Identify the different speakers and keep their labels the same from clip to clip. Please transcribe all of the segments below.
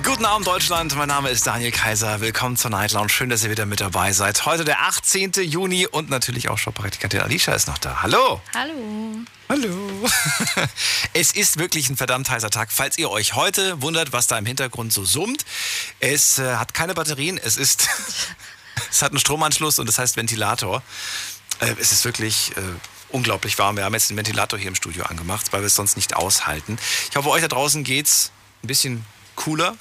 Speaker 1: Guten Abend Deutschland, mein Name ist Daniel Kaiser. Willkommen zur Night Lounge. Schön, dass ihr wieder mit dabei seid. Heute der 18. Juni und natürlich auch Shop-Praktikantin Alicia ist noch da. Hallo.
Speaker 2: Hallo.
Speaker 1: Hallo. Es ist wirklich ein verdammt heißer Tag. Falls ihr euch heute wundert, was da im Hintergrund so summt, es äh, hat keine Batterien, es ist, es hat einen Stromanschluss und das heißt Ventilator. Äh, es ist wirklich äh, unglaublich warm. Wir haben jetzt den Ventilator hier im Studio angemacht, weil wir es sonst nicht aushalten. Ich hoffe, euch da draußen geht's ein bisschen cooler.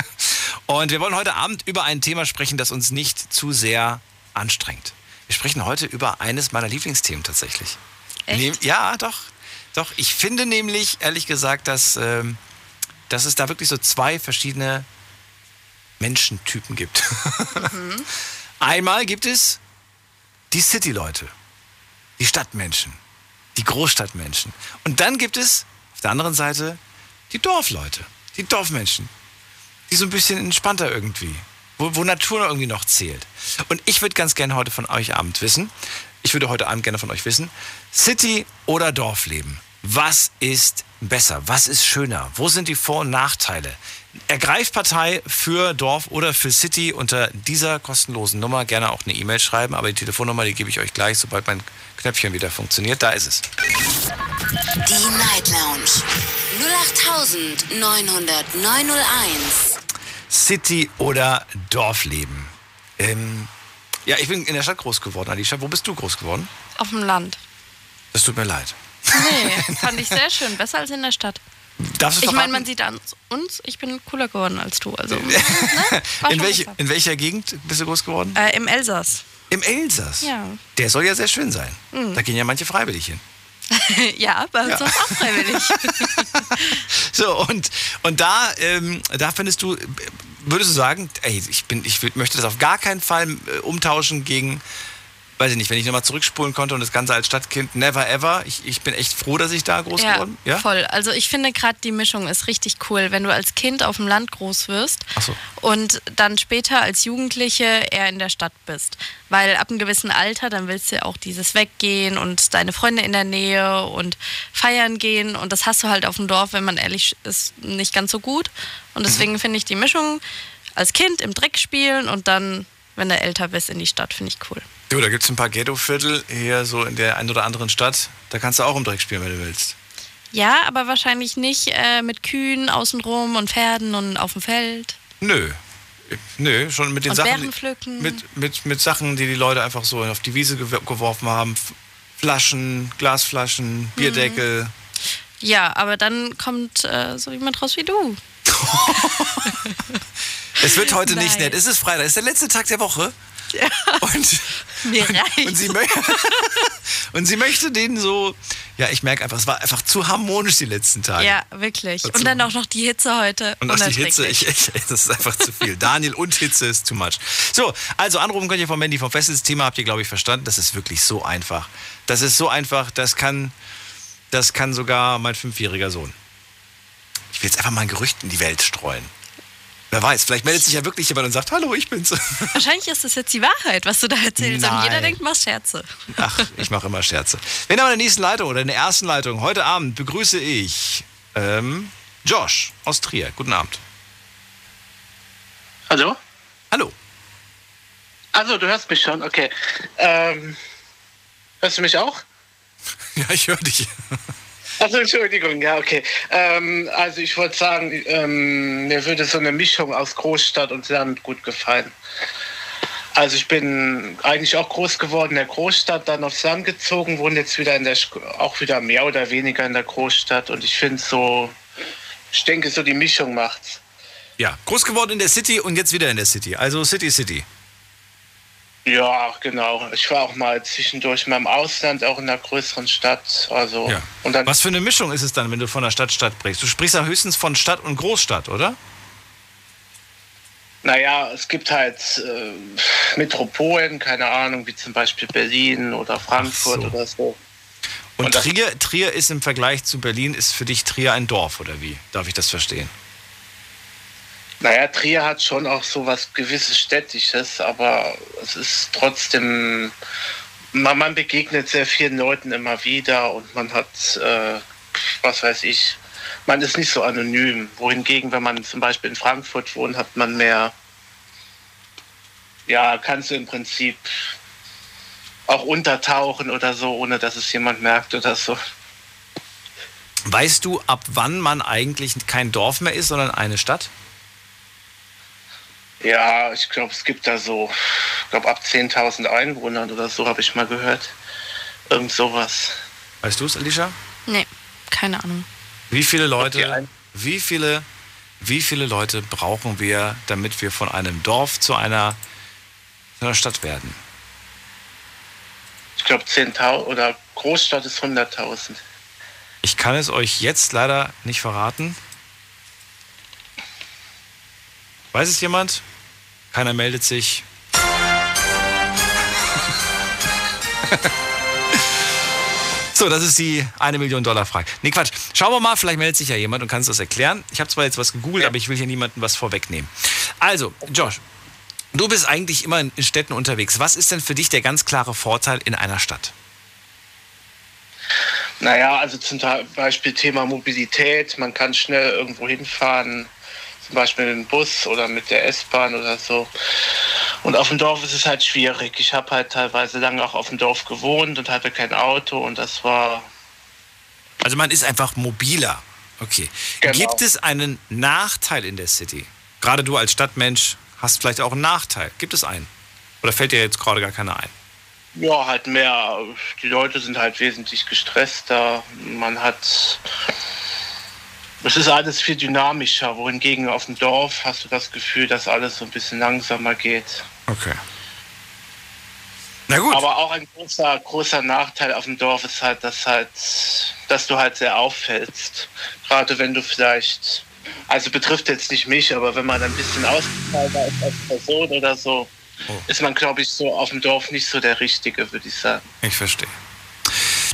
Speaker 1: und wir wollen heute Abend über ein Thema sprechen, das uns nicht zu sehr anstrengt. Wir sprechen heute über eines meiner Lieblingsthemen tatsächlich.
Speaker 2: Echt?
Speaker 1: Nehm- ja, doch. Doch, ich finde nämlich, ehrlich gesagt, dass, ähm, dass es da wirklich so zwei verschiedene Menschentypen gibt. Einmal gibt es die City-Leute, die Stadtmenschen, die Großstadtmenschen. Und dann gibt es auf der anderen Seite die Dorfleute, die Dorfmenschen, die so ein bisschen entspannter irgendwie, wo, wo Natur irgendwie noch zählt. Und ich würde ganz gerne heute von euch Abend wissen, ich würde heute Abend gerne von euch wissen, City oder Dorfleben? Was ist besser? Was ist schöner? Wo sind die Vor- und Nachteile? Ergreift Partei für Dorf oder für City unter dieser kostenlosen Nummer. Gerne auch eine E-Mail schreiben, aber die Telefonnummer, die gebe ich euch gleich, sobald mein Knöpfchen wieder funktioniert. Da ist es.
Speaker 3: Die Night Lounge. 08901.
Speaker 1: City oder Dorfleben? Ähm, ja, ich bin in der Stadt groß geworden, Alicia. Wo bist du groß geworden?
Speaker 2: Auf dem Land.
Speaker 1: Das tut mir leid.
Speaker 2: Nee, fand ich sehr schön. Besser als in der Stadt.
Speaker 1: Darfst
Speaker 2: Ich meine, man sieht an uns, ich bin cooler geworden als du. Also, ne?
Speaker 1: In, welche, in welcher Gegend bist du groß geworden?
Speaker 2: Äh, Im Elsass.
Speaker 1: Im Elsass.
Speaker 2: Ja. Mhm.
Speaker 1: Der soll ja sehr schön sein. Da gehen ja manche freiwillig hin.
Speaker 2: ja, bei uns
Speaker 1: Ja.
Speaker 2: auch freiwillig.
Speaker 1: So, und, und da, ähm, da findest du, würdest du sagen, ey, ich, bin, ich möchte das auf gar keinen Fall äh, umtauschen gegen, weiß ich nicht, wenn ich nochmal zurückspulen konnte und das Ganze als Stadtkind, never ever. Ich, ich bin echt froh, dass ich da groß
Speaker 2: ja,
Speaker 1: geworden bin. Ja?
Speaker 2: voll. Also ich finde gerade die Mischung ist richtig cool, wenn du als Kind auf dem Land groß wirst
Speaker 1: so.
Speaker 2: und dann später als Jugendliche eher in der Stadt bist. Weil ab einem gewissen Alter, dann willst du ja auch dieses Weggehen und deine Freunde in der Nähe und feiern gehen. Und das hast du halt auf dem Dorf, wenn man ehrlich ist, nicht ganz so gut. Und deswegen finde ich die Mischung als Kind im Dreck spielen und dann, wenn du älter bist, in die Stadt, finde ich cool.
Speaker 1: Du, da gibt es ein paar Ghetto-Viertel hier so in der einen oder anderen Stadt. Da kannst du auch im Dreck spielen, wenn du willst.
Speaker 2: Ja, aber wahrscheinlich nicht äh, mit Kühen außenrum und Pferden und auf dem Feld.
Speaker 1: Nö. Nö, schon mit den
Speaker 2: Und
Speaker 1: Sachen. Mit, mit, mit Sachen, die die Leute einfach so auf die Wiese gew geworfen haben. Flaschen, Glasflaschen, Bierdeckel.
Speaker 2: Ja, aber dann kommt äh, so jemand raus wie du.
Speaker 1: Es wird heute nicht
Speaker 2: Nein.
Speaker 1: nett. Es ist Freitag, es ist der letzte Tag der Woche. Und,
Speaker 2: Mir reicht.
Speaker 1: und, sie und sie möchte den so. Ja, ich merke einfach, es war einfach zu harmonisch die letzten Tage.
Speaker 2: Ja, wirklich.
Speaker 1: Dazu.
Speaker 2: Und dann auch noch die Hitze heute.
Speaker 1: Und auch die Hitze, ich, ich, das ist einfach zu viel. Daniel und Hitze ist too much. So, also anrufen könnt ihr vom Mandy vom Fest. Das Thema habt ihr, glaube ich, verstanden. Das ist wirklich so einfach. Das ist so einfach, das kann, das kann sogar mein fünfjähriger Sohn. Ich will jetzt einfach mal ein Gerücht in die Welt streuen. Wer weiß, vielleicht meldet sich ja wirklich jemand und sagt, hallo, ich bin's.
Speaker 2: Wahrscheinlich ist das jetzt die Wahrheit, was du da erzählst. Und
Speaker 1: Nein.
Speaker 2: jeder denkt, machst Scherze.
Speaker 1: Ach, ich mache immer Scherze. Wen haben wir in der nächsten Leitung oder in der ersten Leitung? Heute Abend begrüße ich ähm, Josh aus Trier. Guten Abend.
Speaker 4: Hallo?
Speaker 1: Hallo.
Speaker 4: Also, du hörst mich schon, okay. Ähm, hörst du mich auch?
Speaker 1: Ja, ich höre dich.
Speaker 4: Also Entschuldigung, ja, okay. Ähm, also ich wollte sagen, ähm, mir würde so eine Mischung aus Großstadt und Land gut gefallen. Also ich bin eigentlich auch groß geworden in der Großstadt, dann aufs Land gezogen, wohne jetzt wieder in der, auch wieder mehr oder weniger in der Großstadt und ich finde so, ich denke so die Mischung macht's.
Speaker 1: Ja, groß geworden in der City und jetzt wieder in der City. Also City City.
Speaker 4: Ja, genau. Ich war auch mal zwischendurch mal im Ausland, auch in einer größeren Stadt. Also
Speaker 1: Ja.
Speaker 4: und dann
Speaker 1: Was für eine Mischung ist es dann, wenn du von der Stadt Stadt sprichst? Du sprichst ja höchstens von Stadt und Großstadt, oder?
Speaker 4: Naja, es gibt halt äh, Metropolen, keine Ahnung, wie zum Beispiel Berlin oder Frankfurt
Speaker 1: so.
Speaker 4: oder so.
Speaker 1: Und,
Speaker 4: Und
Speaker 1: Trier, Trier ist im Vergleich zu Berlin, ist für dich Trier ein Dorf, oder wie? Darf ich das verstehen?
Speaker 4: Naja, Trier hat schon auch so was gewisses Städtisches, aber es ist trotzdem, man, man begegnet sehr vielen Leuten immer wieder und man hat, äh, was weiß ich, man ist nicht so anonym. Wohingegen, wenn man zum Beispiel in Frankfurt wohnt, hat man mehr, ja, kannst du im Prinzip auch untertauchen oder so, ohne dass es jemand merkt oder so.
Speaker 1: Weißt du, ab wann man eigentlich kein Dorf mehr ist, sondern eine Stadt?
Speaker 4: Ja, ich glaube, es gibt da so, ich glaube, ab 10.000 Einwohnern oder so habe ich mal gehört. Irgend sowas.
Speaker 1: Weißt du es, Alicia?
Speaker 2: Nee, keine Ahnung.
Speaker 1: Wie viele Leute, wie viele, wie viele Leute brauchen wir, damit wir von einem Dorf zu einer, zu einer Stadt werden?
Speaker 4: Ich glaube, 10.000 oder Großstadt ist 100.000.
Speaker 1: Ich kann es euch jetzt leider nicht verraten. Weiß es jemand? Keiner meldet sich. So, das ist die eine Million Dollar Frage. Nee, Quatsch. Schauen wir mal, vielleicht meldet sich ja jemand und kann es das erklären. Ich habe zwar jetzt was gegoogelt, aber ich will hier niemandem was vorwegnehmen. Also, Josh, du bist eigentlich immer in Städten unterwegs. Was ist denn für dich der ganz klare Vorteil in einer Stadt?
Speaker 4: Naja, also zum Beispiel Thema Mobilität. Man kann schnell irgendwo hinfahren, zum Beispiel mit dem Bus oder mit der S-Bahn oder so. Und auf dem Dorf ist es halt schwierig. Ich habe halt teilweise lange auch auf dem Dorf gewohnt und hatte kein Auto und das war
Speaker 1: Also man ist einfach mobiler. Okay.
Speaker 4: Genau.
Speaker 1: Gibt es einen Nachteil in der City? Gerade du als Stadtmensch hast vielleicht auch einen Nachteil. Gibt es einen? Oder fällt dir jetzt gerade gar keiner ein?
Speaker 4: ja halt mehr. Die Leute sind halt wesentlich gestresster. Man hat es ist alles viel dynamischer, wohingegen auf dem Dorf hast du das Gefühl, dass alles so ein bisschen langsamer geht.
Speaker 1: Okay. Na gut.
Speaker 4: Aber auch ein großer, großer Nachteil auf dem Dorf ist halt, dass halt, dass du halt sehr auffällst. Gerade wenn du vielleicht, also betrifft jetzt nicht mich, aber wenn man ein bisschen ausgefallener ist als Person oder so,
Speaker 1: Oh.
Speaker 4: ist man, glaube ich, so auf dem Dorf nicht so der Richtige, würde ich sagen.
Speaker 1: ich verstehe.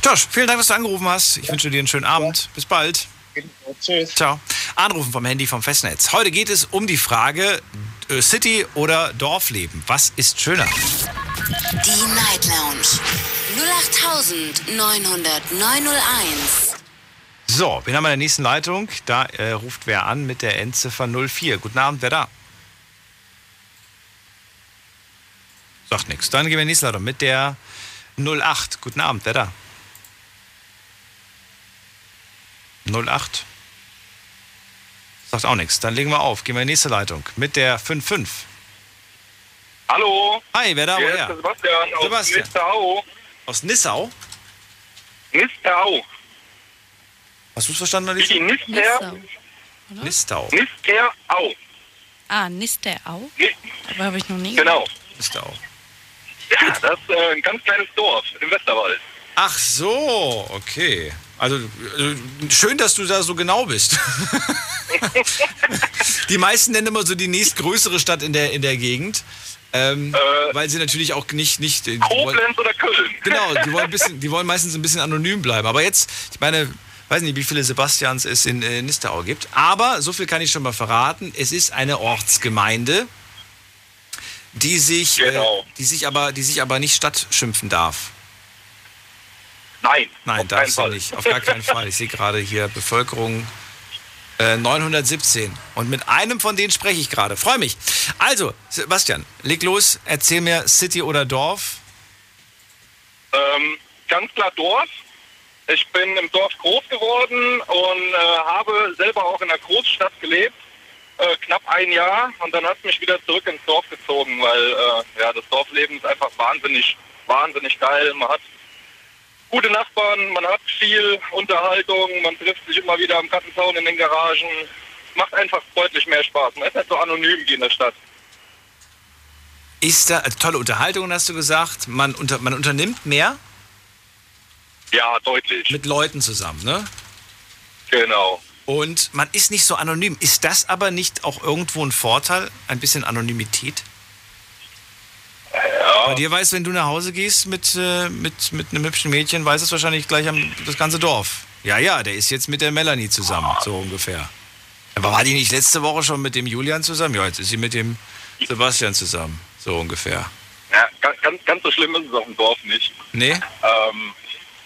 Speaker 1: Josh, vielen Dank, dass du angerufen hast. Ich wünsche dir einen schönen Abend. Bis bald.
Speaker 4: Tschüss.
Speaker 1: Ciao. Anrufen vom Handy vom Festnetz. Heute geht es um die Frage äh, City oder Dorfleben. Was ist schöner?
Speaker 3: Die Night Lounge 08901.
Speaker 1: So, wir haben in der nächsten Leitung. Da äh, ruft wer an mit der Endziffer 04. Guten Abend, wer da? Sagt nichts. Dann gehen wir in die nächste Leitung mit der 08. Guten Abend, wer da? 08. Sagt auch nichts. Dann legen wir auf. Gehen wir in die nächste Leitung mit der 55.
Speaker 5: Hallo,
Speaker 1: Hi, wer da?
Speaker 5: hier ist
Speaker 1: Woher?
Speaker 5: der Sebastian aus
Speaker 1: Sebastian.
Speaker 5: Nisterau.
Speaker 1: Aus Nissau?
Speaker 5: Nisterau.
Speaker 1: Hast du es verstanden, Alice?
Speaker 5: die Nister,
Speaker 1: Nistau.
Speaker 5: Nisterau.
Speaker 2: Ah, Nisterau?
Speaker 5: Ni-
Speaker 2: Aber habe ich noch nie
Speaker 5: Genau.
Speaker 1: Nistau.
Speaker 5: Ja, das ist äh, ein ganz kleines Dorf im Westerwald.
Speaker 1: Ach so, okay. Also äh, schön, dass du da so genau bist. die meisten nennen immer so die nächstgrößere Stadt in der, in der Gegend. Ähm,
Speaker 5: Äh,
Speaker 1: weil sie natürlich auch nicht. nicht wollen,
Speaker 5: Koblenz oder Köln?
Speaker 1: genau, die wollen, ein bisschen, die wollen meistens ein bisschen anonym bleiben. Aber jetzt, ich meine, weiß nicht, wie viele Sebastians es in äh, Nisterau gibt. Aber so viel kann ich schon mal verraten. Es ist eine Ortsgemeinde, die sich,
Speaker 5: Genau.
Speaker 1: äh, die sich, aber, die sich aber nicht Stadt schimpfen darf.
Speaker 5: Nein,
Speaker 1: Nein,
Speaker 5: auf
Speaker 1: darf
Speaker 5: keinen
Speaker 1: sie
Speaker 5: Fall.
Speaker 1: nicht. Auf gar keinen Fall. Ich sehe gerade hier Bevölkerung äh, 917. Und mit einem von denen spreche ich gerade. Freue mich. Also, Sebastian, leg los. Erzähl mir City oder Dorf.
Speaker 5: Ähm, ganz klar Dorf. Ich bin im Dorf groß geworden und äh, habe selber auch in einer Großstadt gelebt. Äh, knapp ein Jahr und dann hat es mich wieder zurück ins Dorf gezogen, weil äh, ja, das Dorfleben ist einfach wahnsinnig, wahnsinnig geil. Man hat gute Nachbarn, man hat viel Unterhaltung, man trifft sich immer wieder am Kattenzaun in den Garagen. Macht einfach deutlich mehr Spaß. Man ist nicht so anonym wie in der Stadt.
Speaker 1: Ist da also tolle Unterhaltung, hast du gesagt. Man, unter, man unternimmt mehr
Speaker 5: Ja, deutlich.
Speaker 1: mit Leuten zusammen, ne?
Speaker 5: genau.
Speaker 1: Und man ist nicht so anonym. Ist das aber nicht auch irgendwo ein Vorteil? Ein bisschen Anonymität? Bei dir weiß, wenn du nach Hause gehst mit, äh, mit, mit einem hübschen Mädchen, weiß es wahrscheinlich gleich am, das ganze Dorf. Ja, ja, der ist jetzt mit der Melanie zusammen, so ungefähr. Aber war die nicht letzte Woche schon mit dem Julian zusammen? Ja, jetzt ist sie mit dem Sebastian zusammen. So ungefähr.
Speaker 6: Ja, ganz, ganz, ganz so schlimm ist es auf dem Dorf nicht.
Speaker 1: Nee?
Speaker 6: Ähm,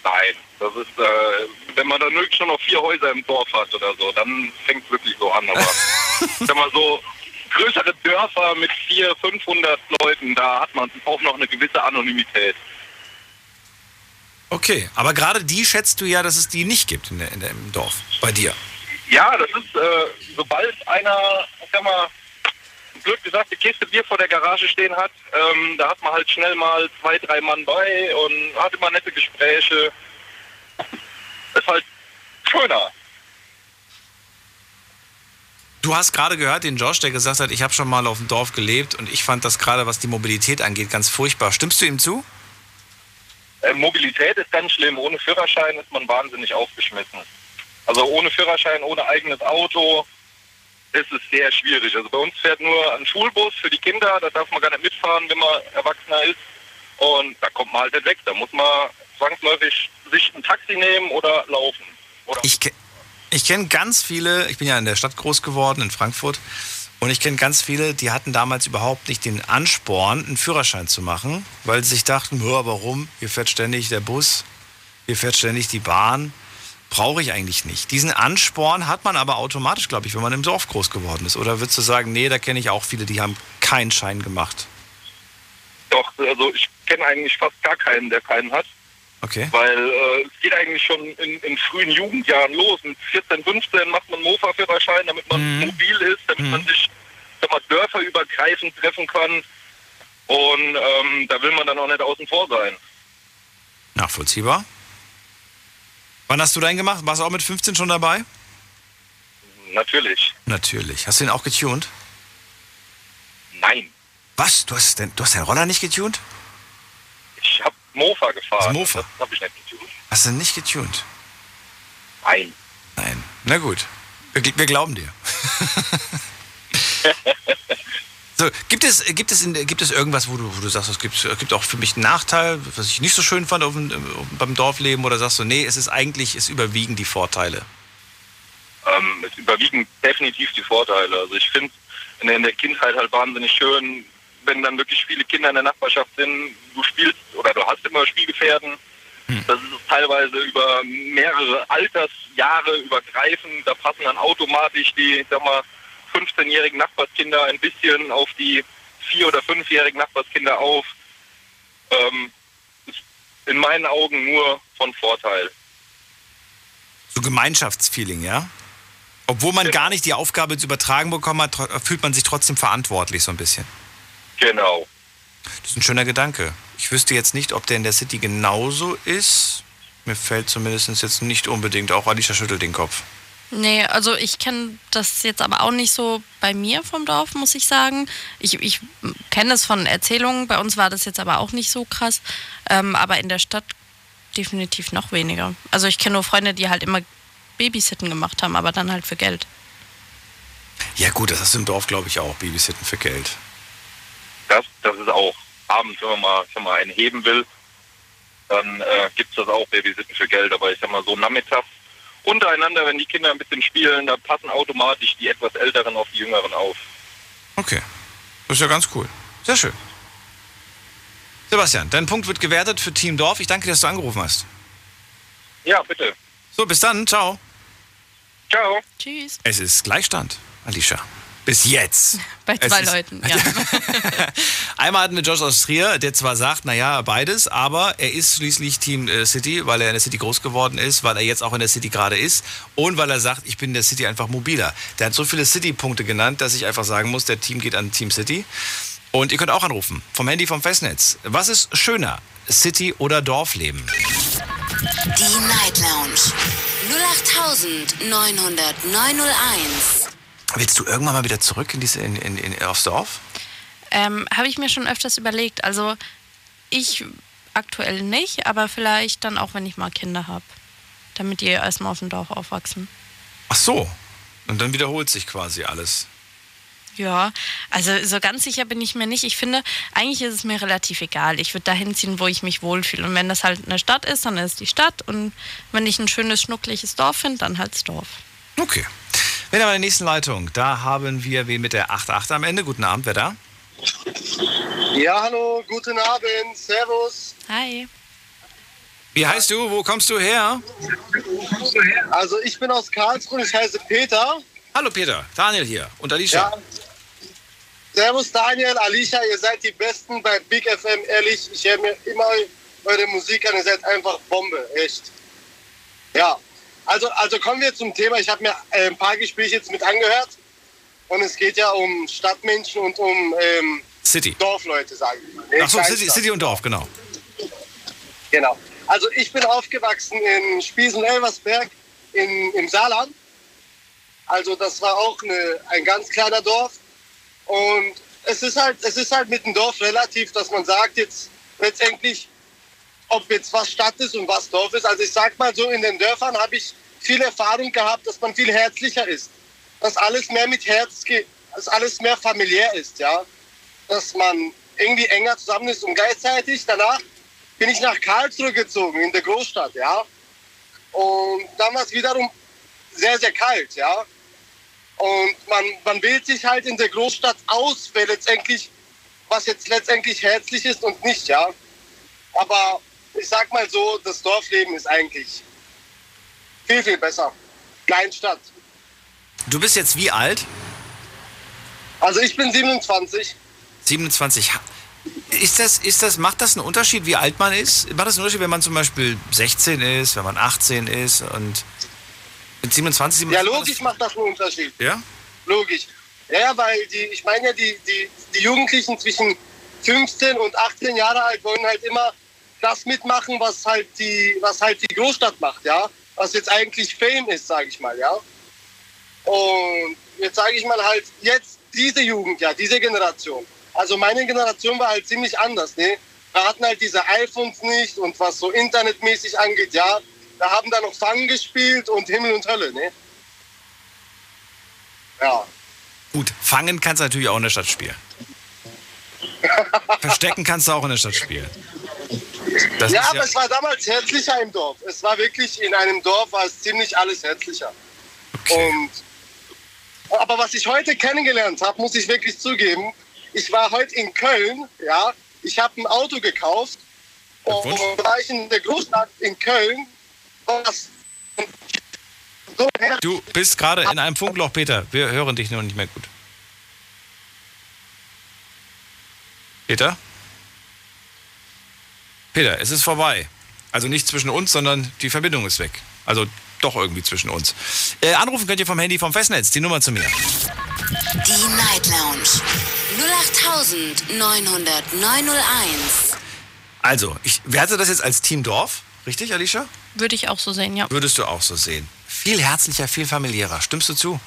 Speaker 6: nein, das ist, äh, wenn man dann wirklich schon noch vier Häuser im Dorf hat oder so, dann fängt es wirklich so an. Aber wenn man so größere Dörfer mit 400, 500 Leuten, da hat man auch noch eine gewisse Anonymität.
Speaker 1: Okay, aber gerade die schätzt du ja, dass es die nicht gibt in der, in der, im Dorf, bei dir.
Speaker 6: Ja, das ist, äh, sobald einer, ich sag mal, blöd gesagt, die Kiste Bier vor der Garage stehen hat, ähm, da hat man halt schnell mal zwei, drei Mann bei und hat immer nette Gespräche. Ist halt schöner.
Speaker 1: Du hast gerade gehört den Josh, der gesagt hat, ich habe schon mal auf dem Dorf gelebt und ich fand das gerade, was die Mobilität angeht, ganz furchtbar. Stimmst du ihm zu?
Speaker 6: Äh, Mobilität ist ganz schlimm. Ohne Führerschein ist man wahnsinnig aufgeschmissen. Also ohne Führerschein, ohne eigenes Auto ist es sehr schwierig. Also bei uns fährt nur ein Schulbus für die Kinder, da darf man gar nicht mitfahren, wenn man Erwachsener ist. Und da kommt man halt nicht weg. Da muss man zwangsläufig sich ein Taxi nehmen oder laufen. Oder
Speaker 1: Ich, ich kenne ganz viele, ich bin ja in der Stadt groß geworden, in Frankfurt, und ich kenne ganz viele, die hatten damals überhaupt nicht den Ansporn, einen Führerschein zu machen, weil sie sich dachten, "Hör, warum? Hier fährt ständig der Bus, hier fährt ständig die Bahn. Brauche ich eigentlich nicht. Diesen Ansporn hat man aber automatisch, glaube ich, wenn man im Dorf groß geworden ist. Oder würdest du sagen, nee, da kenne ich auch viele, die haben keinen Schein gemacht?
Speaker 6: doch, also ich kenne eigentlich fast gar keinen, der keinen hat.
Speaker 1: Okay.
Speaker 6: Weil äh, es geht eigentlich schon in, in frühen Jugendjahren los. Mit 14, 15 macht man Mofa-Führerschein, damit man mobil ist, damit man sich sag mal, dörferübergreifend treffen kann. Und ähm, da will man dann auch nicht außen vor sein.
Speaker 1: Nachvollziehbar. Wann hast du deinen gemacht? Warst du auch mit 15 schon dabei?
Speaker 6: Natürlich.
Speaker 1: Natürlich. Hast du den auch getuned?
Speaker 6: Nein.
Speaker 1: Was? Du hast, den, du hast deinen Roller nicht getuned?
Speaker 6: Mofa gefahren.
Speaker 1: Das Mofa?
Speaker 6: Das habe ich nicht getan.
Speaker 1: Hast du nicht getuned?
Speaker 6: Nein.
Speaker 1: Nein. Na gut. Wir, wir glauben dir. so, gibt es, gibt, es in, gibt es irgendwas, wo du, wo du sagst, es gibt, gibt auch für mich einen Nachteil, was ich nicht so schön fand auf dem, beim Dorfleben? Oder sagst du, nee, es ist eigentlich, es überwiegen die Vorteile?
Speaker 6: Ähm, es überwiegen definitiv die Vorteile. Also ich finde in der Kindheit halt wahnsinnig schön, wenn dann wirklich viele Kinder in der Nachbarschaft sind. Du spielst oder du hast immer Spielgefährden. Das ist teilweise über mehrere Altersjahre übergreifend. Da passen dann automatisch die, sag mal, 15-jährigen Nachbarskinder ein bisschen auf die vier- oder fünfjährigen Nachbarskinder auf. Ähm, ist in meinen Augen nur von Vorteil.
Speaker 1: So Gemeinschaftsfeeling, ja? Obwohl man gar nicht die Aufgabe zu übertragen bekommen hat, fühlt man sich trotzdem verantwortlich so ein bisschen.
Speaker 6: Genau.
Speaker 1: Das ist ein schöner Gedanke. Ich wüsste jetzt nicht, ob der in der City genauso ist. Mir fällt zumindest jetzt nicht unbedingt. Auch Alicia schüttelt den Kopf.
Speaker 2: Nee, also ich kenne das jetzt aber auch nicht so bei mir vom Dorf, muss ich sagen. Ich, ich kenne es von Erzählungen, bei uns war das jetzt aber auch nicht so krass. Ähm, aber in der Stadt definitiv noch weniger. Also ich kenne nur Freunde, die halt immer Babysitten gemacht haben, aber dann halt für Geld.
Speaker 1: Ja gut, das hast du im Dorf, glaube ich, auch. Babysitten für Geld.
Speaker 6: Das, das ist auch abends, wenn man mal, ich sag mal einen heben will, dann äh, gibt es das auch, Babysitten für Geld. Aber ich sag mal so nachmittags untereinander, wenn die Kinder ein bisschen spielen, da passen automatisch die etwas Älteren auf die Jüngeren auf.
Speaker 1: Okay. Das ist ja ganz cool. Sehr schön. Sebastian, dein Punkt wird gewertet für Team Dorf. Ich danke dir, dass du angerufen hast.
Speaker 6: Ja, bitte.
Speaker 1: So, bis dann. Ciao.
Speaker 6: Ciao.
Speaker 2: Tschüss.
Speaker 1: Es ist Gleichstand, Alicia. Bis jetzt.
Speaker 2: Bei
Speaker 1: Es
Speaker 2: zwei
Speaker 1: ist-
Speaker 2: Leuten, ja.
Speaker 1: Einmal hatten wir Josh aus Trier, der zwar sagt, naja, beides, aber er ist schließlich Team äh, City, weil er in der City groß geworden ist, weil er jetzt auch in der City gerade ist und weil er sagt, ich bin in der City einfach mobiler. Der hat so viele City-Punkte genannt, dass ich einfach sagen muss, der Team geht an Team City. Und ihr könnt auch anrufen, vom Handy, vom Festnetz. Was ist schöner, City oder Dorfleben?
Speaker 3: Die Night Lounge 08901.
Speaker 1: Willst du irgendwann mal wieder zurück in diese, in, in, in, aufs Dorf?
Speaker 2: Ähm, Habe ich mir schon öfters überlegt. Also ich aktuell nicht, aber vielleicht dann auch, wenn ich mal Kinder habe. Damit die erstmal auf dem Dorf aufwachsen.
Speaker 1: Ach so. Und dann wiederholt sich quasi alles.
Speaker 2: Ja, also so ganz sicher bin ich mir nicht. Ich finde, eigentlich ist es mir relativ egal. Ich würde dahin ziehen, wo ich mich wohlfühle. Und wenn das halt eine Stadt ist, dann ist es die Stadt. Und wenn ich ein schönes, schnuckliges Dorf finde, dann halt das Dorf.
Speaker 1: Okay. Wen haben wir in der nächsten Leitung? Da haben wir wen mit der 88 am Ende. Guten Abend, wer da?
Speaker 7: Ja, hallo, guten Abend, Servus.
Speaker 2: Hi.
Speaker 1: Wie heißt du? Wo kommst du her?
Speaker 7: Also ich bin aus Karlsruhe, ich heiße Peter.
Speaker 1: Hallo Peter, Daniel hier und Alicia.
Speaker 7: Ja. Servus Daniel, Alicia, ihr seid die Besten bei Big FM, ehrlich. Ich höre mir immer eure Musik an, ihr seid einfach Bombe, echt. Ja, also, also kommen wir zum Thema. Ich habe mir äh, ein paar Gespräche jetzt mit angehört. Und es geht ja um Stadtmenschen und um ähm,
Speaker 1: City.
Speaker 7: Dorfleute, sage ich mal.
Speaker 1: Ach so, City. City und Dorf, genau.
Speaker 7: Genau. Also ich bin aufgewachsen in Spiesen-Elversberg im Saarland. Also das war auch eine, ein ganz kleiner Dorf. Und es ist halt, es ist halt mit dem Dorf relativ, dass man sagt jetzt letztendlich, ob jetzt was Stadt ist und was Dorf ist. Also ich sag mal so, in den Dörfern habe ich viel Erfahrung gehabt, dass man viel herzlicher ist. Dass alles mehr mit Herz geht, dass alles mehr familiär ist, ja. Dass man irgendwie enger zusammen ist und gleichzeitig danach bin ich nach Karlsruhe gezogen, in der Großstadt, ja. Und dann war es wiederum sehr, sehr kalt, ja. Und man, man wählt sich halt in der Großstadt aus, wer letztendlich, was jetzt letztendlich herzlich ist und nicht, ja. Aber ich sag mal so, das Dorfleben ist eigentlich viel, viel besser. Kleinstadt.
Speaker 1: Du bist jetzt wie alt?
Speaker 7: Also ich bin 27.
Speaker 1: 27. Ha- Ist das, ist das, macht das einen Unterschied, wie alt man ist? Macht das einen Unterschied, wenn man zum Beispiel 16 ist, wenn man 18 ist und mit 27, 27
Speaker 7: Ja, logisch macht das einen Unterschied.
Speaker 1: Ja?
Speaker 7: Logisch. Ja, ja, weil die, ich meine ja, die, die, die Jugendlichen zwischen 15 und 18 Jahre alt wollen halt immer das mitmachen, was halt die, was halt die Großstadt macht, ja. Was jetzt eigentlich Fame ist, sage ich mal, ja. Und jetzt sage ich mal halt, jetzt diese Jugend, ja, diese Generation. Also meine Generation war halt ziemlich anders, ne? Wir hatten halt diese iPhones nicht und was so internetmäßig angeht, ja. Da haben da noch Fang gespielt und Himmel und Hölle, ne? Ja.
Speaker 1: Gut, fangen kannst du natürlich auch in der Stadt spielen. Verstecken kannst du auch in der Stadt spielen. Das
Speaker 7: ja, aber es war damals herzlicher im Dorf. Es war wirklich in einem Dorf war es ziemlich alles herzlicher.
Speaker 1: okay.
Speaker 7: Und aber was ich heute kennengelernt habe, muss ich wirklich zugeben, ich war heute in Köln, ja, ich habe ein Auto gekauft und war ich in der Großstadt in Köln, was so
Speaker 1: Du bist gerade in einem Funkloch, Peter. Wir hören dich nur nicht mehr gut. Peter? Peter, es ist vorbei. Also nicht zwischen uns, sondern die Verbindung ist weg. Also doch irgendwie zwischen uns. Äh, anrufen könnt ihr vom Handy vom Festnetz. Die Nummer zu mir.
Speaker 3: Die Night Lounge 0890901.
Speaker 1: Also, ich werte das jetzt als Team Dorf. Richtig, Alicia?
Speaker 2: Würde ich auch so sehen, ja.
Speaker 1: Würdest du auch so sehen. Viel herzlicher, viel familiärer. Stimmst du zu?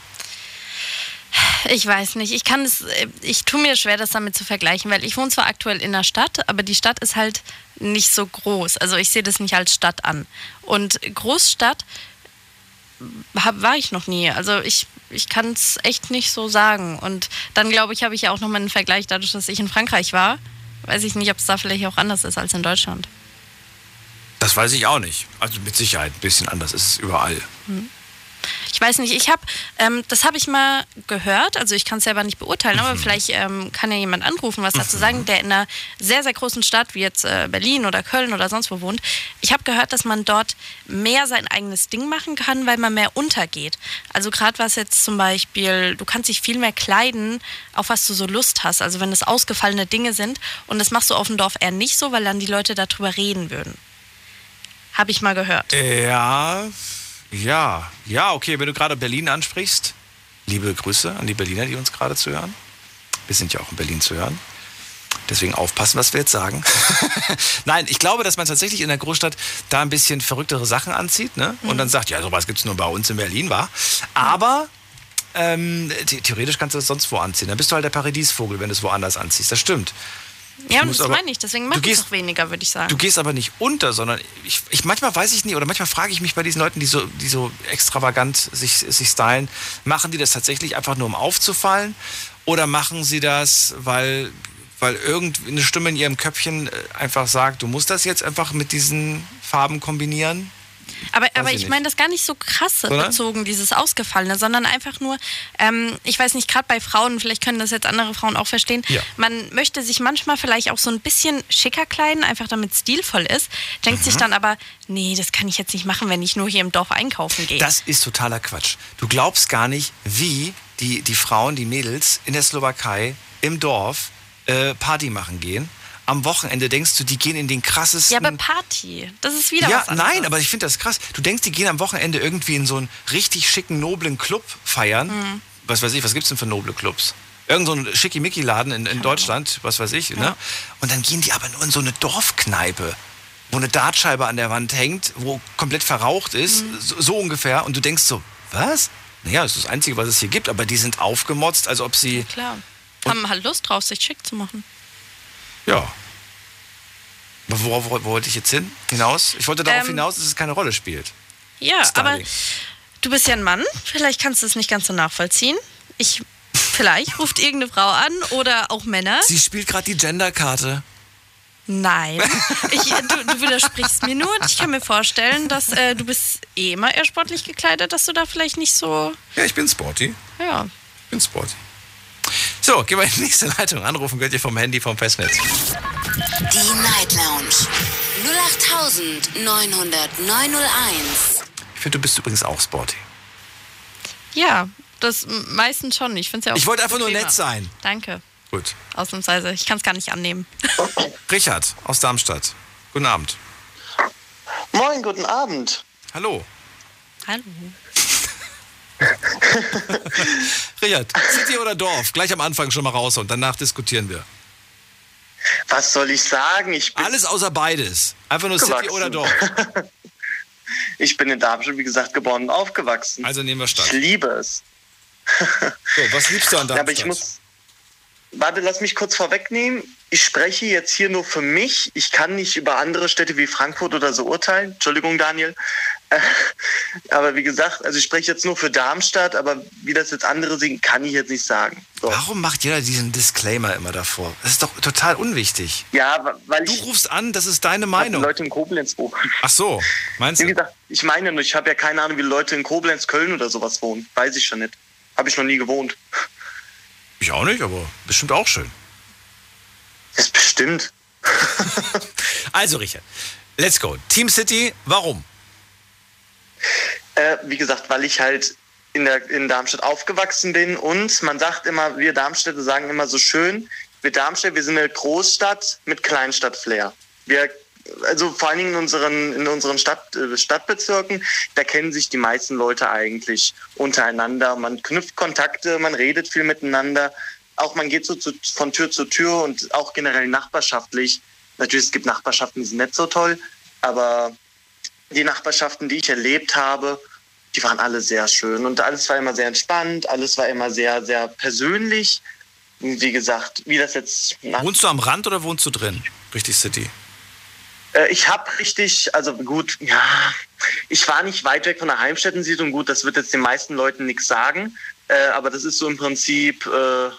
Speaker 2: Ich weiß nicht. Ich kann es, ich tue mir schwer, das damit zu vergleichen, weil ich wohne zwar aktuell in der Stadt, aber die Stadt ist halt nicht so groß. Also ich sehe das nicht als Stadt an. Und Großstadt hab, war ich noch nie. Also ich, ich kann es echt nicht so sagen. Und dann glaube ich, habe ich ja auch nochmal einen Vergleich dadurch, dass ich in Frankreich war. Weiß ich nicht, ob es da vielleicht auch anders ist als in Deutschland.
Speaker 1: Das weiß ich auch nicht. Also mit Sicherheit ein bisschen anders ist es überall.
Speaker 2: Ich weiß nicht, ich habe, ähm, das habe ich mal gehört, also ich kann es selber nicht beurteilen, aber vielleicht ähm, kann ja jemand anrufen, was dazu sagen, der in einer sehr, sehr großen Stadt wie jetzt äh, Berlin oder Köln oder sonst wo wohnt. Ich habe gehört, dass man dort mehr sein eigenes Ding machen kann, weil man mehr untergeht. Also gerade was jetzt zum Beispiel, du kannst dich viel mehr kleiden, auf was du so Lust hast. Also wenn es ausgefallene Dinge sind und das machst du auf dem Dorf eher nicht so, weil dann die Leute darüber reden würden. Habe ich mal gehört.
Speaker 1: Ja, ja, ja, okay, wenn du gerade Berlin ansprichst, liebe Grüße an die Berliner, die uns gerade zuhören. Wir sind ja auch in Berlin zu hören. Deswegen aufpassen, was wir jetzt sagen. Nein, ich glaube, dass man tatsächlich in der Großstadt da ein bisschen verrücktere Sachen anzieht ne? und dann sagt, ja, sowas gibt es nur bei uns in Berlin, war. Aber ähm, the theoretisch kannst du das sonst wo anziehen. Dann bist du halt der Paradiesvogel, wenn du es woanders anziehst. Das stimmt.
Speaker 2: Ja, und das
Speaker 1: aber-
Speaker 2: meine ich, deswegen es
Speaker 1: gehst-
Speaker 2: auch weniger, würde ich sagen.
Speaker 1: Du gehst aber nicht unter, sondern ich, ich manchmal weiß ich nicht, oder manchmal frage ich mich bei diesen Leuten, die so, die so extravagant sich, sich stylen, machen die das tatsächlich einfach nur um aufzufallen? Oder machen sie das, weil, weil irgendeine Stimme in ihrem Köpfchen äh, einfach sagt, du musst das jetzt einfach mit diesen Farben kombinieren?
Speaker 2: Aber, aber
Speaker 1: ich
Speaker 2: ich meine das gar nicht so krasse
Speaker 1: Sondern?
Speaker 2: bezogen, dieses Ausgefallene, sondern einfach nur, ähm, ich weiß nicht, gerade bei Frauen, vielleicht können das jetzt andere Frauen auch verstehen,
Speaker 1: Ja.
Speaker 2: man möchte sich manchmal vielleicht auch so ein bisschen schicker kleiden, einfach damit stilvoll ist, denkt
Speaker 1: Mhm.
Speaker 2: sich dann aber, nee, das kann ich jetzt nicht machen, wenn ich nur hier im Dorf einkaufen gehe.
Speaker 1: Das ist totaler Quatsch. Du glaubst gar nicht, wie die, die Frauen, die Mädels in der Slowakei im Dorf äh, Party machen gehen. Am Wochenende denkst du, die gehen in den krassesten.
Speaker 2: ja, aber Party, das ist wieder
Speaker 1: Ja,
Speaker 2: was anderes.
Speaker 1: nein, aber ich finde das krass. Du denkst, die gehen am Wochenende irgendwie in so einen richtig schicken, noblen Club feiern.
Speaker 2: Mhm.
Speaker 1: Was weiß ich, was gibt's denn für noble Clubs? Irgend so ein Schickimicki-Laden in, in Deutschland, was weiß ich. Ne? Und dann gehen die aber nur in so eine Dorfkneipe, wo eine Dartscheibe an der Wand hängt, wo komplett verraucht ist,
Speaker 2: Mhm.
Speaker 1: so, so ungefähr. Und du denkst so, was? Naja, das ist das Einzige, was es hier gibt, aber die sind aufgemotzt, als ob sie.
Speaker 2: Klar. Haben halt Lust drauf, sich schick zu machen.
Speaker 1: Ja. Aber Worauf wo, wo wollte ich jetzt hin? Hinaus? Ich wollte darauf
Speaker 2: Ähm,
Speaker 1: hinaus, dass es keine Rolle spielt.
Speaker 2: Ja, aber
Speaker 1: Styling.
Speaker 2: du bist ja ein Mann, vielleicht kannst du es nicht ganz so nachvollziehen. Ich, vielleicht ruft irgendeine Frau an oder auch Männer.
Speaker 1: Sie spielt gerade die Genderkarte.
Speaker 2: Nein, ich, du, du widersprichst mir nur. Ich kann mir vorstellen, dass äh, du bist eh immer eher sportlich gekleidet, dass du da vielleicht nicht so,
Speaker 1: Ja, ich bin sporty.
Speaker 2: ja.
Speaker 1: Ich bin sporty. So, gehen wir in die nächste Leitung. Anrufen könnt ihr vom Handy vom Festnetz.
Speaker 3: Die Night Lounge 0890901.
Speaker 1: Ich finde, du bist übrigens auch sporty.
Speaker 2: Ja, das meistens schon. Ich finde ja auch
Speaker 1: Ich wollte einfach nur nett sein.
Speaker 2: Danke,
Speaker 1: Gut.
Speaker 2: ausnahmsweise. Ich kann es gar nicht annehmen.
Speaker 1: Richard aus Darmstadt. Guten Abend.
Speaker 8: Moin, guten Abend.
Speaker 1: Hallo.
Speaker 2: Hallo.
Speaker 1: Richard, City oder Dorf? Gleich am Anfang schon mal raus und danach diskutieren wir.
Speaker 8: Was soll ich sagen? Ich
Speaker 1: Alles außer beides. Einfach nur City
Speaker 8: Gewachsen.
Speaker 1: oder Dorf.
Speaker 8: ich bin in Darmstadt, wie gesagt, geboren und aufgewachsen.
Speaker 1: Also nehmen wir
Speaker 8: ich
Speaker 1: Stadt.
Speaker 8: liebe es.
Speaker 1: So, was liebst du an
Speaker 8: Ja,
Speaker 1: Darmstadt?
Speaker 8: aber ich muss. Warte, lass mich kurz vorwegnehmen. Ich spreche jetzt hier nur für mich. Ich kann nicht über andere Städte wie Frankfurt oder so urteilen. Entschuldigung, Daniel. Aber wie gesagt, also ich spreche jetzt nur für Darmstadt, aber wie das jetzt andere sehen, kann ich jetzt nicht sagen. So.
Speaker 1: Warum macht jeder diesen Disclaimer immer davor? Das ist doch total unwichtig.
Speaker 8: Ja, weil
Speaker 1: Du
Speaker 8: ich
Speaker 1: rufst an, das ist deine Meinung.
Speaker 8: Leute in Koblenz wohnen.
Speaker 1: Ach so, meinst
Speaker 8: Wie
Speaker 1: du?
Speaker 8: gesagt, ich meine nur, ich habe ja keine Ahnung, wie Leute in Koblenz, Köln oder sowas wohnen. Weiß ich schon nicht. Habe ich noch nie gewohnt.
Speaker 1: Ich auch nicht, aber bestimmt auch schön.
Speaker 8: Das ist bestimmt.
Speaker 1: Also, Richard, let's go. Team City, warum?
Speaker 8: Äh, wie gesagt, weil ich halt in, der, in Darmstadt aufgewachsen bin und man sagt immer, wir Darmstädter sagen immer so schön, wir Darmstadt, wir sind eine Großstadt mit Kleinstadt-Flair. Wir, also vor allen Dingen in unseren, in unseren Stadt, äh, Stadtbezirken, da kennen sich die meisten Leute eigentlich untereinander. Man knüpft Kontakte, man redet viel miteinander. Auch man geht so zu, von Tür zu Tür und auch generell nachbarschaftlich. Natürlich, es gibt Nachbarschaften, die sind nicht so toll, aber die Nachbarschaften, die ich erlebt habe, die waren alle sehr schön und alles war immer sehr entspannt, alles war immer sehr, sehr persönlich. Wie gesagt, wie das jetzt.
Speaker 1: Wohnst du am Rand oder wohnst du drin? Richtig City.
Speaker 8: Äh, ich habe richtig, also gut, ja, ich war nicht weit weg von der Heimstättensiedlung. Gut, das wird jetzt den meisten Leuten nichts sagen, äh, aber das ist so im Prinzip, äh,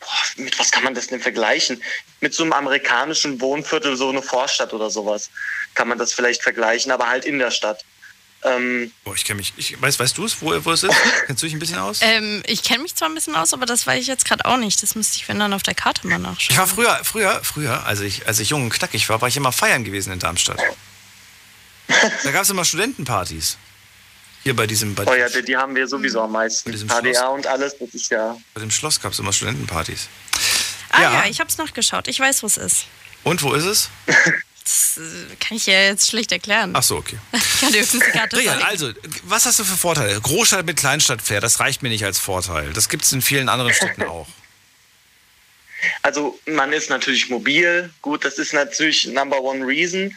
Speaker 8: boah, mit was kann man das denn vergleichen? Mit so einem amerikanischen Wohnviertel, so eine Vorstadt oder sowas, kann man das vielleicht vergleichen, aber halt in der Stadt. Ähm,
Speaker 1: Boah, ich kenne mich. Ich, weißt, weißt du es, wo, wo es ist? Kennst du dich ein bisschen aus?
Speaker 2: Ähm, ich kenne mich zwar ein bisschen aus, aber das weiß ich jetzt gerade auch nicht. Das müsste ich, wenn dann, auf der Karte mal nachschauen.
Speaker 1: Ich war früher, früher, früher, als ich, als ich jung und knackig war, war ich immer feiern gewesen in Darmstadt. Da gab es immer Studentenpartys. Hier bei diesem, bei,
Speaker 8: oh ja, die, die haben wir sowieso am meisten. HDA
Speaker 1: Schloss.
Speaker 8: und alles, das ist ja.
Speaker 1: bei dem Schloss gab es immer Studentenpartys.
Speaker 2: ah
Speaker 1: ja.
Speaker 2: ja, ich habe es nachgeschaut. Ich weiß, wo es ist.
Speaker 1: Und wo ist es?
Speaker 2: Das äh, kann ich ja jetzt schlecht erklären.
Speaker 1: Ach so, okay.
Speaker 2: Ich kann höchstens die Karte zeigen.
Speaker 1: also, was hast du für Vorteile? Großstadt mit Kleinstadt-Flair, das reicht mir nicht als Vorteil. Das gibt es in vielen anderen Städten auch.
Speaker 8: Also man ist natürlich mobil, gut, das ist natürlich Number One Reason.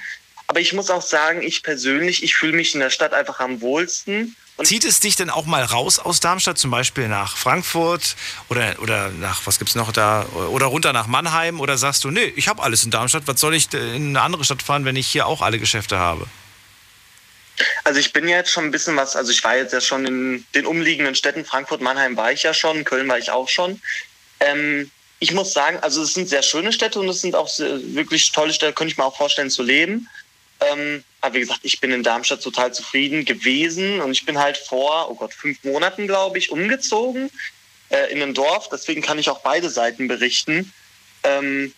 Speaker 8: Aber ich muss auch sagen, ich persönlich, ich fühle mich in der Stadt einfach am wohlsten. Und
Speaker 1: Zieht es dich denn auch mal raus aus Darmstadt, zum Beispiel nach Frankfurt oder, oder nach, was gibt's noch da, oder runter nach Mannheim? Oder sagst du, nee, ich habe alles in Darmstadt, was soll ich in eine andere Stadt fahren, wenn ich hier auch alle Geschäfte habe?
Speaker 8: also ich bin ja jetzt schon ein bisschen was, also ich war jetzt ja schon in den umliegenden Städten, Frankfurt, Mannheim war ich ja schon, Köln war ich auch schon. Ähm, ich muss sagen, also es sind sehr schöne Städte und es sind auch wirklich tolle Städte, könnte ich mir auch vorstellen zu leben. Ähm, Aber wie gesagt, ich bin in Darmstadt total zufrieden gewesen und ich bin halt vor, oh Gott, fünf Monaten, glaube ich, umgezogen äh, in ein Dorf. Deswegen kann ich auch beide Seiten berichten. Ähm,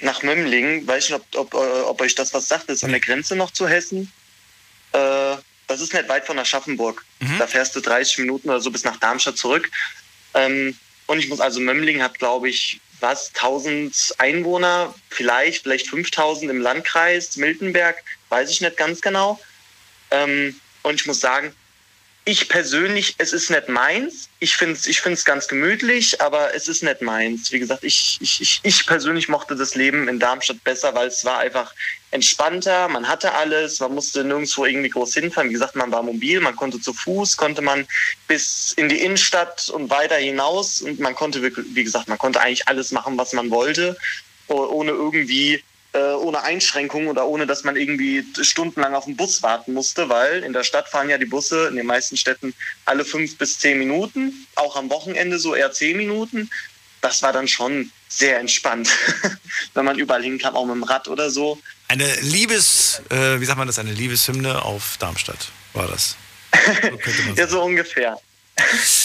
Speaker 8: nach Mömmlingen, weiß nicht, ob, ob, äh, ob euch das was sagt, das ist an der Grenze noch zu Hessen. Äh, das ist nicht weit von Aschaffenburg.
Speaker 1: Mhm.
Speaker 8: Da fährst du 30 Minuten oder so bis nach Darmstadt zurück. Ähm, und ich muss also, Mömmlingen hat, glaube ich, was, 1000 Einwohner, vielleicht, vielleicht 5000 im Landkreis Miltenberg, weiß ich nicht ganz genau. Ähm, und ich muss sagen, ich persönlich, es ist nicht meins. Ich finde es ich find's ganz gemütlich, aber es ist nicht meins. Wie gesagt, ich, ich, ich, ich persönlich mochte das Leben in Darmstadt besser, weil es war einfach entspannter, man hatte alles, man musste nirgendwo irgendwie groß hinfahren. Wie gesagt, man war mobil, man konnte zu Fuß, konnte man bis in die Innenstadt und weiter hinaus und man konnte, wie gesagt, man konnte eigentlich alles machen, was man wollte, oh- ohne irgendwie äh, ohne Einschränkungen oder ohne, dass man irgendwie stundenlang auf den Bus warten musste, weil in der Stadt fahren ja die Busse in den meisten Städten alle fünf bis zehn Minuten, auch am Wochenende so eher zehn Minuten. Das war dann schon sehr entspannt, wenn man überall hinkam, auch mit dem Rad oder so.
Speaker 1: Eine Liebes, äh, wie sagt man das, eine Liebeshymne auf Darmstadt war das. So
Speaker 8: Ja, so ungefähr.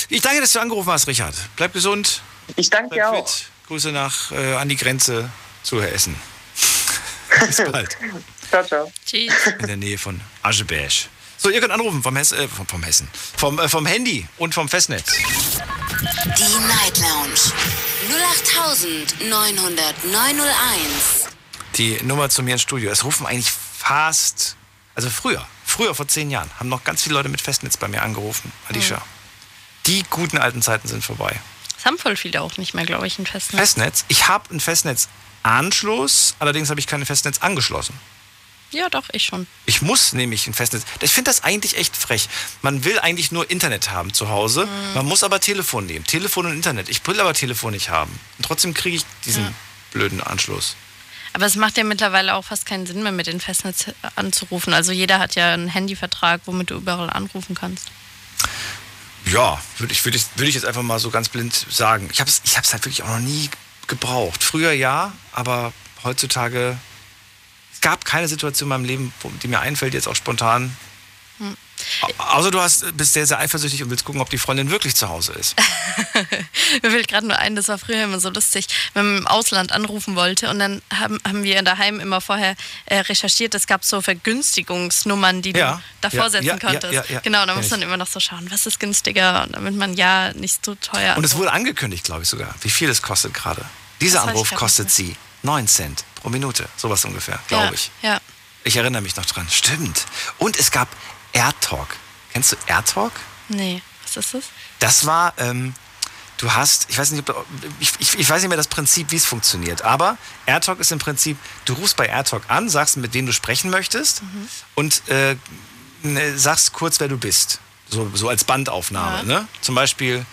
Speaker 1: Ich danke, dass du angerufen hast, Richard. Bleib gesund,
Speaker 8: Ich danke dir auch.
Speaker 1: Grüße nach äh, an die Grenze zu Essen. Bis bald.
Speaker 8: Ciao, ciao.
Speaker 2: Tschüss.
Speaker 1: In der Nähe von Ascheberg. So, ihr könnt anrufen vom, Hess, äh, vom, vom Hessen. Vom, äh, vom Handy und vom Festnetz.
Speaker 3: Die Night Lounge 08901.
Speaker 1: Die Nummer zu mir ins Studio. Es rufen eigentlich fast, also früher, früher vor zehn Jahren, haben noch ganz viele Leute mit Festnetz bei mir angerufen. Alicia. Die guten alten Zeiten sind vorbei.
Speaker 2: Das haben voll viele auch nicht mehr, glaube ich, ein Festnetz.
Speaker 1: Festnetz. Ich habe einen Festnetzanschluss, allerdings habe ich kein Festnetz angeschlossen.
Speaker 2: Ja, doch, ich schon.
Speaker 1: Ich muss nämlich ein Festnetz. Ich finde das eigentlich echt frech. Man will eigentlich nur Internet haben zu Hause. Man muss aber Telefon nehmen. Telefon und Internet. Ich will aber Telefon nicht haben. Und trotzdem kriege ich diesen blöden Anschluss.
Speaker 2: Aber es macht ja mittlerweile auch fast keinen Sinn mehr, mit den Festnetz anzurufen. Also jeder hat ja einen Handyvertrag, womit du überall anrufen kannst.
Speaker 1: Ja, würde ich, würd ich, würd ich jetzt einfach mal so ganz blind sagen. Ich habe es ich hab's halt wirklich auch noch nie gebraucht. Früher ja, aber heutzutage. Es gab keine Situation in meinem Leben, die mir einfällt, jetzt auch spontan. Au- Außer du hast, bist sehr, sehr eifersüchtig und willst gucken, ob die Freundin wirklich zu Hause ist.
Speaker 2: Mir fällt gerade nur ein, das war früher immer so lustig, wenn man im Ausland anrufen wollte und dann haben, haben wir daheim immer vorher äh, recherchiert, es gab so Vergünstigungsnummern, die
Speaker 1: Ja,
Speaker 2: du davor
Speaker 1: ja,
Speaker 2: setzen
Speaker 1: ja,
Speaker 2: konntest. Genau, da muss man immer noch so schauen, was ist günstiger, damit man ja nicht so teuer
Speaker 1: Und es wurde angekündigt, glaube ich sogar, wie viel es kostet gerade. Dieser
Speaker 2: Das
Speaker 1: Anruf kostet sie 9 Cent pro Minute. Sowas ungefähr, glaube
Speaker 2: ja,
Speaker 1: ich.
Speaker 2: Ja,
Speaker 1: Ich erinnere mich noch dran. Stimmt. Und es gab AirTalk. Kennst du AirTalk?
Speaker 2: nee, was ist das?
Speaker 1: Das war, ähm, du hast, ich weiß nicht, ob, ich, ich, ich weiß nicht mehr das Prinzip, wie es funktioniert, aber AirTalk ist im Prinzip, du rufst bei AirTalk an, sagst, mit wem du sprechen möchtest und äh, ne, sagst kurz, wer du bist. So, so als Bandaufnahme.
Speaker 2: Ja.
Speaker 1: Ne? Zum Beispiel,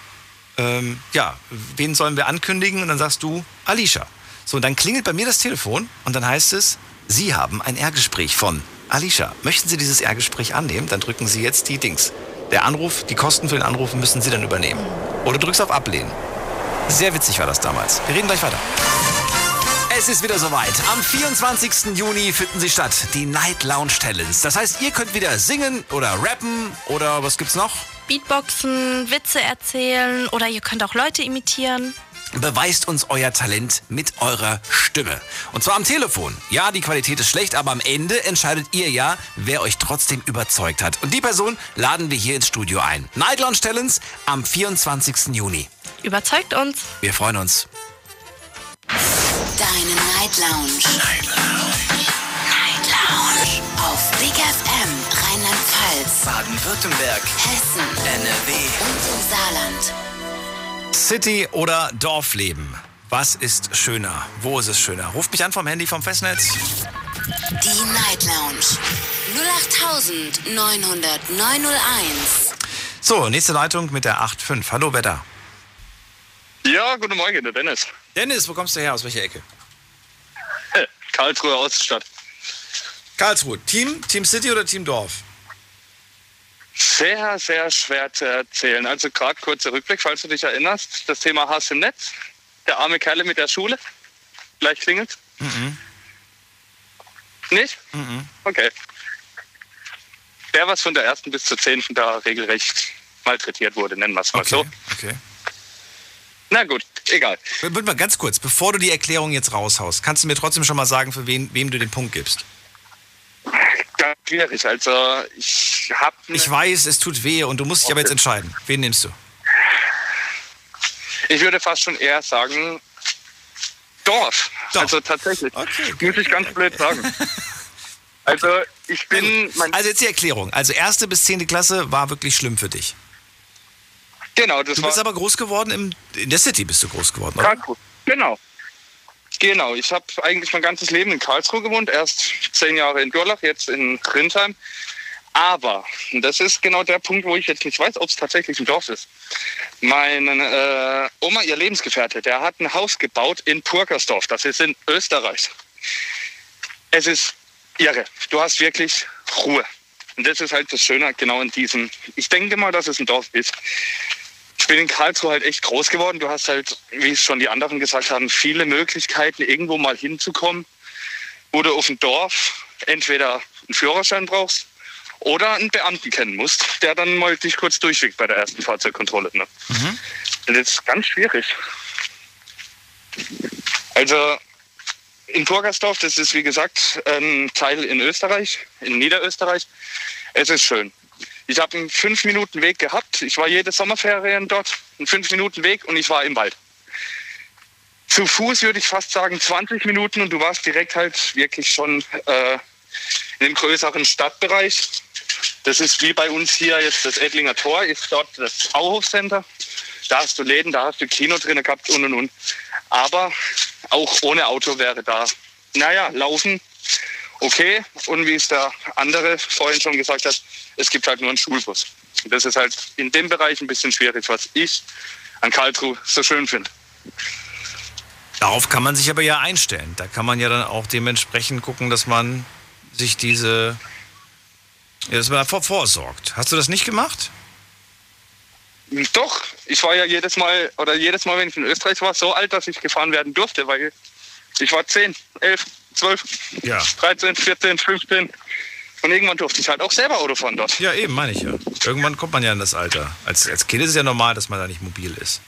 Speaker 1: ähm, ja, wen sollen wir ankündigen? Und dann sagst du, Alicia. So, und dann klingelt bei mir das Telefon und dann heißt es, Sie haben ein R-Gespräch von Alicia. Möchten Sie dieses R-Gespräch annehmen? Dann drücken Sie jetzt die Dings. Der Anruf, die Kosten für den Anruf müssen Sie dann übernehmen. Oder drückst auf Ablehnen. Sehr witzig war das damals. Wir reden gleich weiter. Es ist wieder soweit. Am 24. Juni finden sie statt, die Night Lounge Talents. Das heißt, ihr könnt wieder singen oder rappen oder was gibt's noch?
Speaker 2: Beatboxen, Witze erzählen oder ihr könnt auch Leute imitieren.
Speaker 1: Beweist uns euer Talent mit eurer Stimme. Und zwar am Telefon. Ja, die Qualität ist schlecht, aber am Ende entscheidet ihr ja, wer euch trotzdem überzeugt hat. Und die Person laden wir hier ins Studio ein. Night Lounge Talents am 24. Juni.
Speaker 2: Überzeugt uns.
Speaker 1: Wir freuen uns.
Speaker 3: Deine Night Lounge. Night Lounge. Night Lounge. Auf Big FM Rheinland-Pfalz,
Speaker 9: Baden-Württemberg.
Speaker 3: Hessen
Speaker 9: NRW.
Speaker 3: und im Saarland.
Speaker 1: City oder Dorfleben? Was ist schöner? Wo ist es schöner? Ruft mich an vom Handy vom Festnetz.
Speaker 3: Die Night Lounge 08901.
Speaker 1: So, nächste Leitung mit der 8.5. Hallo, wer da?
Speaker 5: Ja, guten Morgen, der Dennis.
Speaker 1: Dennis, wo kommst du her? Aus welcher Ecke?
Speaker 5: Karlsruhe Oststadt.
Speaker 1: Karlsruhe. Team, Team City oder Team Dorf?
Speaker 5: Sehr, sehr schwer zu erzählen. Also gerade kurzer Rückblick, falls du dich erinnerst. Das Thema Hass im Netz. Der arme Kerle mit der Schule. Gleich klingelt. Nicht? Okay. der, was von der ersten bis zur zehnten da regelrecht malträtiert wurde, nennen wir es mal
Speaker 1: Okay,
Speaker 5: so.
Speaker 1: okay.
Speaker 5: Na gut, egal.
Speaker 1: Warte mal ganz kurz, bevor du die Erklärung jetzt raushaust, kannst du mir trotzdem schon mal sagen, für wen, wem du den Punkt gibst?
Speaker 5: Ganz schwierig. Also ich habe
Speaker 1: Ich weiß, es tut weh und du musst dich aber jetzt entscheiden. Wen nimmst du?
Speaker 5: Ich würde fast schon eher sagen Dorf.
Speaker 1: Dorf.
Speaker 5: Also tatsächlich.
Speaker 1: Okay,
Speaker 5: Muss ich ganz blöd sagen. Also ich bin, mein,
Speaker 1: Also jetzt die Erklärung. Also erste bis zehnte Klasse war wirklich schlimm für dich.
Speaker 5: genau, das
Speaker 1: Du
Speaker 5: war
Speaker 1: bist aber groß geworden, im, in der City bist du groß geworden, oder?
Speaker 5: Karlsruhe. Genau. Genau, ich habe eigentlich mein ganzes Leben in Karlsruhe gewohnt, erst zehn Jahre in Durlach, jetzt in Rindheim. Aber, das ist genau der Punkt, wo ich jetzt nicht weiß, ob es tatsächlich ein Dorf ist. Meine äh, Oma, ihr Lebensgefährte, der hat ein Haus gebaut in Purkersdorf, das ist in Österreich. Es ist irre. Du hast wirklich Ruhe. Und das ist halt das Schöne genau in diesem. Ich denke mal, dass es ein Dorf ist. Ich bin in Karlsruhe halt echt groß geworden. Du hast halt, wie es schon die anderen gesagt haben, viele Möglichkeiten, irgendwo mal hinzukommen, wo du auf dem Dorf entweder einen Führerschein brauchst oder einen Beamten kennen musst, der dann mal dich kurz durchschickt bei der ersten Fahrzeugkontrolle. Ne? Und das ist ganz schwierig. Also in Burgersdorf, das ist wie gesagt ein Teil in Österreich, in Niederösterreich. Es ist schön. Ich habe einen fünf Minuten Weg gehabt. Ich war jede Sommerferien dort, einen fünf Minuten Weg und ich war im Wald. Zu Fuß würde ich fast sagen 20 Minuten und du warst direkt halt wirklich schon äh, in einem größeren Stadtbereich. Das ist wie bei uns hier jetzt das Edlinger Tor, ist dort das Auhofcenter. Da hast du Läden, da hast du Kino drin gehabt und und und. Aber auch ohne Auto wäre da, naja, laufen okay. Und wie es der andere vorhin schon gesagt hat, es gibt halt nur einen Schulbus. Und das ist halt in dem Bereich ein bisschen schwierig, was ich an Karlsruhe so schön finde.
Speaker 1: Darauf kann man sich aber ja einstellen. Da kann man ja dann auch dementsprechend gucken, dass man sich diese, ja, dass man davor vorsorgt. Hast du das nicht gemacht?
Speaker 5: Doch, ich war ja jedes Mal, oder jedes Mal, wenn ich in Österreich war, so alt, dass ich gefahren werden durfte, weil ich war 10, 11, 12,
Speaker 1: Ja.
Speaker 5: 13, 14, 15. Und irgendwann durfte ich halt auch selber Auto fahren dort.
Speaker 1: Ja, eben, meine ich ja. Irgendwann kommt man ja in das Alter. Als, als Kind ist es ja normal, dass man da nicht mobil ist.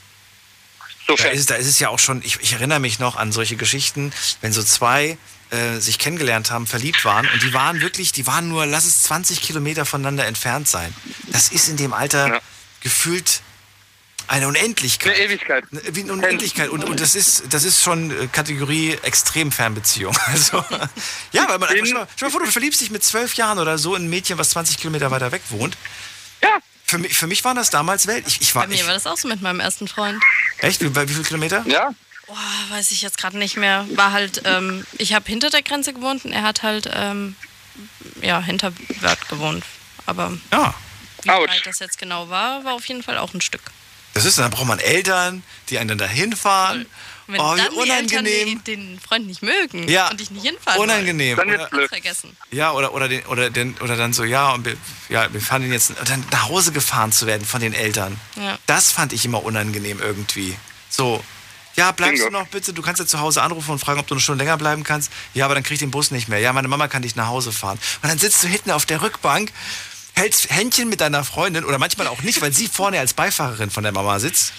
Speaker 1: Da
Speaker 5: Sofern.
Speaker 1: ist, es- da ist es ja auch schon, ich, ich erinnere mich noch an solche Geschichten, wenn so zwei äh, sich kennengelernt haben, verliebt waren und die waren wirklich, die waren nur, lass es 20 Kilometer voneinander entfernt sein. Das ist in dem Alter
Speaker 5: Ja.
Speaker 1: gefühlt eine Unendlichkeit.
Speaker 5: Eine Ewigkeit.
Speaker 1: Wie eine Unendlichkeit. Und, und das, ist, das ist schon äh, Kategorie Extremfernbeziehung. Also, ja, weil man einfach,
Speaker 5: In-
Speaker 1: stell mal, stell mal vor, du verliebst dich mit zwölf Jahren oder so in ein Mädchen, was 20 Kilometer weiter weg wohnt.
Speaker 5: Ja,
Speaker 1: Für mich, für mich war das damals Welt. Ich, ich war,
Speaker 2: Bei mir
Speaker 1: ich,
Speaker 2: war das auch so mit meinem ersten Freund.
Speaker 1: echt? Wie, bei wie viel Kilometer?
Speaker 5: ja.
Speaker 2: Boah, weiß ich jetzt gerade nicht mehr. War halt, ähm, ich habe hinter der Grenze gewohnt und er hat halt, ähm, ja, hinter Wörth gewohnt. Aber
Speaker 1: Ja.
Speaker 2: wie
Speaker 5: Autsch.
Speaker 2: weit das jetzt genau war, war auf jeden Fall auch ein Stück.
Speaker 1: Das ist, dann braucht man Eltern, die einen dann dahin fahren.
Speaker 2: Wenn
Speaker 1: Oh, wie
Speaker 2: dann die Eltern
Speaker 1: unangenehm.
Speaker 2: den, den Freund nicht mögen
Speaker 1: Ja.
Speaker 2: und dich nicht hinfahren
Speaker 1: Unangenehm.
Speaker 5: Dann
Speaker 1: Oder,
Speaker 5: wird's
Speaker 2: wollen,
Speaker 5: blöd.
Speaker 2: vergessen.
Speaker 1: ja, oder, oder, den, oder, den, oder dann so, ja, und wir, ja, wir fahren den jetzt, dann nach Hause gefahren zu werden von den Eltern.
Speaker 2: Ja.
Speaker 1: Das fand ich immer unangenehm irgendwie. So, ja, bleibst
Speaker 5: Bingo.
Speaker 1: du noch bitte? Du kannst ja zu Hause anrufen und fragen, ob du eine Stunde länger bleiben kannst. Ja, aber dann krieg ich den Bus nicht mehr. Ja, meine Mama kann dich nach Hause fahren. Und dann sitzt du hinten auf der Rückbank, hältst Händchen mit deiner Freundin oder manchmal auch nicht, weil sie vorne als Beifahrerin von der Mama sitzt.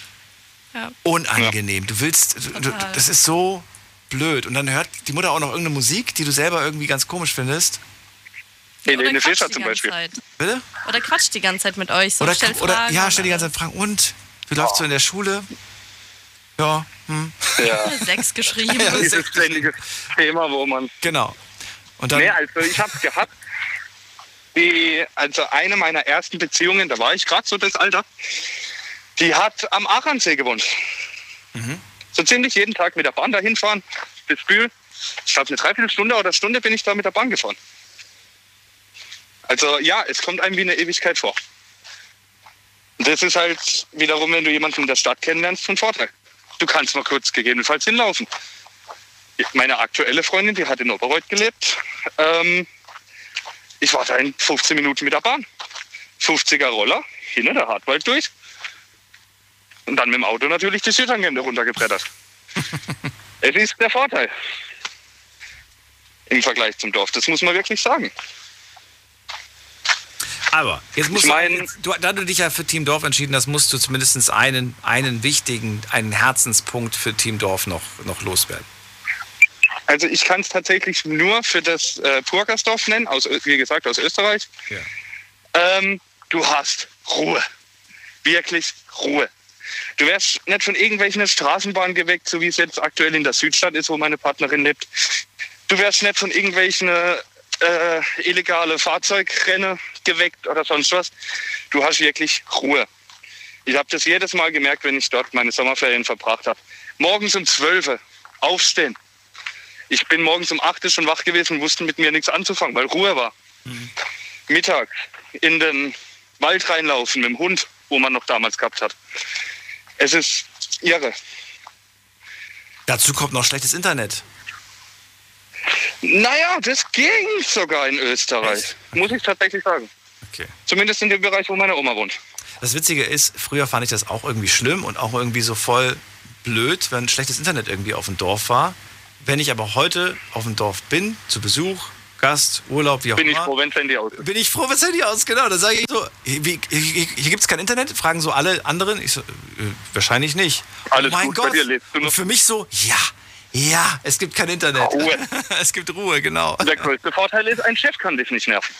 Speaker 2: Ja.
Speaker 1: Unangenehm. Du willst, du, das ist so blöd. Und dann hört die Mutter auch noch irgendeine Musik, die du selber irgendwie ganz komisch findest.
Speaker 5: Helene
Speaker 2: Oder
Speaker 5: Fischer zum Beispiel.
Speaker 2: Zeit.
Speaker 1: Bitte?
Speaker 2: Oder quatscht die ganze Zeit mit euch. So,
Speaker 1: Oder,
Speaker 2: stellt
Speaker 1: oder
Speaker 2: Fragen
Speaker 1: ja,
Speaker 2: und
Speaker 1: stell die ganze. Zeit Fragen. Und? Wie läuft's so in der Schule? Ja, hm,
Speaker 5: Ja.
Speaker 2: Sechs geschrieben.
Speaker 1: Ja, das-
Speaker 5: Dieses ständige Thema, wo man
Speaker 1: genau. Und dann,
Speaker 5: Nee, also ich habe gehabt, die, also eine meiner ersten Beziehungen, da war ich gerade so das Alter, die hat am Achernsee gewohnt. So ziemlich jeden Tag mit der Bahn dahin fahren, bis Bühl. Ich glaube, eine Dreiviertelstunde oder Stunde bin ich da mit der Bahn gefahren. Also ja, es kommt einem wie eine Ewigkeit vor. Und das ist halt wiederum, wenn du jemanden in der Stadt kennenlernst, von Vorteil. Du kannst mal kurz gegebenenfalls hinlaufen. Meine aktuelle Freundin, die hat in Oberreuth gelebt. Ähm, ich war da in 15 Minuten mit der Bahn. 50er Roller, hin in der Hartwald durch. Und dann mit dem Auto natürlich die Südtangente runtergebrettert. es ist der Vorteil. Im Vergleich zum Dorf, das muss man wirklich sagen.
Speaker 1: Aber jetzt musst
Speaker 5: Ich mein-
Speaker 1: du, da du dich ja für Team Dorf entschieden hast, musst du zumindest einen, einen wichtigen, einen Herzenspunkt für Team Dorf noch, noch loswerden.
Speaker 5: Also ich kann es tatsächlich nur für das äh, Purgersdorf nennen, aus, wie gesagt aus Österreich.
Speaker 1: Ja.
Speaker 5: Ähm, du hast Ruhe. Wirklich Ruhe. Du wärst nicht von irgendwelchen Straßenbahnen geweckt, so wie es jetzt aktuell in der Südstadt ist, wo meine Partnerin lebt. Du wärst nicht von irgendwelchen äh, illegale Fahrzeugrennen geweckt oder sonst was. Du hast wirklich Ruhe. Ich habe das jedes Mal gemerkt, wenn ich dort meine Sommerferien verbracht habe. Morgens um 12 Uhr aufstehen. Ich bin morgens um 8 Uhr schon wach gewesen und wusste mit mir nichts anzufangen, weil Ruhe war. Mittag in den Wald reinlaufen mit dem Hund, wo man noch damals gehabt hat. Es ist irre.
Speaker 1: Dazu kommt noch schlechtes Internet.
Speaker 5: Naja, das ging sogar in Österreich. Muss ich tatsächlich sagen.
Speaker 1: Okay.
Speaker 5: Zumindest in dem Bereich, wo meine Oma wohnt.
Speaker 1: Das Witzige ist, früher fand ich das auch irgendwie schlimm und auch irgendwie so voll blöd, wenn schlechtes Internet irgendwie auf dem Dorf war. Wenn ich aber heute auf dem Dorf bin, zu Besuch, Gast, Urlaub, wie auch
Speaker 5: Bin ich
Speaker 1: immer,
Speaker 5: froh, wenn das Handy aus ist.
Speaker 1: bin ich froh, was Handy aus, genau. Da sage ich so, wie, hier, hier gibt es kein Internet? Fragen so alle anderen. Ich so, äh, wahrscheinlich nicht.
Speaker 5: Alles
Speaker 1: oh mein
Speaker 5: gut bei
Speaker 1: Gott.
Speaker 5: dir, lebst du noch?
Speaker 1: Und für mich so, ja, ja, es gibt kein Internet.
Speaker 5: Ruhe.
Speaker 1: es gibt Ruhe, genau.
Speaker 5: Der größte Vorteil ist, ein Chef kann dich nicht nerven.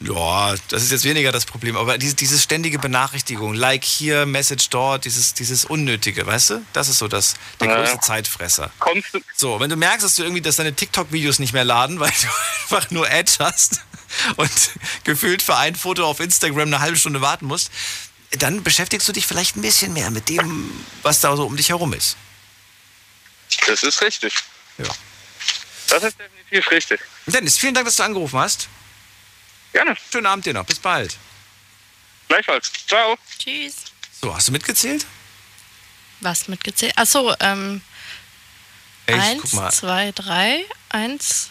Speaker 1: Ja, das ist jetzt weniger das Problem. Aber diese, diese ständige Benachrichtigung, Like hier, Message dort, dieses, dieses Unnötige, weißt du? Das ist so das, der
Speaker 5: Ja.
Speaker 1: größte Zeitfresser.
Speaker 5: Kommst du,
Speaker 1: So, wenn du merkst, dass du irgendwie, dass deine TikTok-Videos nicht mehr laden, weil du einfach nur Edge hast und gefühlt für ein Foto auf Instagram eine halbe Stunde warten musst, dann beschäftigst du dich vielleicht ein bisschen mehr mit dem, was da so um dich herum ist.
Speaker 5: das ist richtig.
Speaker 1: Ja.
Speaker 5: Das ist definitiv richtig.
Speaker 1: Dennis, vielen Dank, dass du angerufen hast.
Speaker 5: Gerne.
Speaker 1: Schönen Abend dir noch. Bis bald.
Speaker 5: Gleichfalls. Ciao.
Speaker 2: Tschüss.
Speaker 1: So, hast du mitgezählt?
Speaker 2: Was mitgezählt? Achso, ähm,
Speaker 1: Ey, ich
Speaker 2: eins,
Speaker 1: guck mal.
Speaker 2: zwei, drei, eins,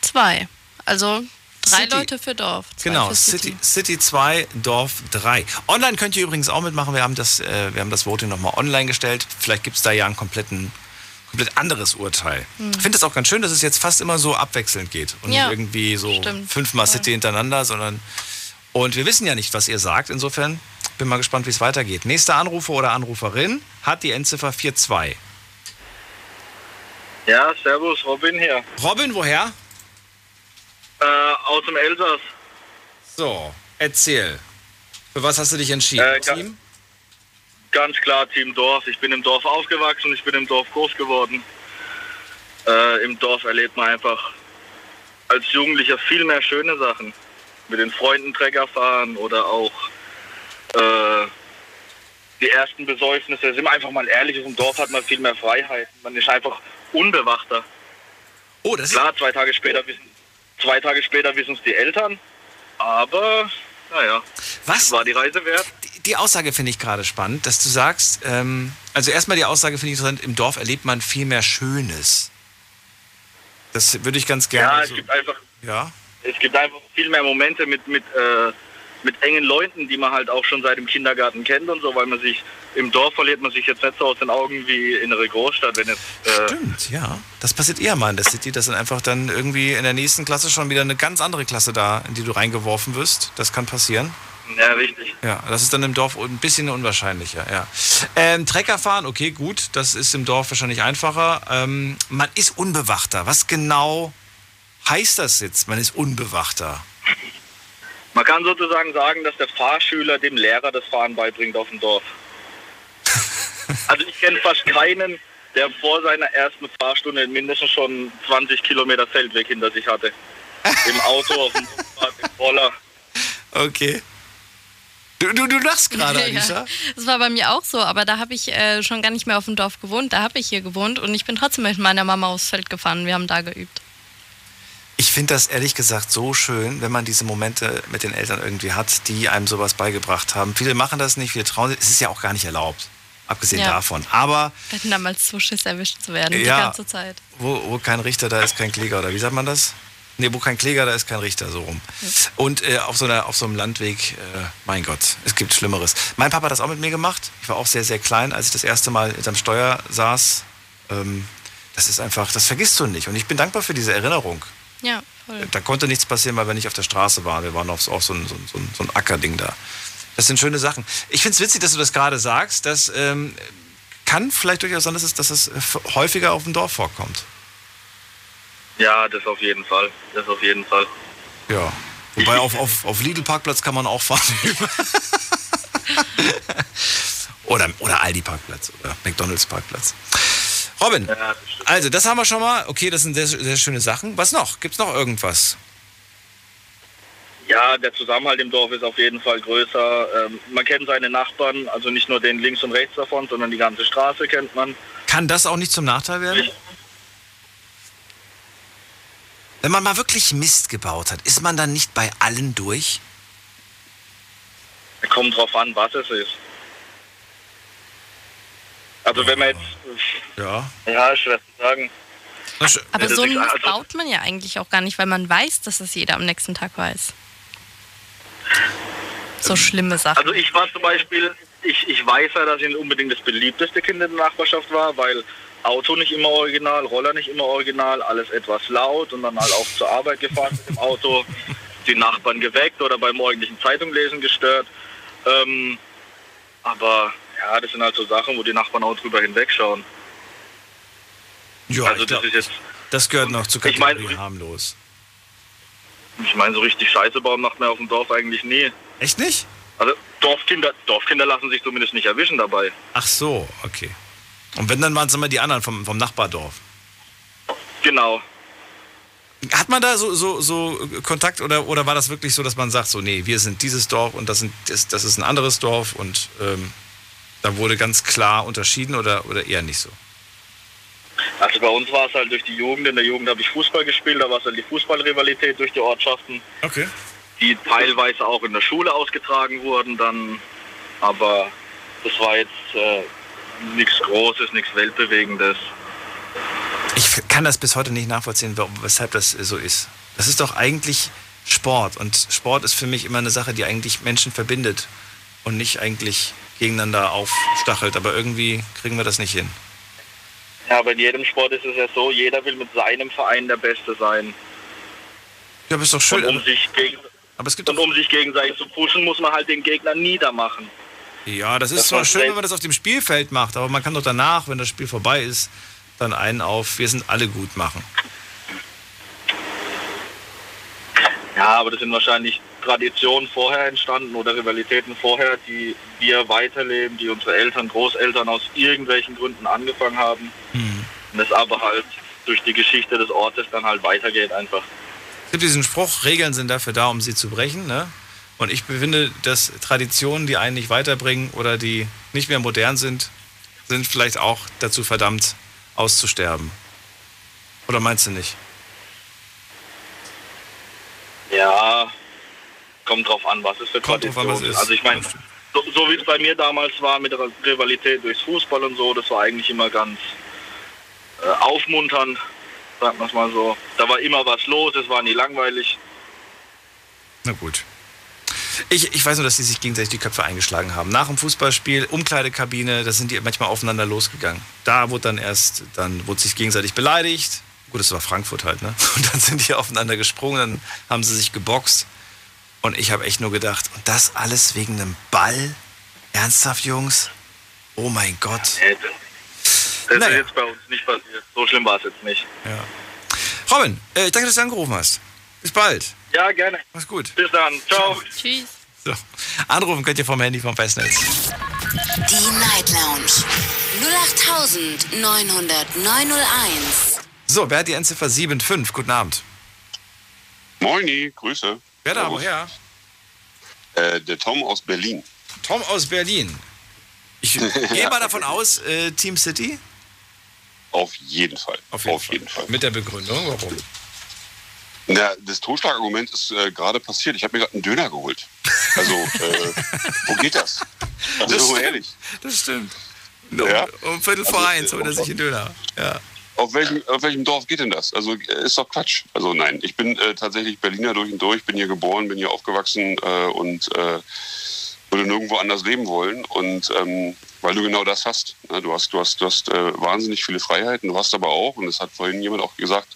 Speaker 2: zwei. Also drei
Speaker 1: City.
Speaker 2: Leute für Dorf. Zwei
Speaker 1: Genau,
Speaker 2: für
Speaker 1: City, City 2, Dorf 3. Online könnt ihr übrigens auch mitmachen. Wir haben das, äh, wir haben das Voting nochmal online gestellt. Vielleicht gibt es da ja ein kompletten, komplett anderes Urteil. Ich finde es auch ganz schön, dass es jetzt fast immer so abwechselnd geht. Und
Speaker 2: Hm. Ja,
Speaker 1: nicht irgendwie so
Speaker 2: stimmt.
Speaker 1: fünfmal. City hintereinander, sondern. Und wir wissen ja nicht, was ihr sagt. Insofern bin mal gespannt, wie es weitergeht. Nächster Anrufer oder Anruferin hat die Endziffer 42.
Speaker 6: Ja, servus, Robin hier.
Speaker 1: Robin, woher?
Speaker 6: Äh, aus dem Elsass.
Speaker 1: So, erzähl. Für was hast du dich entschieden?
Speaker 6: Äh,
Speaker 1: Team?
Speaker 6: Ganz klar Team Dorf. Ich bin im Dorf aufgewachsen, ich bin im Dorf groß geworden. Äh, Im Dorf erlebt man einfach als Jugendlicher viel mehr schöne Sachen. Mit den Freunden Trecker fahren oder auch äh, die ersten Besäufnisse. Sind wir einfach mal ehrlich, im Dorf hat man viel mehr Freiheit. Man ist einfach unbewachter.
Speaker 1: Oh, das ist.
Speaker 6: Klar, zwei Tage später wissen zwei Tage später wissen es die Eltern. Aber naja,
Speaker 1: Was?
Speaker 6: war die Reise wert.
Speaker 1: Die- Aussage finde ich gerade spannend, dass du sagst, ähm, also erstmal die Aussage finde ich interessant, im Dorf erlebt man viel mehr Schönes. Das würde ich ganz
Speaker 6: Ja,
Speaker 1: gerne.
Speaker 6: es
Speaker 1: so,
Speaker 6: gibt einfach
Speaker 1: ja.
Speaker 6: es gibt einfach viel mehr Momente mit, mit, äh, mit engen Leuten, die man halt auch schon seit dem Kindergarten kennt und so, weil man sich im Dorf verliert man sich jetzt nicht so aus den Augen wie in einer Großstadt, wenn jetzt äh,
Speaker 1: Stimmt, ja. Das passiert eher mal in der City, dass dann einfach dann irgendwie in der nächsten Klasse schon wieder eine ganz andere Klasse da, in die du reingeworfen wirst. Das kann passieren.
Speaker 6: Ja richtig.
Speaker 1: Ja, das ist dann im Dorf ein bisschen unwahrscheinlicher, ja. Ähm, Trecker fahren, okay, gut, das ist im Dorf wahrscheinlich einfacher. Ähm, man ist unbewachter. Was genau heißt das jetzt? Man ist unbewachter.
Speaker 6: Man kann sozusagen sagen, dass der Fahrschüler dem Lehrer das Fahren beibringt auf dem Dorf. Also ich kenne fast keinen, der vor seiner ersten Fahrstunde mindestens schon 20 Kilometer Feldweg hinter sich hatte. Im Auto, auf dem Motorrad, im Roller.
Speaker 1: Okay. Du, du, du lachst gerade.
Speaker 2: Ja, das war bei mir auch so, aber da habe ich äh, schon gar nicht mehr auf dem Dorf gewohnt. Da habe ich hier gewohnt und ich bin trotzdem mit meiner Mama aufs Feld gefahren. Wir haben da geübt.
Speaker 1: Ich finde das ehrlich gesagt so schön, wenn man diese Momente mit den Eltern irgendwie hat, die einem sowas beigebracht haben. Viele machen das nicht, viele trauen sich. Es ist ja auch gar nicht erlaubt, abgesehen
Speaker 2: Ja.
Speaker 1: davon. Aber
Speaker 2: Wir hatten damals so Schiss erwischt zu werden, die
Speaker 1: Ja.
Speaker 2: ganze Zeit.
Speaker 1: wo, wo kein Richter, da ist kein Kläger, oder wie sagt man das? Nee, wo kein Kläger, da ist kein Richter, so rum. Und äh, auf, so einer, auf so einem Landweg, äh, mein Gott, es gibt Schlimmeres. Mein Papa hat das auch mit mir gemacht. Ich war auch sehr, sehr klein, als ich das erste Mal hinterm Steuer saß. Ähm, das ist einfach, das vergisst du nicht. Und ich bin dankbar für diese Erinnerung.
Speaker 2: Ja, voll.
Speaker 1: Da konnte nichts passieren, weil wir nicht auf der Straße waren. Wir waren auf, so, ein, so, ein- so, ein- so ein Ackerding da. Das sind schöne Sachen. Ich finde es witzig, dass du das gerade sagst. Das ähm, kann vielleicht durchaus sein, dass es, dass es äh, häufiger auf dem Dorf vorkommt.
Speaker 6: Ja, das auf jeden Fall. Das auf jeden Fall.
Speaker 1: Ja. Wobei auf, auf, auf Lidl-Parkplatz kann man auch fahren. oder, oder Aldi-Parkplatz oder McDonalds-Parkplatz. Robin,
Speaker 6: Ja,
Speaker 1: also das haben wir schon mal. Okay, das sind sehr, sehr schöne Sachen. Was noch? Gibt es noch irgendwas?
Speaker 6: Ja, der Zusammenhalt im Dorf ist auf jeden Fall größer. Ähm, man kennt seine Nachbarn, also nicht nur den links und rechts davon, sondern die ganze Straße kennt man.
Speaker 1: Kann das auch nicht zum Nachteil werden? Wenn man mal wirklich Mist gebaut hat, ist man dann nicht bei allen durch?
Speaker 6: Kommt drauf an, was es ist. Also wenn man jetzt,
Speaker 1: Ja.
Speaker 6: ja, schwer zu sagen.
Speaker 2: Aber
Speaker 6: das
Speaker 2: so einen Mist
Speaker 6: also-
Speaker 2: baut man ja eigentlich auch gar nicht, weil man weiß, dass es jeder am nächsten Tag weiß. So schlimme Sachen.
Speaker 6: Also ich war zum Beispiel, ich, ich weiß ja, dass ich nicht unbedingt das beliebteste Kind in der Nachbarschaft war, weil Auto nicht immer original, Roller nicht immer original, alles etwas laut und dann halt auch zur Arbeit gefahren mit dem Auto, die Nachbarn geweckt oder beim morgendlichen Zeitunglesen gestört. Ähm, aber ja, das sind halt so Sachen, wo die Nachbarn auch drüber hinwegschauen.
Speaker 1: Ja,
Speaker 6: also das
Speaker 1: glaub,
Speaker 6: ist jetzt,
Speaker 1: das gehört noch zu
Speaker 6: Ich mein-
Speaker 1: Kategorie harmlos.
Speaker 6: ich meine, so richtig Scheiße bauen macht man auf dem Dorf eigentlich nie.
Speaker 1: Echt nicht?
Speaker 6: Also Dorfkinder, Dorfkinder lassen sich zumindest nicht erwischen dabei.
Speaker 1: Ach so, okay. Und wenn, dann waren es immer die anderen vom, vom Nachbardorf.
Speaker 6: Genau.
Speaker 1: Hat man da so, so, so Kontakt oder, oder war das wirklich so, dass man sagt, so, nee, wir sind dieses Dorf und das, sind, das, das ist ein anderes Dorf und ähm, da wurde ganz klar unterschieden oder, oder eher nicht so?
Speaker 6: Also bei uns war es halt durch die Jugend. In der Jugend habe ich Fußball gespielt, da war es halt die Fußballrivalität durch die Ortschaften,
Speaker 1: Okay.
Speaker 6: die teilweise auch in der Schule ausgetragen wurden dann. Aber das war jetzt äh, nichts Großes, nichts Weltbewegendes.
Speaker 1: Ich kann das bis heute nicht nachvollziehen, weshalb das so ist. Das ist doch eigentlich Sport und Sport ist für mich immer eine Sache, die eigentlich Menschen verbindet und nicht eigentlich gegeneinander aufstachelt. Aber irgendwie kriegen wir das nicht hin.
Speaker 6: Ja, aber in jedem Sport ist es ja so, jeder will mit seinem Verein der Beste sein.
Speaker 1: Ja, aber ist doch
Speaker 6: Und
Speaker 1: schön.
Speaker 6: um sich, gegen,
Speaker 1: Aber es gibt
Speaker 6: und um sich gegenseitig zu pushen, muss man halt den Gegner niedermachen.
Speaker 1: Ja, das ist
Speaker 6: Das
Speaker 1: zwar
Speaker 6: war
Speaker 1: schön, wenn man das auf dem Spielfeld macht, aber man kann doch danach, wenn das Spiel vorbei ist, dann einen auf, wir sind alle gut machen.
Speaker 6: Ja, aber das sind wahrscheinlich Traditionen vorher entstanden oder Rivalitäten vorher, die wir weiterleben, die unsere Eltern, Großeltern aus irgendwelchen Gründen angefangen haben. Und das aber halt durch die Geschichte des Ortes dann halt weitergeht einfach.
Speaker 1: Es gibt diesen Spruch, Regeln sind dafür da, um sie zu brechen. Ne? Und ich finde, dass Traditionen, die einen nicht weiterbringen oder die nicht mehr modern sind, sind vielleicht auch dazu verdammt, auszusterben. Oder meinst du nicht?
Speaker 6: Ja, kommt drauf an, was es für
Speaker 1: Kommt drauf an, was ist.
Speaker 6: Also ich meine, so, so wie es bei mir damals war mit der Rivalität durchs Fußball und so, das war eigentlich immer ganz äh, aufmunternd, sagt man es mal so. Da war immer was los, es war nie langweilig.
Speaker 1: Na gut. Ich, ich weiß nur, dass die sich gegenseitig die Köpfe eingeschlagen haben. Nach dem Fußballspiel, Umkleidekabine, da sind die manchmal aufeinander losgegangen. Da wurde dann erst, dann wurde sich gegenseitig beleidigt. Gut, das war Frankfurt halt, ne? Und dann sind die aufeinander gesprungen, dann haben sie sich geboxt. Und ich habe echt nur gedacht, und das alles wegen einem Ball? Ernsthaft, Jungs? Oh mein Gott.
Speaker 6: Nee, das
Speaker 1: Naja.
Speaker 6: ist jetzt bei uns nicht passiert. So schlimm war es jetzt nicht.
Speaker 1: Ja. Robin, äh, danke, dass du angerufen hast. Bis bald.
Speaker 6: Ja, gerne.
Speaker 1: Mach's gut.
Speaker 6: Bis dann. Ciao.
Speaker 2: Tschüss.
Speaker 1: So. Anrufen könnt ihr vom Handy vom Festnetz.
Speaker 3: Die Night Lounge 0890901.
Speaker 1: So, wer hat die Endziffer 75? Guten Abend.
Speaker 10: Moini, Grüße.
Speaker 1: Wer da woher?
Speaker 10: Äh, der Tom aus Berlin.
Speaker 1: Tom aus Berlin. Ich gehe mal davon aus, äh, Team City?
Speaker 10: Auf jeden Fall.
Speaker 1: Auf jeden, Fall. Mit der Begründung, warum?
Speaker 10: Na, das Totschlagargument ist äh, gerade passiert. Ich habe mir gerade einen Döner geholt. Also, äh, wo geht das? Also,
Speaker 1: Das stimmt.
Speaker 10: ehrlich.
Speaker 1: Das stimmt. Um,
Speaker 10: Ja.
Speaker 1: um Viertel vor
Speaker 10: Also,
Speaker 1: eins holt er sich einen Döner. Ja.
Speaker 10: Auf welchem, auf welchem Dorf geht denn das? Also, ist doch Quatsch. Also, nein, ich bin äh, tatsächlich Berliner durch und durch, bin hier geboren, bin hier aufgewachsen äh, und äh, würde nirgendwo anders leben wollen. Und ähm, weil du genau das hast. Ne? Du hast, du hast, du hast äh, wahnsinnig viele Freiheiten, du hast aber auch, und das hat vorhin jemand auch gesagt,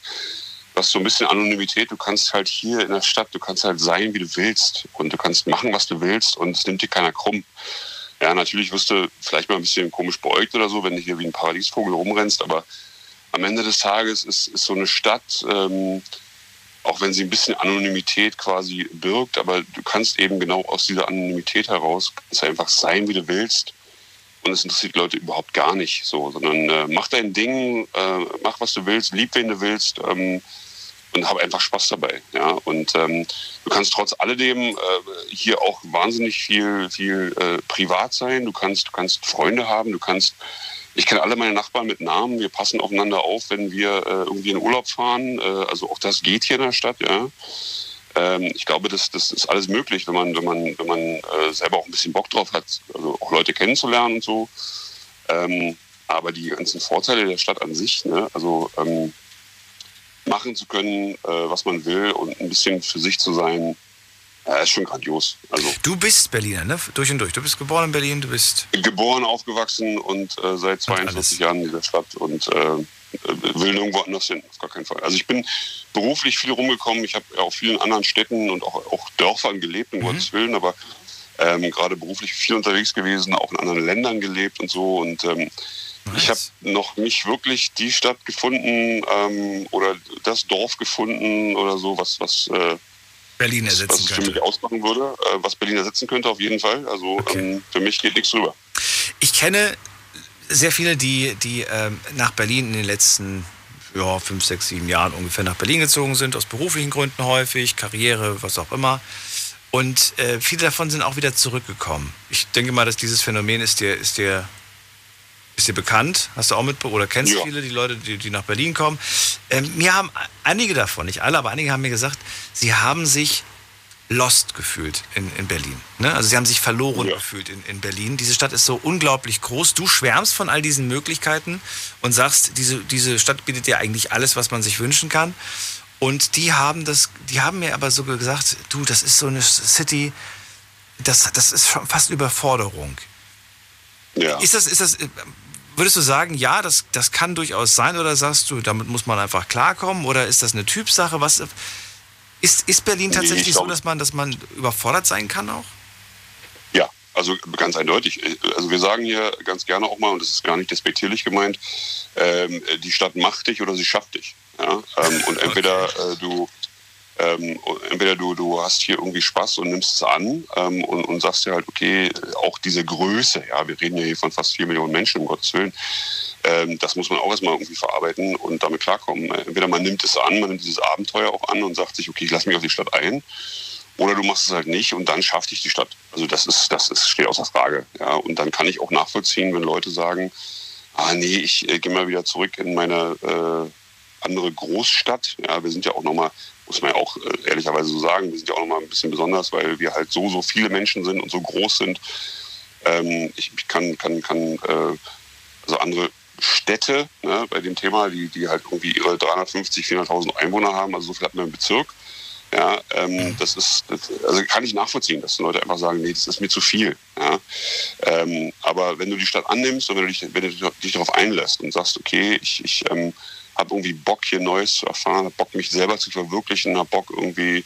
Speaker 10: hast so ein bisschen Anonymität. Du kannst halt hier in der Stadt, du kannst halt sein, wie du willst. Und du kannst machen, was du willst. Und es nimmt dir keiner krumm. Ja, natürlich wirst du vielleicht mal ein bisschen komisch beäugt oder so, wenn du hier wie ein Paradiesvogel rumrennst. Aber am Ende des Tages ist, ist so eine Stadt, ähm, auch wenn sie ein bisschen Anonymität quasi birgt, aber du kannst eben genau aus dieser Anonymität heraus einfach sein, wie du willst. Und es interessiert Leute überhaupt gar nicht so, sondern äh, mach dein Ding, äh, mach was du willst, lieb wen du willst ähm, und hab einfach Spaß dabei. Ja? Und ähm, du kannst trotz alledem äh, hier auch wahnsinnig viel, viel äh, privat sein. Du kannst, du kannst Freunde haben, du kannst ich kenne alle meine Nachbarn mit Namen. Wir passen aufeinander auf, wenn wir äh, irgendwie in Urlaub fahren. Äh, also auch das geht hier in der Stadt, ja. Ähm, ich glaube, das, das ist alles möglich, wenn man, wenn man, wenn man äh, selber auch ein bisschen Bock drauf hat, also auch Leute kennenzulernen und so. Ähm, aber die ganzen Vorteile der Stadt an sich, ne, also ähm, machen zu können, äh, was man will und ein bisschen für sich zu sein, ja, ist schon grandios. Also
Speaker 1: Du bist Berliner, ne? Durch und durch. Du bist geboren in Berlin, du bist.
Speaker 10: geboren, aufgewachsen und äh, seit 42 Jahren in dieser Stadt und äh, will nirgendwo anders hin, auf gar keinen Fall. Also ich bin beruflich viel rumgekommen. Ich habe ja auch vielen anderen Städten und auch, auch Dörfern gelebt, um Gottes Willen, aber ähm, gerade beruflich viel unterwegs gewesen, auch in anderen Ländern gelebt und so. Und ähm, ich habe noch nicht wirklich die Stadt gefunden ähm, oder das Dorf gefunden oder so, was, was äh,
Speaker 1: Berlin
Speaker 10: was
Speaker 1: ersetzen
Speaker 10: es für
Speaker 1: könnte.
Speaker 10: mich ausmachen würde, äh, was Berlin ersetzen könnte, auf jeden Fall. Also ähm, für mich geht nichts drüber.
Speaker 1: Ich kenne sehr viele, die, die ähm, nach Berlin in den letzten ja, fünf, sechs, sieben Jahren ungefähr nach Berlin gezogen sind, aus beruflichen Gründen häufig, Karriere, was auch immer. Und äh, viele davon sind auch wieder zurückgekommen. Ich denke mal, dass dieses Phänomen ist dir, ist dir, ist dir bekannt. Hast du auch mit oder kennst
Speaker 10: Ja.
Speaker 1: viele, die Leute, die, die nach Berlin kommen. Ähm, mir haben einige davon, nicht alle, aber einige haben mir gesagt, sie haben sich lost gefühlt in, in Berlin. Ne? Also sie haben sich verloren gefühlt in, in Berlin. Diese Stadt ist so unglaublich groß. Du schwärmst von all diesen Möglichkeiten und sagst, diese, diese Stadt bietet dir eigentlich alles, was man sich wünschen kann. Und die haben das, die haben mir aber so gesagt, du, das ist so eine City, das, das ist schon fast Überforderung.
Speaker 10: Ja.
Speaker 1: Ist das, ist das, würdest du sagen, ja, das, das kann durchaus sein, oder sagst du, damit muss man einfach klarkommen, oder ist das eine Typsache? Was, ist, ist Berlin
Speaker 10: Nee,
Speaker 1: tatsächlich
Speaker 10: ich
Speaker 1: so, dass man, dass man überfordert sein kann auch?
Speaker 10: Ja, also ganz eindeutig. Also wir sagen hier ganz gerne auch mal, und das ist gar nicht despektierlich gemeint, ähm, die Stadt macht dich oder sie schafft dich. Ja? Ähm, und entweder äh, du ähm, entweder du, du hast hier irgendwie Spaß und nimmst es an ähm, und, und sagst dir halt, okay, auch diese Größe, ja, wir reden ja hier von fast vier Millionen Menschen, um Gottes Willen, ähm, das muss man auch erstmal irgendwie verarbeiten und damit klarkommen. Entweder man nimmt es an, man nimmt dieses Abenteuer auch an und sagt sich, okay, ich lasse mich auf die Stadt ein. Oder du machst es halt nicht und dann schafft dich die Stadt. Also das ist, das ist, steht außer Frage. Ja. Und dann kann ich auch nachvollziehen, wenn Leute sagen, ah nee, ich äh, gehe mal wieder zurück in meine äh, andere Großstadt. Ja, wir sind ja auch nochmal, muss man ja auch äh, ehrlicherweise so sagen, wir sind ja auch nochmal ein bisschen besonders, weil wir halt so, so viele Menschen sind und so groß sind. Ähm, ich, ich kann, kann, kann äh, also andere Städte ne, bei dem Thema, die, die halt irgendwie ihre 350, 400.000 Einwohner haben, also so viel hat man im Bezirk. Ja, ähm, das ist, das, also kann ich nachvollziehen, dass Leute einfach sagen, nee, das ist mir zu viel. Ja, ähm, aber wenn du die Stadt annimmst und wenn du dich, wenn du dich darauf einlässt und sagst, okay, ich, ich ähm, habe irgendwie Bock hier Neues zu erfahren, habe Bock mich selber zu verwirklichen, habe Bock irgendwie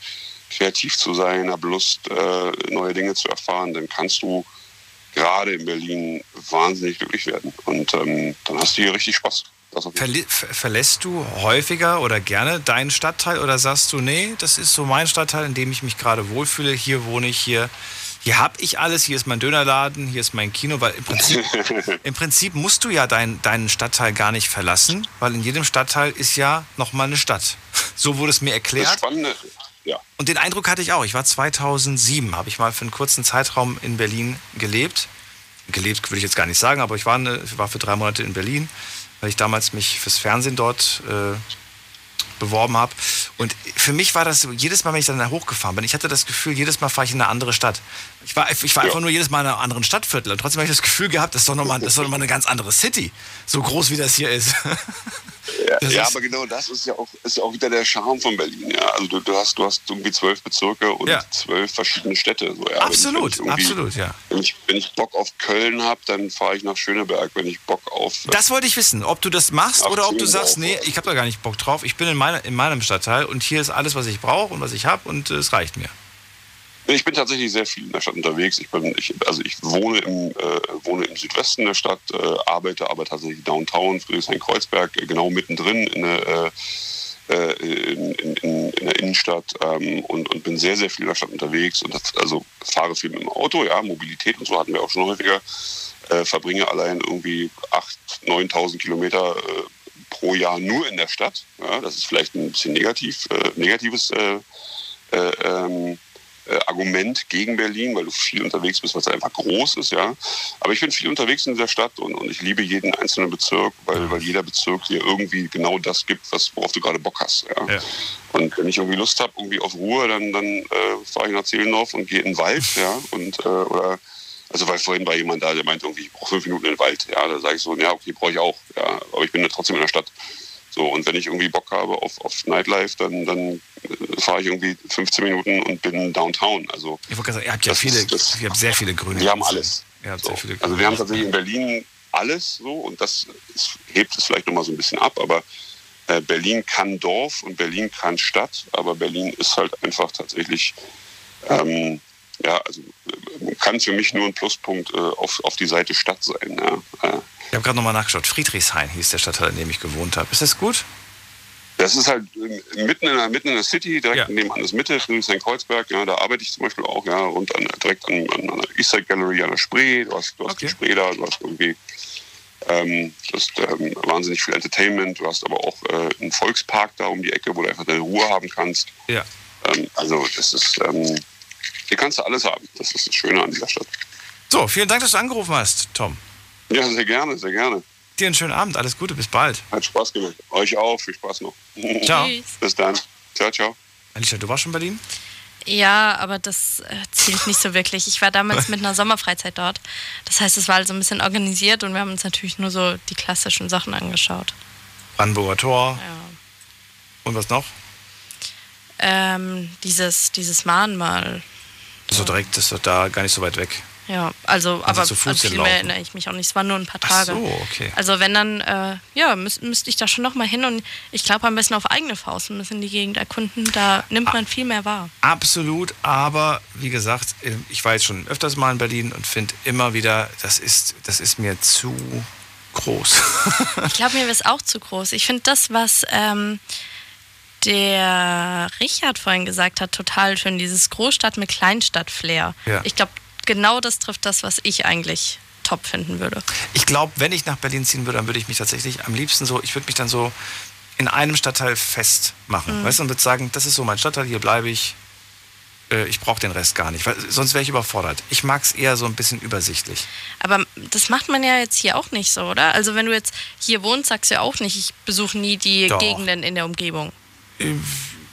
Speaker 10: kreativ zu sein, habe Lust äh, neue Dinge zu erfahren, dann kannst du gerade in Berlin wahnsinnig glücklich werden und ähm, dann hast du hier richtig Spaß.
Speaker 1: Verli ver verlässt du häufiger oder gerne deinen Stadtteil oder sagst du, nee, das ist so mein Stadtteil, in dem ich mich gerade wohlfühle, hier wohne ich, hier, hier habe ich alles, hier ist mein Dönerladen, hier ist mein Kino, weil im Prinzip, im Prinzip musst du ja dein, deinen Stadtteil gar nicht verlassen, weil in jedem Stadtteil ist ja nochmal eine Stadt. So wurde es mir
Speaker 10: Das
Speaker 1: erklärt.
Speaker 10: Spannende, ja.
Speaker 1: Und den Eindruck hatte ich auch. Ich war 2007, habe ich mal für einen kurzen Zeitraum in Berlin gelebt. Gelebt würde ich jetzt gar nicht sagen, aber ich war, eine, war für drei Monate in Berlin, weil ich damals mich fürs Fernsehen dort äh, beworben habe. Und für mich war das so, jedes Mal, wenn ich dann da hochgefahren bin, ich hatte das Gefühl, jedes Mal fahre ich in eine andere Stadt. Ich war, ich war einfach nur jedes Mal in einem anderen Stadtviertel. Und trotzdem habe ich das Gefühl gehabt, das ist doch nochmal noch mal eine ganz andere City. So groß wie das hier ist.
Speaker 10: Ja, ja aber genau das ist ja auch, ist ja auch wieder der Charme von Berlin. Ja. Also du, du, hast, du hast irgendwie zwölf Bezirke und
Speaker 1: Ja.
Speaker 10: zwölf verschiedene Städte. So.
Speaker 1: Absolut,
Speaker 10: Wenn ich- wenn ich
Speaker 1: absolut, ja.
Speaker 10: Wenn ich, wenn ich Bock auf Köln habe, dann fahre ich nach Schöneberg. Wenn ich Bock auf
Speaker 1: Das wollte ich wissen, ob du das machst
Speaker 10: Ach,
Speaker 1: oder ob du sagst, nee, ich habe da gar nicht Bock drauf. Ich bin in meiner mein, in meinem Stadtteil und hier ist alles, was ich brauche und was ich habe und äh, es reicht mir.
Speaker 10: Ich bin tatsächlich sehr viel in der Stadt unterwegs. Ich bin, ich, also ich wohne im, äh, wohne im Südwesten der Stadt, äh, arbeite aber tatsächlich downtown, Friedrichshain-Kreuzberg, äh, genau mittendrin in der, äh, äh, in, in, in der Innenstadt ähm, und, und bin sehr, sehr viel in der Stadt unterwegs und das, also fahre viel mit dem Auto, ja, Mobilität und so hatten wir auch schon häufiger, äh, verbringe allein irgendwie 8.000, 9.000 Kilometer pro Jahr nur in der Stadt. Ja, das ist vielleicht ein bisschen negativ, negatives äh, äh, ähm, äh, Argument gegen Berlin, weil du viel unterwegs bist, weil es einfach groß ist, ja. Aber ich bin viel unterwegs in dieser Stadt und, und ich liebe jeden einzelnen Bezirk, weil, weil jeder Bezirk dir irgendwie genau das gibt, was, worauf du gerade Bock hast. Ja.
Speaker 1: Ja.
Speaker 10: Und wenn ich irgendwie Lust habe, irgendwie auf Ruhe, dann, dann äh, fahre ich nach Zehlendorf und gehe in den Wald, ja. Und äh, oder also weil vorhin war jemand da, der meinte irgendwie, ich brauche fünf Minuten in den Wald. Ja, da sage ich so, ja, okay, brauche ich auch. Ja, aber ich bin ja trotzdem in der Stadt. So, und wenn ich irgendwie Bock habe auf, auf Nightlife, dann, dann äh, fahre ich irgendwie 15 Minuten und bin downtown. Also
Speaker 1: Ich wollte sagen, ihr habt ja viele,
Speaker 10: ist- das-
Speaker 1: ihr habt sehr viele grüne
Speaker 10: wir haben alles. So. Also wir haben tatsächlich in Berlin alles so und das ist, hebt es vielleicht nochmal so ein bisschen ab, aber äh, Berlin kann Dorf und Berlin kann Stadt, aber Berlin ist halt einfach tatsächlich, ähm, ja, also äh, kann für mich nur ein Pluspunkt äh, auf, auf die Seite Stadt sein. Ja. Äh,
Speaker 1: habe gerade nochmal nachgeschaut. Friedrichshain hieß der Stadtteil, in dem ich gewohnt habe. Ist das gut?
Speaker 10: Das ist halt mitten in der, mitten in der City, direkt nebenan ist Mitte, Friedrichshain-Kreuzberg. Ja, da arbeite ich zum Beispiel auch, ja, und an, direkt an, an, an der Eastside Gallery an der Spree. Du hast, du hast die Spree da, du hast irgendwie ähm, du hast ähm, wahnsinnig viel Entertainment, du hast aber auch äh, einen Volkspark da um die Ecke, wo du einfach deine Ruhe haben kannst.
Speaker 1: Ja.
Speaker 10: Ähm, also das ist, ähm, hier kannst du alles haben. Das ist das Schöne an dieser Stadt.
Speaker 1: So, vielen Dank, dass du angerufen hast, Tom.
Speaker 10: Ja, sehr gerne, sehr gerne.
Speaker 1: Dir einen schönen Abend, alles Gute, bis bald.
Speaker 10: Hat Spaß gemacht. Euch auch, viel Spaß noch.
Speaker 1: Ciao.
Speaker 10: Bis dann. Ciao, ciao.
Speaker 1: Alicia, du warst schon in Berlin?
Speaker 2: Ja, aber das äh, zielt nicht so wirklich. Ich war damals mit einer Sommerfreizeit dort. Das heißt, es war also ein bisschen organisiert und wir haben uns natürlich nur so die klassischen Sachen angeschaut.
Speaker 1: Brandenburger Tor.
Speaker 2: Ja.
Speaker 1: Und was noch?
Speaker 2: Ähm, dieses, dieses Mahnmal.
Speaker 1: Das ist doch direkt, das ist doch da gar nicht so weit weg.
Speaker 2: Ja, also,
Speaker 1: Also
Speaker 2: aber
Speaker 1: zu Fuß
Speaker 2: viel
Speaker 1: hinlaufen.
Speaker 2: mehr erinnere ich mich auch nicht. Es waren nur ein paar
Speaker 1: Ach
Speaker 2: Tage.
Speaker 1: so, okay.
Speaker 2: Also wenn dann, äh, ja, müsste ich da schon noch mal hin und ich glaube am besten auf eigene Faust ein bisschen die Gegend erkunden. Da nimmt
Speaker 1: Ah.
Speaker 2: man viel mehr wahr.
Speaker 1: Absolut, aber wie gesagt, äh, ich war jetzt schon öfters mal in Berlin und finde immer wieder, das ist, das ist mir zu groß.
Speaker 2: Ich glaube, mir wäre es auch zu groß. Ich finde das, was ähm, der Richard vorhin gesagt hat, total schön. Dieses Großstadt mit Kleinstadt-Flair.
Speaker 1: Ja.
Speaker 2: Ich glaube, genau das trifft das, was ich eigentlich top finden würde.
Speaker 1: Ich glaube, wenn ich nach Berlin ziehen würde, dann würde ich mich tatsächlich am liebsten so, ich würde mich dann so in einem Stadtteil festmachen.
Speaker 2: Mhm.
Speaker 1: Weißt du, und würde sagen, das ist so mein Stadtteil, hier bleibe ich. Äh, Ich brauche den Rest gar nicht, weil sonst wäre ich überfordert. Ich mag es eher so ein bisschen übersichtlich.
Speaker 2: Aber das macht man ja jetzt hier auch nicht so, oder? Also wenn du jetzt hier wohnst, sagst du ja auch nicht, ich besuche nie die
Speaker 1: Doch.
Speaker 2: Gegenden in der Umgebung.
Speaker 1: Äh,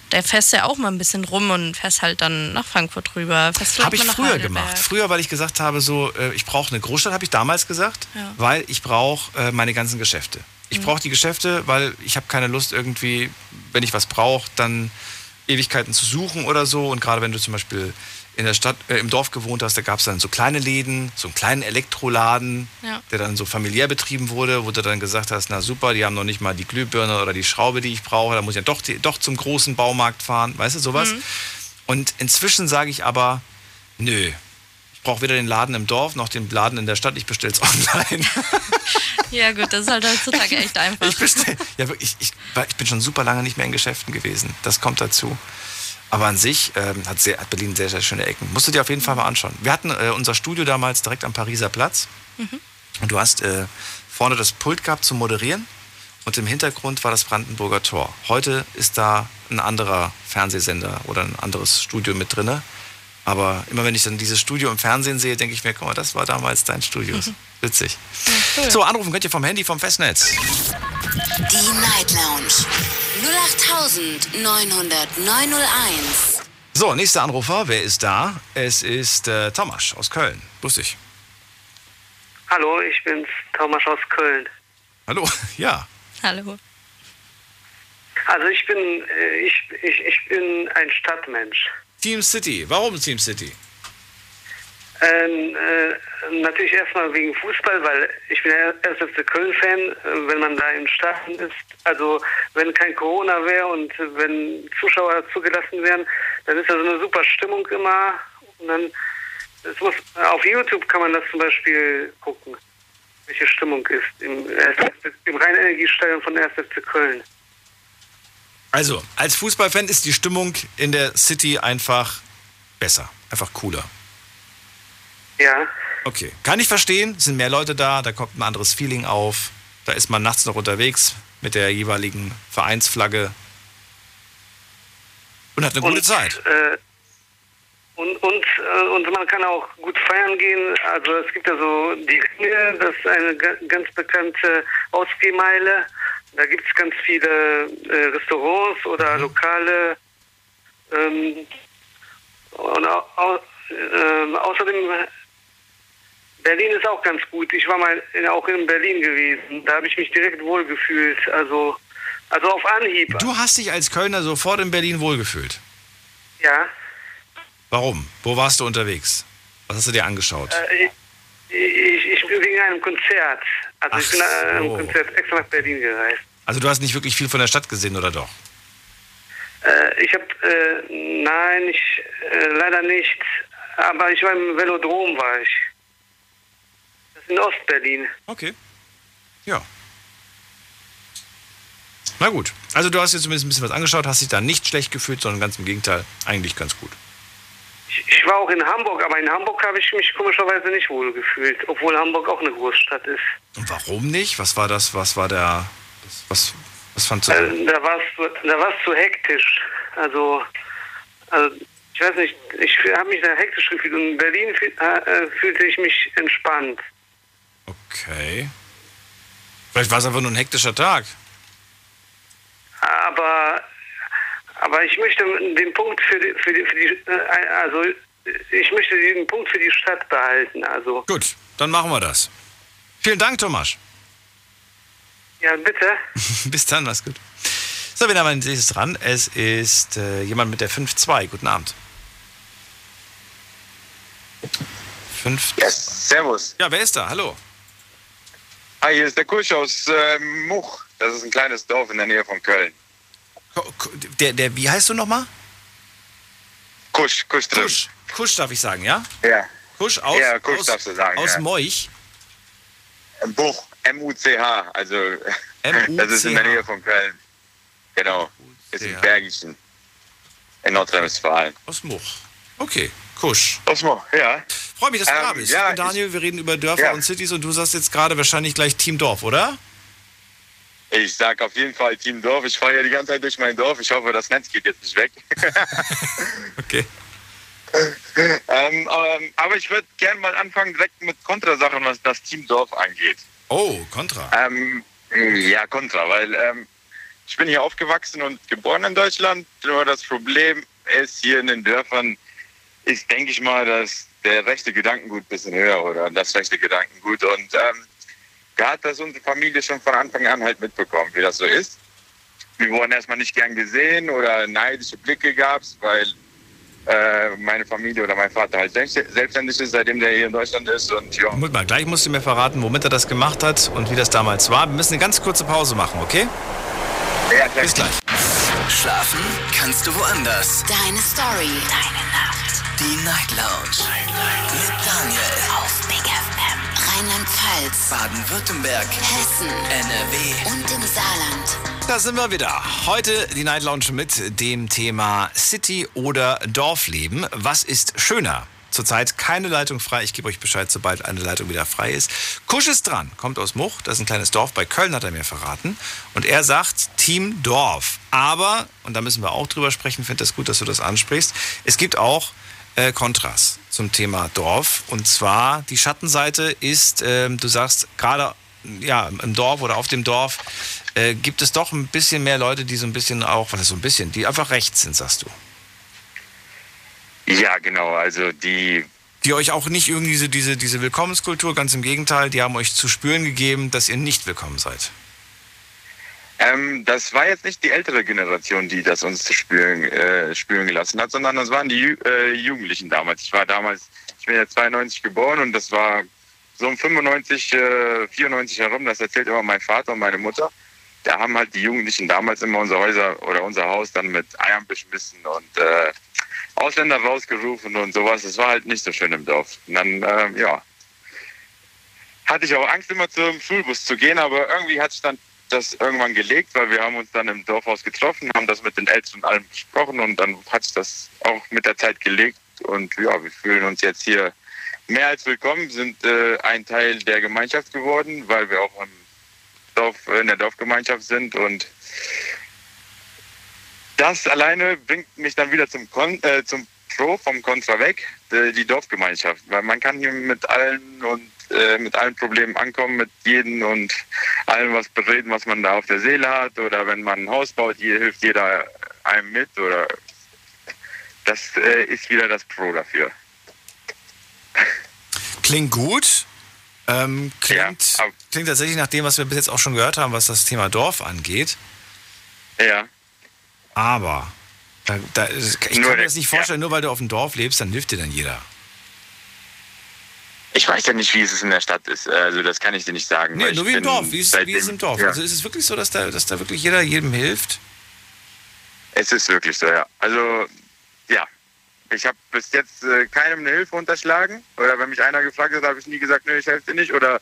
Speaker 2: Da fährst du ja auch mal ein bisschen rum und fährst halt dann nach Frankfurt rüber.
Speaker 1: Habe ich früher
Speaker 2: Heidelberg.
Speaker 1: gemacht. Früher, weil ich gesagt habe, so, äh, ich brauche eine Großstadt, habe ich damals gesagt,
Speaker 2: Ja.
Speaker 1: weil ich brauche äh, meine ganzen Geschäfte. Ich
Speaker 2: Mhm.
Speaker 1: brauche die Geschäfte, weil ich habe keine Lust irgendwie, wenn ich was brauche, dann Ewigkeiten zu suchen oder so. Und gerade wenn du zum Beispiel in der Stadt, äh, im Dorf gewohnt hast, da gab es dann so kleine Läden, so einen kleinen Elektroladen,
Speaker 2: Ja.
Speaker 1: der dann so familiär betrieben wurde, wo du dann gesagt hast, na super, die haben noch nicht mal die Glühbirne oder die Schraube, die ich brauche, da muss ich ja doch, doch zum großen Baumarkt fahren, weißt du, sowas.
Speaker 2: Mhm.
Speaker 1: Und inzwischen sage ich aber, nö, ich brauche weder den Laden im Dorf noch den Laden in der Stadt, ich bestelle es online.
Speaker 2: Ja gut, das ist halt heutzutage echt einfach.
Speaker 1: Ich bestell, ja, ich, weil ich bin schon super lange nicht mehr in Geschäften gewesen. Das kommt dazu. Aber an sich ähm, hat, sehr, hat Berlin sehr, sehr schöne Ecken. Musst du dir auf jeden Fall mal anschauen. Wir hatten äh, unser Studio damals direkt am Pariser Platz.
Speaker 2: Mhm.
Speaker 1: Und du hast äh, vorne das Pult gehabt zum Moderieren. Und im Hintergrund war das Brandenburger Tor. Heute ist da ein anderer Fernsehsender oder ein anderes Studio mit drinne. Aber immer wenn ich dann dieses Studio im Fernsehen sehe, denke ich mir, guck mal, das war damals dein Studio. Witzig.
Speaker 3: cool.
Speaker 1: So, anrufen könnt ihr vom Handy, vom Festnetz.
Speaker 3: Die Night Lounge 0890901.
Speaker 1: So, nächster Anrufer, wer ist da? Es ist äh, Thomas aus Köln. Lustig.
Speaker 11: Hallo, ich bin's, Thomas aus Köln.
Speaker 1: Hallo, ja.
Speaker 2: Hallo.
Speaker 11: Also ich bin, äh, ich, ich, ich bin ein Stadtmensch.
Speaker 1: Team City. Warum Team City?
Speaker 11: Ähm, äh, natürlich erstmal wegen Fußball, weil ich bin erst FC Köln-Fan, äh, wenn man da im Stadion ist. Also wenn kein Corona wäre und wenn Zuschauer zugelassen wären, dann ist da so eine super Stimmung immer. Und dann es muss, auf YouTube kann man das zum Beispiel gucken, welche Stimmung ist im, im Rhein-Energiestadion von 1. FC Köln.
Speaker 1: Also, als Fußballfan ist die Stimmung in der City einfach besser, einfach cooler.
Speaker 11: Ja.
Speaker 1: Okay, kann ich verstehen. Es sind mehr Leute da, da kommt ein anderes Feeling auf. Da ist man nachts noch unterwegs mit der jeweiligen Vereinsflagge und hat eine gute
Speaker 11: Und,
Speaker 1: Zeit.
Speaker 11: Äh, und, und, äh, und man kann auch gut feiern gehen. Also es gibt ja so die Ringe, das ist eine ga- ganz bekannte Ausgehmeile. Da gibt es ganz viele äh, Restaurants oder Lokale. Ähm, und au, au, ähm, außerdem, äh, Berlin ist auch ganz gut. Ich war mal in, auch in Berlin gewesen. Da habe ich mich direkt wohlgefühlt. Also, also auf Anhieb.
Speaker 1: Du hast dich als Kölner sofort in Berlin wohlgefühlt.
Speaker 11: Ja.
Speaker 1: Warum? Wo warst du unterwegs? Was hast du dir angeschaut?
Speaker 11: Äh, ich, ich, wegen einem Konzert. Also ich
Speaker 1: Ach
Speaker 11: bin nach einem
Speaker 1: so.
Speaker 11: Konzert extra nach Berlin gereist.
Speaker 1: Also du hast nicht wirklich viel von der Stadt gesehen, oder doch?
Speaker 11: Äh, ich habe, äh, nein, ich, äh, leider nicht. Aber ich war im Velodrom, war ich. Das ist in Ostberlin.
Speaker 1: Okay. Ja. Na gut. Also du hast dir zumindest ein bisschen was angeschaut, hast dich da nicht schlecht gefühlt, sondern ganz im Gegenteil, eigentlich ganz gut.
Speaker 11: Ich, ich war auch in Hamburg, aber in Hamburg habe ich mich komischerweise nicht wohl gefühlt, obwohl Hamburg auch eine Großstadt ist.
Speaker 1: Und warum nicht? Was war das? Was war der. Was, was, fandst du?
Speaker 11: Äh, da war es da war's zu hektisch. Also, also ich weiß nicht, ich habe mich da hektisch gefühlt und in Berlin fühl, äh, äh, fühlte ich mich entspannt.
Speaker 1: Okay. Vielleicht war es einfach nur ein hektischer Tag.
Speaker 11: Aber, aber ich möchte den Punkt für die, für die, für die äh, also ich möchte den Punkt für die Stadt behalten. Also
Speaker 1: Gut, dann machen wir das. Vielen Dank, Thomas.
Speaker 11: ja, bitte.
Speaker 1: Bis dann, mach's gut. So, wir haben als nächstes dran. Es ist äh, jemand mit der 5-2. Guten Abend. 5
Speaker 12: Yes, servus.
Speaker 1: Ja, wer ist da? Hallo.
Speaker 12: Hi, hier ist der Kusch aus äh, Much. Das ist ein kleines Dorf in der Nähe von Köln.
Speaker 1: Der, der, wie heißt du nochmal?
Speaker 12: Kusch, Kusch drin.
Speaker 1: Kusch. Kusch darf ich sagen, ja?
Speaker 12: Ja.
Speaker 1: Kusch aus,
Speaker 12: Ja, Kusch
Speaker 1: aus,
Speaker 12: darfst du sagen,
Speaker 1: aus
Speaker 12: ja.
Speaker 1: Moich.
Speaker 12: Buch, M-U-C-H. Also, das ist in der Nähe von Köln. Genau. Ist im Bergischen. In Nordrhein-Westfalen.
Speaker 1: Aus Much. Okay, Kusch.
Speaker 12: Aus Much, ja.
Speaker 1: Freue mich, dass du
Speaker 12: Ähm,
Speaker 1: da bist.
Speaker 12: ja,
Speaker 1: ich bin Daniel, wir reden über Dörfer
Speaker 12: Ja.
Speaker 1: und Cities und du sagst jetzt gerade wahrscheinlich gleich Team Dorf, oder?
Speaker 12: Ich sag auf jeden Fall Team Dorf. Ich fahre ja die ganze Zeit durch mein Dorf. Ich hoffe, das Netz geht jetzt nicht weg.
Speaker 1: Okay.
Speaker 12: ähm, ähm, aber ich würde gerne mal anfangen direkt mit Kontrasachen, was das Team Dorf angeht.
Speaker 1: Oh, Kontra.
Speaker 12: Ähm, ja, Kontra, weil ähm, ich bin hier aufgewachsen und geboren in Deutschland. Nur das Problem ist, hier in den Dörfern ist, denke ich mal, dass der rechte Gedankengut ein bisschen höher oder das rechte Gedankengut. Und ähm, da hat das unsere Familie schon von Anfang an halt mitbekommen, wie das so ist. Wir wurden erstmal nicht gern gesehen oder neidische Blicke gab es, weil äh, meine Familie oder mein Vater halt selbst- selbstständig ist, seitdem der hier in Deutschland ist. Und ja,
Speaker 1: Moment mal, gleich musst du mir verraten, womit er das gemacht hat und wie das damals war. Wir müssen eine ganz kurze Pause machen, okay? Bis gleich.
Speaker 9: Schlafen kannst du woanders.
Speaker 3: Deine Story. Deine Nacht.
Speaker 9: Die Night Lounge. Mit Daniel.
Speaker 3: Auf Big FM. Rheinland-Pfalz.
Speaker 9: Baden-Württemberg.
Speaker 3: Hessen.
Speaker 9: NRW.
Speaker 3: Und im Saarland.
Speaker 1: Da sind wir wieder. Heute die Night Lounge mit dem Thema City oder Dorfleben. Was ist schöner? Zurzeit keine Leitung frei. Ich gebe euch Bescheid, sobald eine Leitung wieder frei ist. Kusch ist dran, kommt aus Much. Das ist ein kleines Dorf bei Köln, hat er mir verraten. Und er sagt Team Dorf. Aber, und da müssen wir auch drüber sprechen, finde das gut, dass du das ansprichst. Es gibt auch äh, Kontras zum Thema Dorf. Und zwar die Schattenseite ist, ähm, du sagst gerade ja, im Dorf oder auf dem Dorf äh, gibt es doch ein bisschen mehr Leute, die so ein bisschen auch, was ist so ein bisschen, die einfach rechts sind, sagst du.
Speaker 12: ja genau. Also die
Speaker 1: Die euch auch nicht irgendwie diese, diese, diese Willkommenskultur, ganz im Gegenteil, die haben euch zu spüren gegeben, dass ihr nicht willkommen seid.
Speaker 12: Ähm, das war jetzt nicht die ältere Generation, die das uns spüren, äh, spüren gelassen hat, sondern das waren die Ju äh, Jugendlichen damals. Ich war damals, ich bin ja 92 geboren und das war so um 95, äh, 94 herum, das erzählt immer mein Vater und meine Mutter. Da haben halt die Jugendlichen damals immer unser Häuser oder unser Haus dann mit Eiern beschmissen und äh, Ausländer rausgerufen und sowas. Das war halt nicht so schön im Dorf. Und dann, äh, ja, hatte ich auch Angst, immer zum Schulbus zu gehen, aber irgendwie hat sich dann das irgendwann gelegt, weil wir haben uns dann im Dorfhaus getroffen, haben das mit den Eltern und allem besprochen und dann hat sich das auch mit der Zeit gelegt und ja, wir fühlen uns jetzt hier mehr als willkommen, sind äh, ein Teil der Gemeinschaft geworden, weil wir auch im Dorf, in der Dorfgemeinschaft sind und das alleine bringt mich dann wieder zum, Kon äh, zum Pro vom Kontra weg, äh, die Dorfgemeinschaft, weil man kann hier mit allen und äh, mit allen Problemen ankommen, mit jedem und allem was bereden, was man da auf der Seele hat oder wenn man ein Haus baut, hier hilft jeder einem mit oder das äh, ist wieder das Pro dafür.
Speaker 1: Klingt gut. Ähm, klingt, klingt tatsächlich nach dem, was wir bis jetzt auch schon gehört haben, was das Thema Dorf angeht.
Speaker 12: Ja.
Speaker 1: Aber da, da, ich kann mir das nicht vorstellen, nur weil du auf dem Dorf lebst, dann hilft dir dann jeder.
Speaker 12: Ich weiß ja nicht, wie es in der Stadt ist. Also das kann ich dir nicht sagen.
Speaker 1: Nee, nur wie im Dorf. Wie ist, wie ist es im Dorf?
Speaker 12: Ja.
Speaker 1: Also ist es wirklich so, dass da, dass da wirklich jeder jedem hilft?
Speaker 12: Es ist wirklich so, ja. Also, ja. Ich habe bis jetzt äh, keinem eine Hilfe unterschlagen. Oder wenn mich einer gefragt hat, habe ich nie gesagt, nö, ich helfe dir nicht. Oder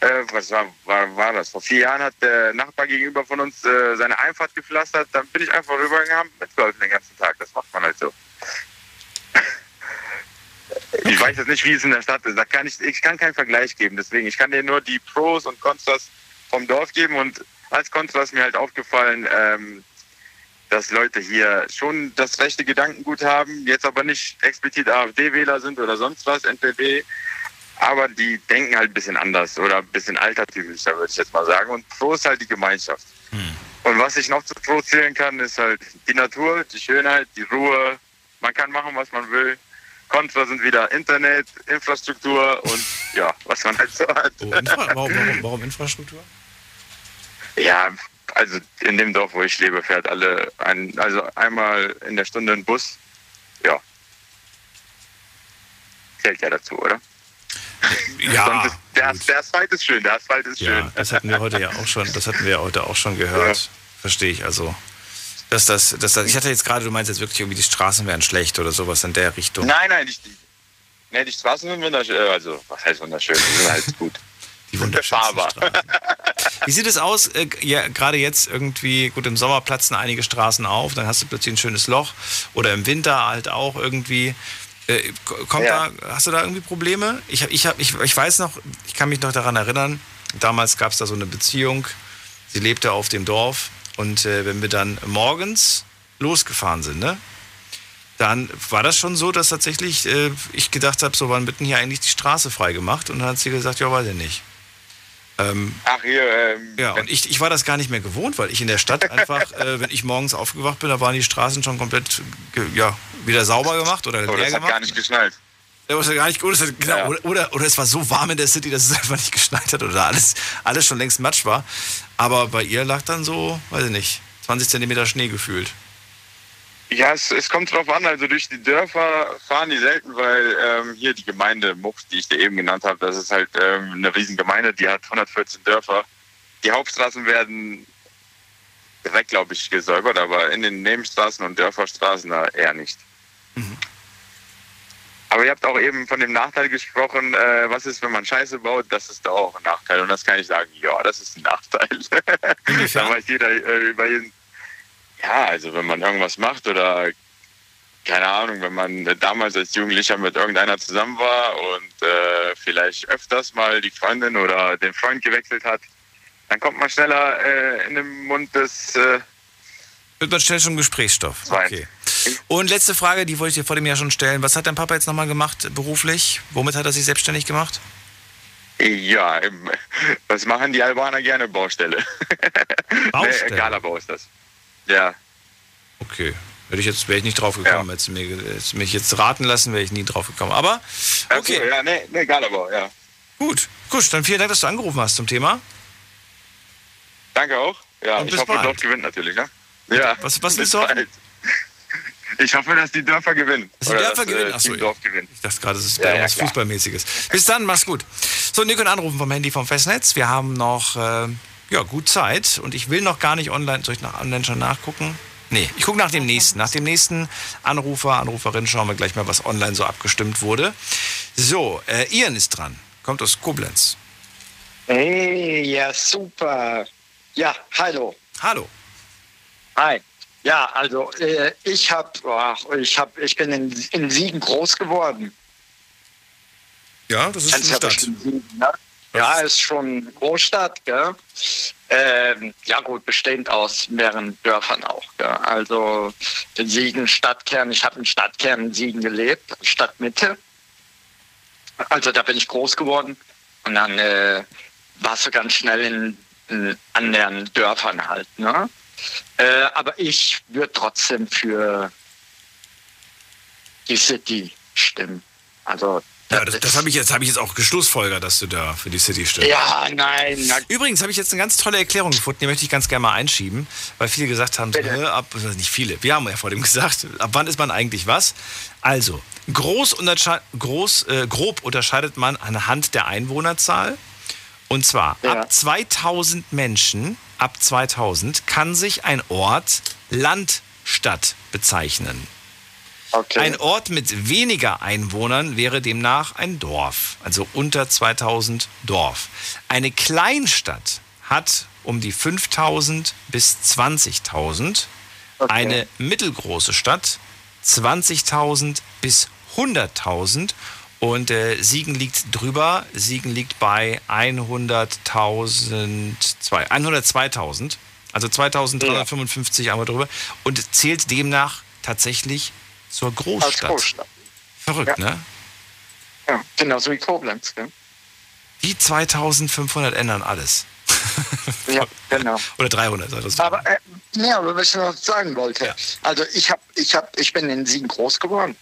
Speaker 12: äh, was war, war, war das? Vor vier Jahren hat der Nachbar gegenüber von uns äh, seine Einfahrt gepflastert. Dann bin ich einfach rübergegangen, hab mitgeholfen den ganzen Tag. Das macht man halt so. Ich weiß jetzt nicht, wie es in der Stadt ist. Da kann ich, ich kann keinen Vergleich geben. Deswegen, ich kann dir nur die Pros und Kontras vom Dorf geben. Und als Kontra ist mir halt aufgefallen, ähm, dass Leute hier schon das rechte Gedankengut haben, jetzt aber nicht explizit AfD-Wähler sind oder sonst was, NPD, aber die denken halt ein bisschen anders oder ein bisschen altertümlicher, würde ich jetzt mal sagen. Und Pro ist halt die Gemeinschaft. Und was ich noch zu Pro zählen kann, ist halt die Natur, die Schönheit, die Ruhe. Man kann machen, was man will. Kontra sind wieder Internet, Infrastruktur und ja, was man halt so hat.
Speaker 1: Oh, warum, warum, warum Infrastruktur?
Speaker 12: Ja, also in dem Dorf, wo ich lebe, fährt alle ein, also einmal in der Stunde ein Bus. Ja. Zählt ja dazu, oder?
Speaker 1: Ja.
Speaker 12: Sonst ist, der, der Asphalt ist schön, der Asphalt ist
Speaker 1: Ja,
Speaker 12: schön.
Speaker 1: das hatten wir heute ja auch schon, das hatten wir ja heute auch schon gehört. Verstehe ich also. Dass das, dass das, ich hatte jetzt gerade, du meinst jetzt wirklich irgendwie, die Straßen wären schlecht oder sowas in der Richtung.
Speaker 12: Nein, nein, nicht die. Nee, die Straßen sind wunderschön. Also, was heißt wunderschön? Die sind halt gut.
Speaker 1: Die wunderschönsten. Wie sieht es aus? Äh, ja, gerade jetzt irgendwie, gut, im Sommer platzen einige Straßen auf, dann hast du plötzlich ein schönes Loch. Oder im Winter halt auch irgendwie. Äh, kommt
Speaker 12: Ja.
Speaker 1: da, hast du da irgendwie Probleme? Ich, ich, ich, ich weiß noch, ich kann mich noch daran erinnern, damals gab es da so eine Beziehung. Sie lebte auf dem Dorf und äh, wenn wir dann morgens losgefahren sind, ne? Dann war das schon so, dass tatsächlich äh, ich gedacht habe, so wann wird denn hier eigentlich die Straße freigemacht? Und dann hat sie gesagt, ja, weiß ich nicht. Ähm,
Speaker 12: Ach, hier, ähm,
Speaker 1: ja, und ich, ich war das gar nicht mehr gewohnt, weil ich in der Stadt einfach, äh, wenn ich morgens aufgewacht bin, da waren die Straßen schon komplett ge- ja, wieder sauber gemacht oder
Speaker 12: Oh,
Speaker 1: leer
Speaker 12: das hat
Speaker 1: gemacht.
Speaker 12: gar nicht geschnallt.
Speaker 1: Ja, hat gar nicht gut. Hat, genau,
Speaker 12: Ja.
Speaker 1: oder, oder, oder es war so warm in der City, dass es einfach nicht geschneit hat oder alles, alles schon längst Matsch war. Aber bei ihr lag dann so, weiß ich nicht, 20 Zentimeter Schnee gefühlt.
Speaker 12: Ja, es, es kommt drauf an. Also durch die Dörfer fahren die selten, weil ähm, hier die Gemeinde Mucht, die ich dir eben genannt habe, das ist halt ähm, eine Riesengemeinde, die hat 114 Dörfer. Die Hauptstraßen werden direkt, glaube ich, gesäubert, aber in den Nebenstraßen und Dörferstraßen da eher nicht. Aber ihr habt auch eben von dem Nachteil gesprochen, äh, was ist, wenn man Scheiße baut, das ist da auch ein Nachteil. Und das kann ich sagen, ja, das ist ein Nachteil. da weiß jeder äh, über jeden ja, also wenn man irgendwas macht oder keine Ahnung, wenn man äh, damals als Jugendlicher mit irgendeiner zusammen war und äh, vielleicht öfters mal die Freundin oder den Freund gewechselt hat, dann kommt man schneller äh, in den Mund des.
Speaker 1: Wird man schnell schon Gesprächsstoff. Okay. Und letzte Frage, die wollte ich dir vor dem Jahr schon stellen. Was hat dein Papa jetzt nochmal gemacht beruflich? Womit hat er sich selbstständig gemacht?
Speaker 12: ja, was machen die Albaner gerne? Baustelle.
Speaker 1: Baustelle?
Speaker 12: nee, Galabau ist das. Ja.
Speaker 1: Okay. Hätte ich jetzt, wäre ich nicht drauf gekommen. Hättest du mir, hättest du mich jetzt raten lassen, wäre ich nie drauf gekommen. Aber, okay.
Speaker 12: ja, nee, nee, Galabau, ja.
Speaker 1: Gut, gut, dann vielen Dank, dass du angerufen hast zum Thema.
Speaker 12: Danke auch. Ja,
Speaker 1: Und
Speaker 12: ich
Speaker 1: bis
Speaker 12: hoffe,
Speaker 1: bald.
Speaker 12: dort gewinnt natürlich, ne? Ja.
Speaker 1: Was, was willst du hoffen?
Speaker 12: Ich hoffe, dass die Dörfer gewinnen.
Speaker 1: Dass die Dörfer
Speaker 12: dass, äh,
Speaker 1: gewinnen? Achso,
Speaker 12: Team Dorf gewinnt.
Speaker 1: Ich dachte gerade, das ist
Speaker 12: Ja, ja,
Speaker 1: was
Speaker 12: klar.
Speaker 1: Fußballmäßiges. Bis dann, mach's gut. So, Nico, Anrufen vom Handy vom Festnetz. Wir haben noch äh, ja, gut Zeit und ich will noch gar nicht online. Soll ich nach online schon nachgucken? Nee, ich gucke nach dem nächsten. Nach dem nächsten Anrufer, Anruferin schauen wir gleich mal, was online so abgestimmt wurde. So, äh, Ian ist dran. Kommt aus Koblenz.
Speaker 13: Hey, ja, super. Ja, hallo.
Speaker 1: Hallo.
Speaker 13: Hi. Ja, also äh, ich hab, ach, ich hab, ich bin in, in Siegen groß geworden.
Speaker 1: Ja, das ist
Speaker 13: Kennst
Speaker 1: eine Stadt.
Speaker 13: Siegen, ne? Ja, ist schon Großstadt, gell? Ähm, ja gut, bestehend aus mehreren Dörfern auch. Gell? Also in Siegen Stadtkern, ich habe im Stadtkern in Siegen gelebt, Stadtmitte. Also da bin ich groß geworden und dann äh, warst du ganz schnell in, in anderen Dörfern halt. Ne? Äh, aber ich würde trotzdem für die City stimmen. Also
Speaker 1: Ja, das, das habe ich, jetzt- ich jetzt auch geschlussfolgert, dass du da für die City stimmst.
Speaker 13: Ja, nein. Na,
Speaker 1: Übrigens habe ich jetzt eine ganz tolle Erklärung gefunden, die möchte ich ganz gerne mal einschieben, weil viele gesagt haben, hä, ab, nicht viele, wir haben ja vor dem gesagt, ab wann ist man eigentlich was? Also, groß untersche groß, äh, grob unterscheidet man anhand der Einwohnerzahl. Und zwar, ab 2000 Menschen, ab 2000 kann sich ein Ort Landstadt bezeichnen. Ein Ort mit weniger Einwohnern wäre demnach ein Dorf, also unter 2000 Dorf. Eine Kleinstadt hat um die 5000 bis 20.000. Eine mittelgroße Stadt 20.000 bis 100.000. Und äh, Siegen liegt drüber. Siegen liegt bei 100.000, zwei- 102.000. Also 2.355 einmal drüber. Und zählt demnach tatsächlich zur Großstadt.
Speaker 13: Großstadt.
Speaker 1: Verrückt, ne?
Speaker 13: Ja, genauso wie Koblenz. Gell?
Speaker 1: Die 2500 ändern alles.
Speaker 13: Ja, genau.
Speaker 1: Oder 300. sei das.
Speaker 13: Aber äh, ja, aber was ich noch sagen wollte, also ich hab, ich hab, ich bin in Siegen groß geworden.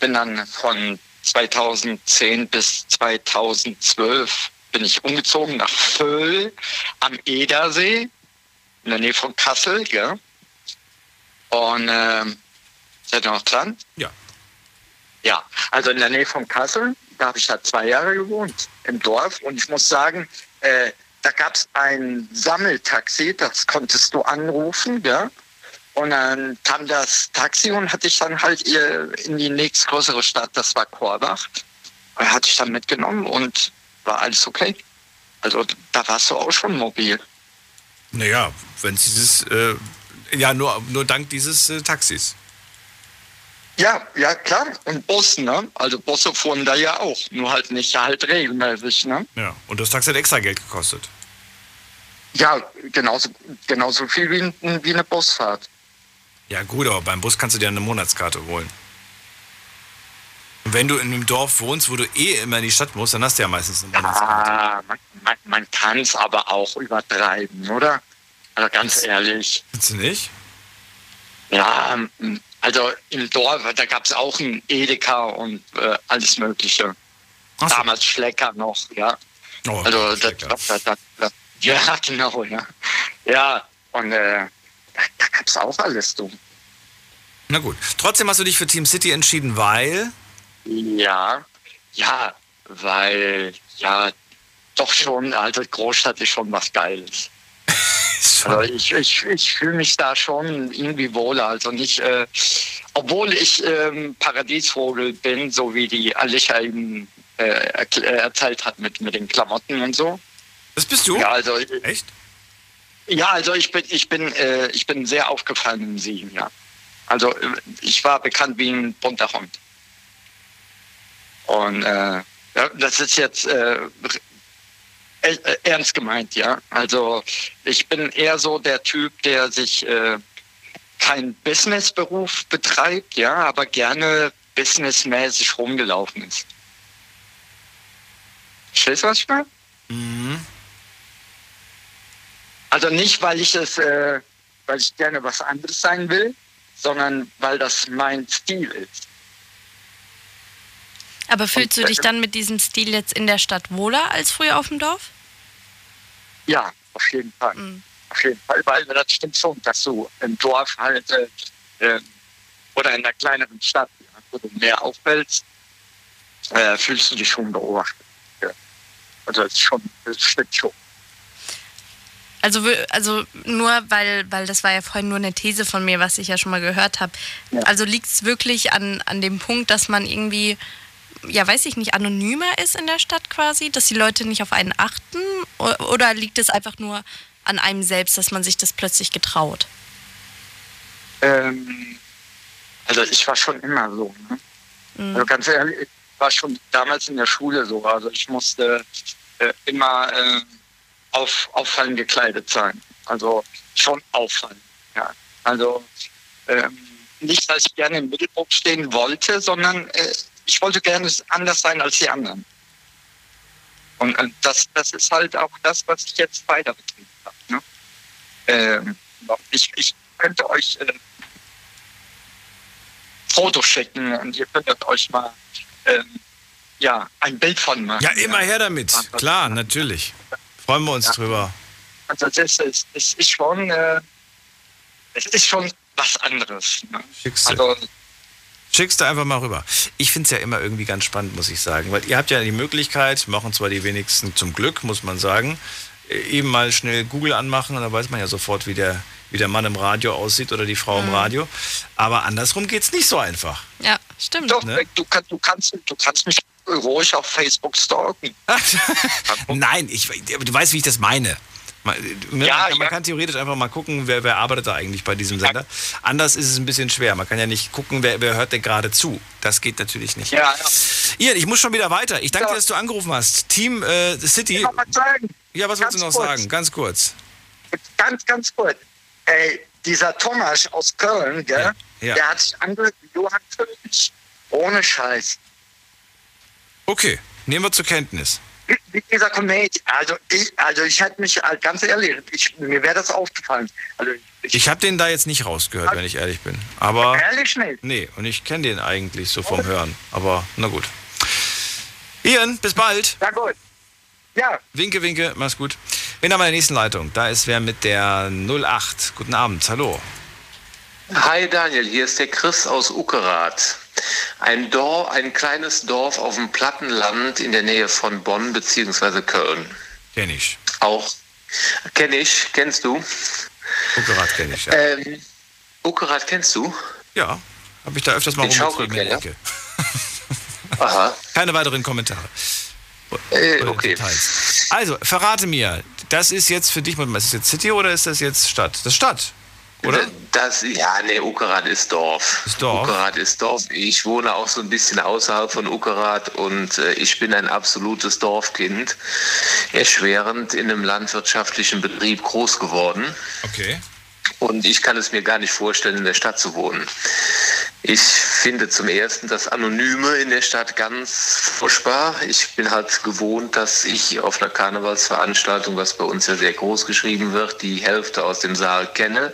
Speaker 13: Bin dann von 2010 bis 2012 bin ich umgezogen nach Vöhl am Edersee in der Nähe von Kassel, gell? Und ähm, seid ihr noch dran?
Speaker 1: Ja.
Speaker 13: Ja, also in der Nähe von Kassel, da habe ich da zwei Jahre gewohnt, im Dorf. Und ich muss sagen, äh, da gab es ein Sammeltaxi, das konntest du anrufen, ja. Und dann kam das Taxi und hatte ich dann halt ihr in die nächstgrößere Stadt, das war Korbach. Und hatte ich dann mitgenommen und war alles okay. Also da warst du auch schon mobil.
Speaker 1: Naja, wenn es dieses, äh, ja, nur, nur dank dieses äh, Taxis.
Speaker 13: Ja, ja, klar. Und Bus, ne? Also Busse fuhren da ja auch. Nur halt nicht halt regelmäßig, ne?
Speaker 1: Ja. Und das Taxi hat extra Geld gekostet.
Speaker 13: Ja, genauso, genauso viel wie, wie eine Busfahrt.
Speaker 1: Ja, gut, aber beim Bus kannst du dir eine Monatskarte holen. Und wenn du in einem Dorf wohnst, wo du eh immer in die Stadt musst, dann hast du ja meistens eine Monatskarte.
Speaker 13: Ah, man, man, man kann es aber auch übertreiben, oder? Also ganz ehrlich.
Speaker 1: Findest du nicht?
Speaker 13: Ja, also im Dorf, da gab es auch ein Edeka und äh, alles Mögliche. Damals Schlecker noch, ja.
Speaker 1: Oh,
Speaker 13: also das, das, das, das, ja, genau, ja. Ja, und äh, da, da gab es auch alles, du.
Speaker 1: Na gut. Trotzdem hast du dich für Team City entschieden, weil.
Speaker 13: Ja, ja, weil, ja, doch schon, also Großstadt ist schon was Geiles. Also ich, ich, ich fühle mich da schon irgendwie wohler. Also nicht, äh, obwohl ich ähm, Paradiesvogel bin, so wie die Alicia eben äh, äh, erzählt hat mit, mit den Klamotten und so.
Speaker 1: Das bist du?
Speaker 13: Ja, also
Speaker 1: Echt?
Speaker 13: Ja, also ich bin, ich bin, äh, ich bin sehr aufgefallen im Siegen, ja. Also äh, ich war bekannt wie ein bunter Hund. Und äh, das ist jetzt äh, äh, ernst gemeint, ja. Also ich bin eher so der Typ, der sich äh, kein Businessberuf betreibt, ja, aber gerne businessmäßig rumgelaufen ist. Verstehst du, was ich meine?
Speaker 1: Mhm.
Speaker 13: Also nicht, weil ich es, äh, weil ich gerne was anderes sein will, sondern weil das mein Stil ist.
Speaker 2: Aber fühlst du dich dann mit diesem Stil jetzt in der Stadt wohler als früher auf dem Dorf?
Speaker 13: Ja, auf jeden Fall.
Speaker 2: Mhm.
Speaker 13: Auf jeden Fall, weil das stimmt schon, dass du im Dorf halt äh, äh, oder in einer kleineren Stadt, wo du mehr auffällst, äh, fühlst du dich schon beobachtet. Ja. Also das ist schon, das stimmt schon.
Speaker 2: Also, also nur, weil, weil das war ja vorhin nur eine These von mir, was ich ja schon mal gehört habe. Also liegt es wirklich an, an dem Punkt, dass man irgendwie, ja weiß ich nicht, anonymer ist in der Stadt quasi, dass die Leute nicht auf einen achten? Oder liegt es einfach nur an einem selbst, dass man sich das plötzlich getraut?
Speaker 13: Ähm, also ich war schon immer so. Ne?
Speaker 2: Mhm.
Speaker 13: Also ganz ehrlich, ich war schon damals in der Schule so. Also ich musste äh, immer äh, auf, auffallend gekleidet sein. Also schon auffallen. Ja. Also ähm, nicht, dass ich gerne im Mittelpunkt stehen wollte, sondern äh, ich wollte gerne anders sein als die anderen. Und äh, das, das ist halt auch das, was ich jetzt weiter betrieben habe. Ne? Ähm, ich, ich könnte euch äh, Fotos schicken und ihr könntet euch mal ähm, ja, ein Bild von machen.
Speaker 1: Ja, immer her damit. Klar, natürlich. Freuen wir uns drüber.
Speaker 13: Also das ist, das ist schon, äh, es ist schon was anderes. Ne?
Speaker 1: Schickst du.
Speaker 13: Also
Speaker 1: Schickst du einfach mal rüber. Ich finde es ja immer irgendwie ganz spannend, muss ich sagen. Weil ihr habt ja die Möglichkeit, machen zwar die wenigsten zum Glück, muss man sagen, äh, eben mal schnell Google anmachen und dann weiß man ja sofort, wie der, wie der Mann im Radio aussieht oder die Frau im
Speaker 2: Mhm.
Speaker 1: Radio. Aber andersrum geht es nicht so einfach.
Speaker 2: Ja, stimmt.
Speaker 13: Doch, du, kann, du, kannst, du kannst mich ruhig auf Facebook stalken.
Speaker 1: Nein, ich, du weißt, wie ich das meine. Man, ne,
Speaker 13: Ja,
Speaker 1: man, kann, man
Speaker 13: ja.
Speaker 1: kann theoretisch einfach mal gucken, wer, wer arbeitet da eigentlich bei diesem Sender. Anders ist es ein bisschen schwer. Man kann ja nicht gucken, wer, wer hört denn gerade zu. Das geht natürlich nicht.
Speaker 13: Ja, ja.
Speaker 1: Ian, ich muss schon wieder weiter. Ich danke dir, dass du angerufen hast. Team äh, City.
Speaker 13: noch was sagen.
Speaker 1: Ja, was willst du noch
Speaker 13: Ganz kurz.
Speaker 1: sagen? Ganz kurz.
Speaker 13: Ganz, ganz kurz. Ey, dieser Thomas aus Köln, gell,
Speaker 1: Ja.
Speaker 13: der hat sich angehört Johann König. Ohne Scheiß.
Speaker 1: Okay, nehmen wir zur Kenntnis.
Speaker 13: Wie, dieser Comedian. Also ich, also ich hätte mich, äh, ganz ehrlich, ich, mir wäre das aufgefallen. Also
Speaker 1: Ich habe den da jetzt nicht rausgehört, wenn ich ehrlich bin. Aber.
Speaker 13: Ehrlich nicht?
Speaker 1: Nee, und ich kenne den eigentlich so vom Hören. Aber na gut. Ian, bis bald.
Speaker 13: Ja, gut. Ja.
Speaker 1: Winke, winke, mach's gut. Wen haben wir in der nächsten Leitung? Da ist wer mit der 08. Guten Abend, hallo.
Speaker 14: Hi Daniel, hier ist der Chris aus Uckerath. Ein, Dorf, ein kleines Dorf auf dem Plattenland in der Nähe von Bonn bzw. Köln.
Speaker 1: Kenn ich.
Speaker 14: Auch kenne ich, kennst du?
Speaker 1: Uckerath kenne ich, ja.
Speaker 14: Ähm, Uckerath kennst du?
Speaker 1: Ja, habe ich da öfters mal rumgetrieben in der? Ecke.
Speaker 14: Aha.
Speaker 1: Keine weiteren Kommentare.
Speaker 14: Äh, okay.
Speaker 1: Details. Also, verrate mir, das ist jetzt für dich, ist das jetzt City oder ist das jetzt Stadt? Das ist Stadt, oder?
Speaker 14: Das, ja, nee, Uckerath ist Dorf.
Speaker 1: Ist Dorf.
Speaker 14: Uckerath ist Dorf. Ich wohne auch so ein bisschen außerhalb von Uckerath und äh, ich bin ein absolutes Dorfkind. Erschwerend in einem landwirtschaftlichen Betrieb groß geworden.
Speaker 1: Okay.
Speaker 14: Und ich kann es mir gar nicht vorstellen, in der Stadt zu wohnen. Ich finde zum Ersten das Anonyme in der Stadt ganz furchtbar. Ich bin halt gewohnt, dass ich auf einer Karnevalsveranstaltung, was bei uns ja sehr groß geschrieben wird, die Hälfte aus dem Saal kenne.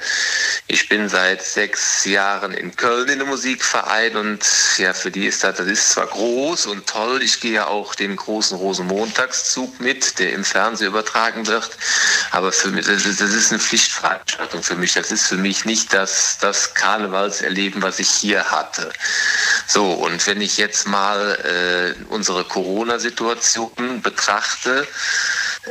Speaker 14: Ich bin seit sechs Jahren in Köln in einem Musikverein und ja, für die ist das, das ist zwar groß und toll. Ich gehe ja auch den großen Rosenmontagszug mit, der im Fernsehen übertragen wird. Aber für mich, das ist, das ist eine Pflichtveranstaltung für mich. Das ist für mich nicht das, das Karnevalserleben, was ich hier hatte. So, und wenn ich jetzt mal äh, unsere Corona-Situation betrachte,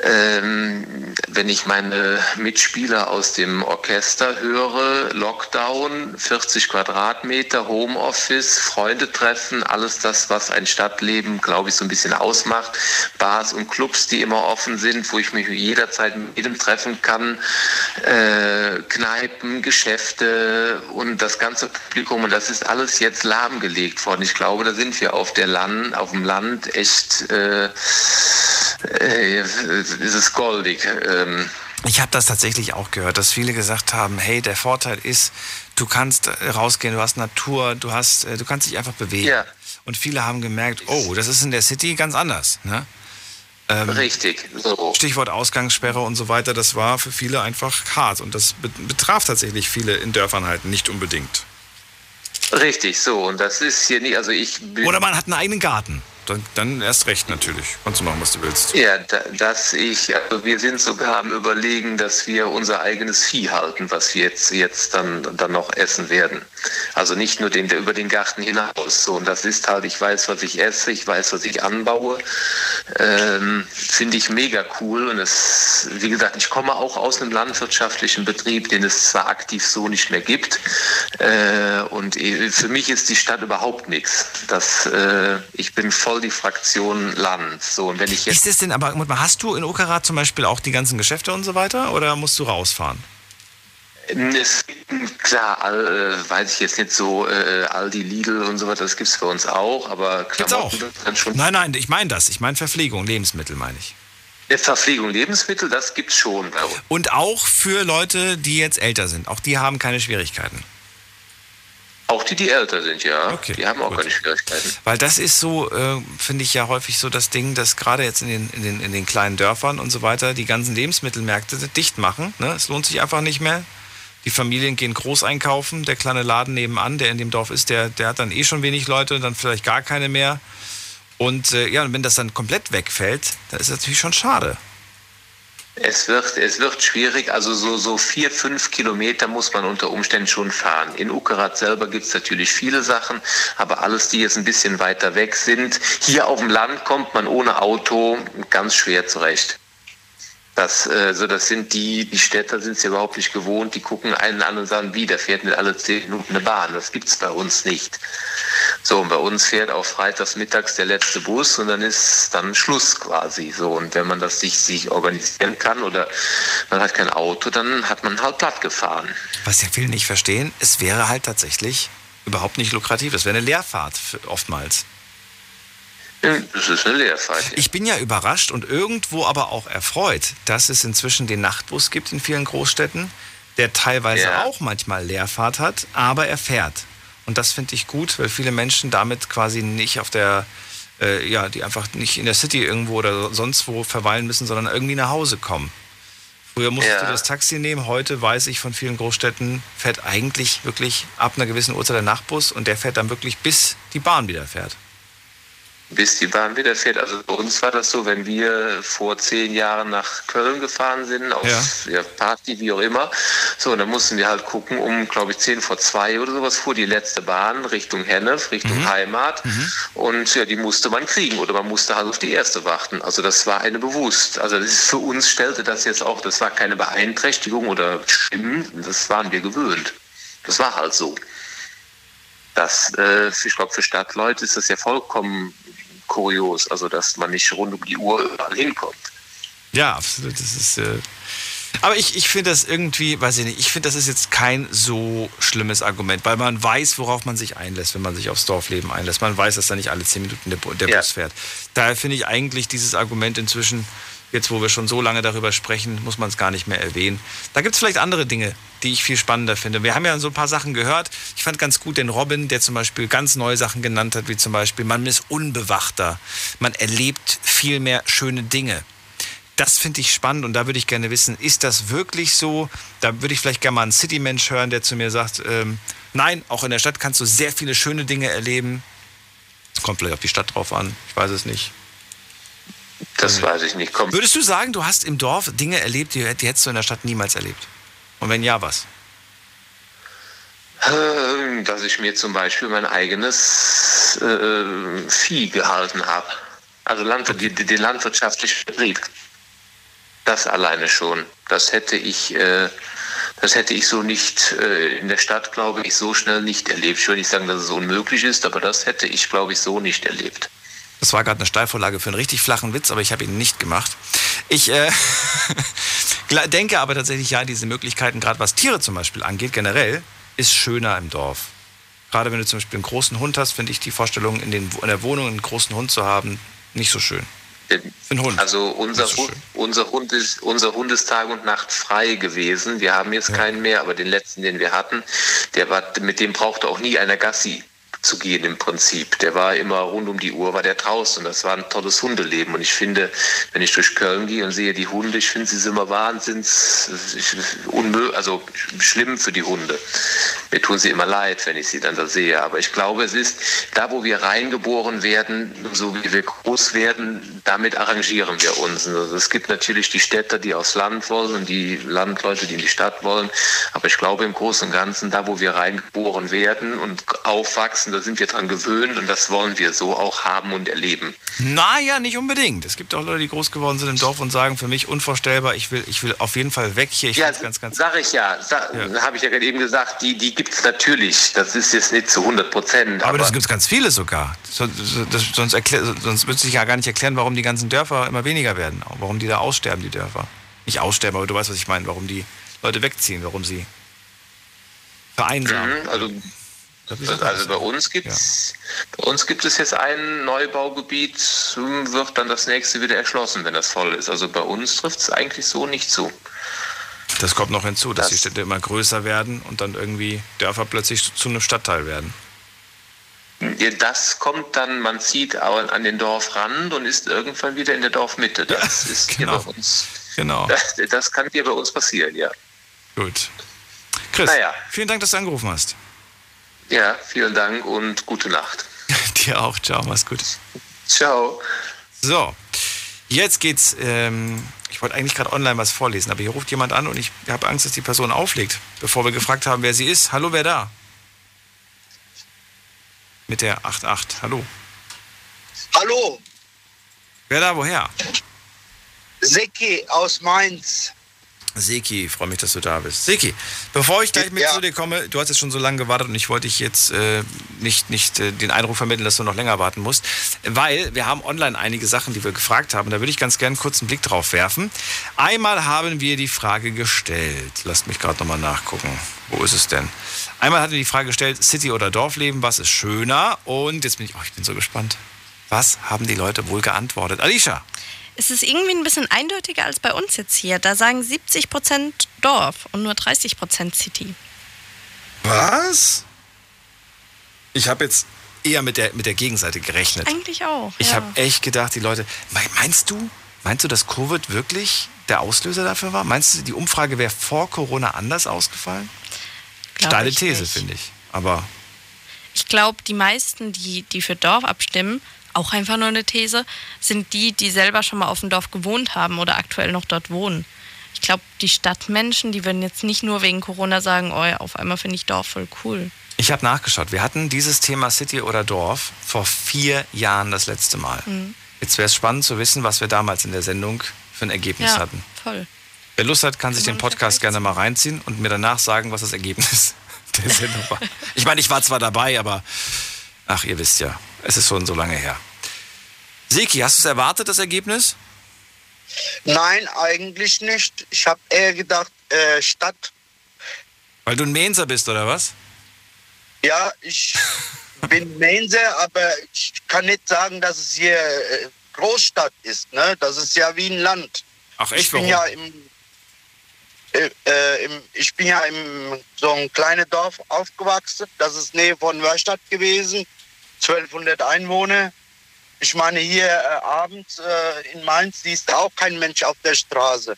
Speaker 14: ähm, wenn ich meine Mitspieler aus dem Orchester höre, Lockdown, 40 Quadratmeter, Homeoffice, Freunde treffen, alles das, was ein Stadtleben, glaube ich, so ein bisschen ausmacht. Bars und Clubs, die immer offen sind, wo ich mich jederzeit mit jedem treffen kann, äh, Kneipen, Geschäfte und das ganze Publikum. Und das ist alles jetzt lahmgelegt worden. Ich glaube, da sind wir auf der Land, auf dem Land echt, äh, äh, ist es goldig. Ähm,
Speaker 1: Ich habe das tatsächlich auch gehört, dass viele gesagt haben, hey, der Vorteil ist, du kannst äh, rausgehen, du hast Natur, du hast, äh, du kannst dich einfach bewegen.
Speaker 14: Ja.
Speaker 1: Und viele haben gemerkt, oh, das ist in der City ganz anders. Ne? Ähm,
Speaker 14: Richtig, so.
Speaker 1: Stichwort Ausgangssperre und so weiter, das war für viele einfach hart. Und das be betraf tatsächlich viele in Dörfern halt nicht unbedingt.
Speaker 14: Richtig, so. Und das ist hier nicht, also ich bin.
Speaker 1: Oder man hat einen eigenen Garten. Dann, dann erst recht natürlich. Kannst du machen, was du willst.
Speaker 14: Ja, da, dass ich, also wir sind sogar am überlegen, dass wir unser eigenes Vieh halten, was wir jetzt, jetzt dann, dann noch essen werden. Also nicht nur den, über den Garten hinaus. So, und das ist halt, ich weiß, was ich esse, ich weiß, was ich anbaue. Ähm, Finde ich mega cool. Und es, wie gesagt, ich komme auch aus einem landwirtschaftlichen Betrieb, den es zwar aktiv so nicht mehr gibt. Äh, und für mich ist die Stadt überhaupt nichts. Das, äh, ich bin voll die Fraktion Land. So, und wenn ich jetzt
Speaker 1: Ist es denn aber, hast du in Okara zum Beispiel auch die ganzen Geschäfte und so weiter oder musst du rausfahren?
Speaker 14: Es gibt, klar, all, äh, weiß ich jetzt nicht so, äh, Aldi, Lidl und so weiter, das gibt es bei uns auch, aber
Speaker 1: Gibt's auch.
Speaker 14: Klamotten schon.
Speaker 1: Nein, nein, ich meine das. Ich meine Verpflegung, Lebensmittel meine ich.
Speaker 14: Ja, Verpflegung, Lebensmittel, das gibt's schon bei uns.
Speaker 1: Und auch für Leute, die jetzt älter sind. Auch die haben keine Schwierigkeiten.
Speaker 14: Auch die, die älter sind, ja. die haben auch keine Schwierigkeiten.
Speaker 1: Weil das ist so, äh, finde ich ja häufig so das Ding, dass gerade jetzt in den, in, den, in den kleinen Dörfern und so weiter die ganzen Lebensmittelmärkte dicht machen. Ne? Es lohnt sich einfach nicht mehr. Die Familien gehen groß einkaufen. Der kleine Laden nebenan, der in dem Dorf ist, der, der hat dann eh schon wenig Leute, dann vielleicht gar keine mehr. Und äh, ja, und wenn das dann komplett wegfällt, dann ist das natürlich schon schade.
Speaker 14: Es wird, es wird schwierig, also so, so vier, fünf Kilometer muss man unter Umständen schon fahren. In Ukerat selber gibt es natürlich viele Sachen, aber alles, die jetzt ein bisschen weiter weg sind. Hier auf dem Land kommt man ohne Auto ganz schwer zurecht. Das, äh, so das sind die, die Städter sind es ja überhaupt nicht gewohnt, die gucken einen an und sagen, wie, der fährt nicht alle zehn Minuten eine Bahn. Das gibt's bei uns nicht. So, und bei uns fährt auch freitags mittags der letzte Bus und dann ist dann Schluss quasi. So, und wenn man das sich, sich organisieren kann oder man hat kein Auto, dann hat man halt platt gefahren.
Speaker 1: Was ja viele nicht verstehen, es wäre halt tatsächlich überhaupt nicht lukrativ. Es wäre eine Leerfahrt oftmals.
Speaker 14: Das ist eine Leerfahrt.
Speaker 1: Ich bin ja überrascht und irgendwo aber auch erfreut, dass es inzwischen den Nachtbus gibt in vielen Großstädten, der teilweise
Speaker 14: Ja.
Speaker 1: auch manchmal Leerfahrt hat, aber er fährt. Und das finde ich gut, weil viele Menschen damit quasi nicht auf der, äh, ja, die einfach nicht in der City irgendwo oder sonst wo verweilen müssen, sondern irgendwie nach Hause kommen. Früher musstest
Speaker 14: Ja.
Speaker 1: du das Taxi nehmen, heute weiß ich von vielen Großstädten, fährt eigentlich wirklich ab einer gewissen Uhrzeit der Nachtbus und der fährt dann wirklich bis die Bahn wieder fährt.
Speaker 14: Bis die Bahn wieder fährt. Also bei uns war das so, wenn wir vor zehn Jahren nach Köln gefahren sind, auf ja. Party, wie auch immer, so, und dann mussten wir halt gucken, um, glaube ich, zehn vor zwei oder sowas fuhr die letzte Bahn Richtung Hennef, Richtung Heimat. Und ja, die musste man kriegen oder man musste halt auf die erste warten. Also das war eine bewusst. Also das ist für uns stellte das jetzt auch, das war keine Beeinträchtigung oder schlimm, das waren wir gewöhnt. Das war halt so. Das, äh, ich glaube, für Stadtleute ist das ja vollkommen kurios, also dass man nicht rund um die Uhr überall hinkommt.
Speaker 1: Ja, absolut. Das ist. Äh aber ich, ich finde das irgendwie, weiß ich nicht, ich finde, das ist jetzt kein so schlimmes Argument, weil man weiß, worauf man sich einlässt, wenn man sich aufs Dorfleben einlässt. Man weiß, dass da nicht alle zehn Minuten der, der
Speaker 14: Ja.
Speaker 1: Bus fährt. Daher finde ich eigentlich dieses Argument inzwischen, jetzt wo wir schon so lange darüber sprechen, muss man es gar nicht mehr erwähnen. Da gibt es vielleicht andere Dinge, die ich viel spannender finde. Wir haben ja so ein paar Sachen gehört. Ich fand ganz gut den Robin, der zum Beispiel ganz neue Sachen genannt hat, wie zum Beispiel, man ist unbewachter, man erlebt viel mehr schöne Dinge. Das finde ich spannend und da würde ich gerne wissen, ist das wirklich so? Da würde ich vielleicht gerne mal einen City-Mensch hören, der zu mir sagt, ähm, nein, auch in der Stadt kannst du sehr viele schöne Dinge erleben. Es kommt vielleicht auf die Stadt drauf an, ich weiß es nicht.
Speaker 14: Das weiß ich nicht. Komm.
Speaker 1: Würdest du sagen, du hast im Dorf Dinge erlebt, die, die hättest du in der Stadt niemals erlebt? Und wenn ja, was?
Speaker 14: Ähm, Dass ich mir zum Beispiel mein eigenes äh, Vieh gehalten habe. Also Landwirt, die, die, den landwirtschaftlichen Betrieb. Das alleine schon. Das hätte ich, äh, das hätte ich so nicht äh, in der Stadt, glaube ich, so schnell nicht erlebt. Ich will nicht sagen, dass es unmöglich ist, aber das hätte ich, glaube ich, so nicht erlebt.
Speaker 1: Das war gerade eine Steilvorlage für einen richtig flachen Witz, aber ich habe ihn nicht gemacht. Ich äh, denke aber tatsächlich, ja, diese Möglichkeiten, gerade was Tiere zum Beispiel angeht, generell, ist schöner im Dorf. Gerade wenn du zum Beispiel einen großen Hund hast, finde ich die Vorstellung, in, den, in der Wohnung einen großen Hund zu haben, nicht so schön. Für einen Hund.
Speaker 14: Also unser, Hund, unser, Hund ist, unser Hund ist Tag und Nacht frei gewesen. Wir haben jetzt keinen mehr, aber den letzten, den wir hatten, der war, mit dem brauchte auch nie einer Gassi zu gehen im Prinzip. Der war immer rund um die Uhr, war der draußen. Das war ein tolles Hundeleben. Und ich finde, wenn ich durch Köln gehe und sehe die Hunde, ich finde sie sind immer wahnsinns, also schlimm für die Hunde. mir tun sie immer leid, wenn ich sie dann da sehe. Aber ich glaube, es ist da, wo wir reingeboren werden, so wie wir groß werden, damit arrangieren wir uns. Also es gibt natürlich die Städter, die aufs Land wollen und die Landleute, die in die Stadt wollen. Aber ich glaube im Großen und Ganzen, da, wo wir reingeboren werden und aufwachsen, da sind wir dran gewöhnt und das wollen wir so auch haben und erleben.
Speaker 1: Naja, nicht unbedingt. Es gibt auch Leute, die groß geworden sind im Dorf und sagen, für mich unvorstellbar, ich will, ich will auf jeden Fall weg hier. Ich
Speaker 14: ja,
Speaker 1: ganz, ganz
Speaker 14: sag ich ja. Ja. Habe ich ja gerade eben gesagt, die, die gibt es natürlich. Das ist jetzt nicht zu 100 Prozent.
Speaker 1: Aber,
Speaker 14: Aber,
Speaker 1: das gibt es ganz viele sogar. Sonst, sonst, erklär, sonst würde sich ja gar nicht erklären, warum die ganzen Dörfer immer weniger werden. Warum die da aussterben, die Dörfer. Nicht aussterben, aber du weißt, was ich meine. Warum die Leute wegziehen, warum sie vereinsamen.
Speaker 14: Mhm, also also bei uns gibt's, ja. bei uns gibt es jetzt ein Neubaugebiet, wird dann das nächste wieder erschlossen, wenn das voll ist. Also bei uns trifft es eigentlich so nicht zu.
Speaker 1: Das kommt noch hinzu, dass das, die Städte immer größer werden und dann irgendwie Dörfer plötzlich zu einem Stadtteil werden.
Speaker 14: Das kommt dann, man zieht an den Dorfrand und ist irgendwann wieder in der Dorfmitte. Das ja, ist genau. hier bei uns.
Speaker 1: Genau.
Speaker 14: Das, das, kann dir bei uns passieren, ja.
Speaker 1: Gut. Chris, naja. vielen Dank, dass du angerufen hast.
Speaker 14: Ja, vielen Dank und gute Nacht.
Speaker 1: Dir auch. Ciao, mach's gut.
Speaker 14: Ciao.
Speaker 1: So, jetzt geht's. Ähm, ich wollte eigentlich gerade online was vorlesen, aber hier ruft jemand an und ich habe Angst, dass die Person auflegt, bevor wir gefragt haben, wer sie ist. Hallo, wer da? Mit der 88. Hallo.
Speaker 15: Hallo.
Speaker 1: Wer da, woher?
Speaker 15: Seki aus Mainz.
Speaker 1: Seki, freue mich, dass du da bist. Seki, bevor ich gleich mit ja. zu dir komme, du hast jetzt schon so lange gewartet und ich wollte dich jetzt äh, nicht, nicht äh, den Eindruck vermitteln, dass du noch länger warten musst, weil wir haben online einige Sachen, die wir gefragt haben. Da würde ich ganz gerne kurz einen Blick drauf werfen. Einmal haben wir die Frage gestellt, lasst mich gerade nochmal nachgucken. Wo ist es denn? Einmal hatten wir die Frage gestellt, City oder Dorfleben, was ist schöner? Und jetzt bin ich, oh, ich bin so gespannt. Was haben die Leute wohl geantwortet? Alicia
Speaker 2: es ist irgendwie ein bisschen eindeutiger als bei uns jetzt hier. Da sagen 70 Prozent Dorf und nur 30 Prozent City.
Speaker 1: Was? Ich habe jetzt eher mit der, mit der Gegenseite gerechnet.
Speaker 2: Eigentlich auch.
Speaker 1: Ich
Speaker 2: ja.
Speaker 1: habe echt gedacht, die Leute. Meinst du, meinst du, dass Covid wirklich der Auslöser dafür war? Meinst du, die Umfrage wäre vor Corona anders ausgefallen? Glaub Steile These, finde ich. Aber.
Speaker 2: Ich glaube, die meisten, die, die für Dorf abstimmen, auch einfach nur eine These, sind die, die selber schon mal auf dem Dorf gewohnt haben oder aktuell noch dort wohnen. Ich glaube, die Stadtmenschen, die würden jetzt nicht nur wegen Corona sagen, oh auf einmal finde ich Dorf voll cool.
Speaker 1: Ich habe nachgeschaut. Wir hatten dieses Thema City oder Dorf vor vier Jahren das letzte Mal. Mhm. Jetzt wäre es spannend zu wissen, was wir damals in der Sendung für ein Ergebnis
Speaker 2: ja,
Speaker 1: hatten.
Speaker 2: Voll.
Speaker 1: Wer Lust hat, kann sich den Podcast gerne mal reinziehen und mir danach sagen, was das Ergebnis der Sendung war. Ich meine, ich war zwar dabei, aber ach, ihr wisst ja, es ist schon so lange her. Seki, hast du es erwartet, das Ergebnis?
Speaker 15: Nein, eigentlich nicht. Ich habe eher gedacht, äh, Stadt.
Speaker 1: Weil du ein Mainzer bist, oder was?
Speaker 15: Ja, ich bin Mainzer, aber ich kann nicht sagen, dass es hier äh, Großstadt ist. Ne? Das ist ja wie ein Land.
Speaker 1: Ach echt?
Speaker 15: Ich bin
Speaker 1: warum?
Speaker 15: ja im, äh, äh, im, ich bin ja im so ein kleines Dorf aufgewachsen. Das ist Nähe von Wörstadt gewesen. 1200 Einwohner. Ich meine, hier äh, abends äh, in Mainz siehst auch kein Mensch auf der Straße.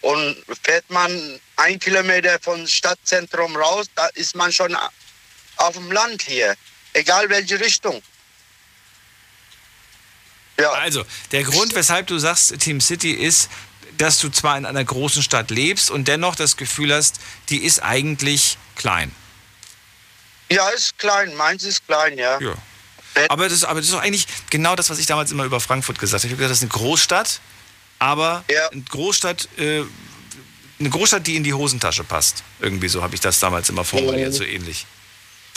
Speaker 15: Und fährt man ein Kilometer vom Stadtzentrum raus, da ist man schon auf dem Land hier. Egal welche Richtung.
Speaker 1: Ja. Also, der Grund, weshalb du sagst, Team City ist, dass du zwar in einer großen Stadt lebst und dennoch das Gefühl hast, die ist eigentlich klein.
Speaker 15: Ja, ist klein. Mainz ist klein, ja.
Speaker 1: Ja. Aber das, aber das ist doch eigentlich genau das, was ich damals immer über Frankfurt gesagt habe. Ich habe gesagt, das ist eine Großstadt, aber ja. eine Großstadt, äh, eine Großstadt, die in die Hosentasche passt. Irgendwie so habe ich das damals immer formuliert, so ähnlich.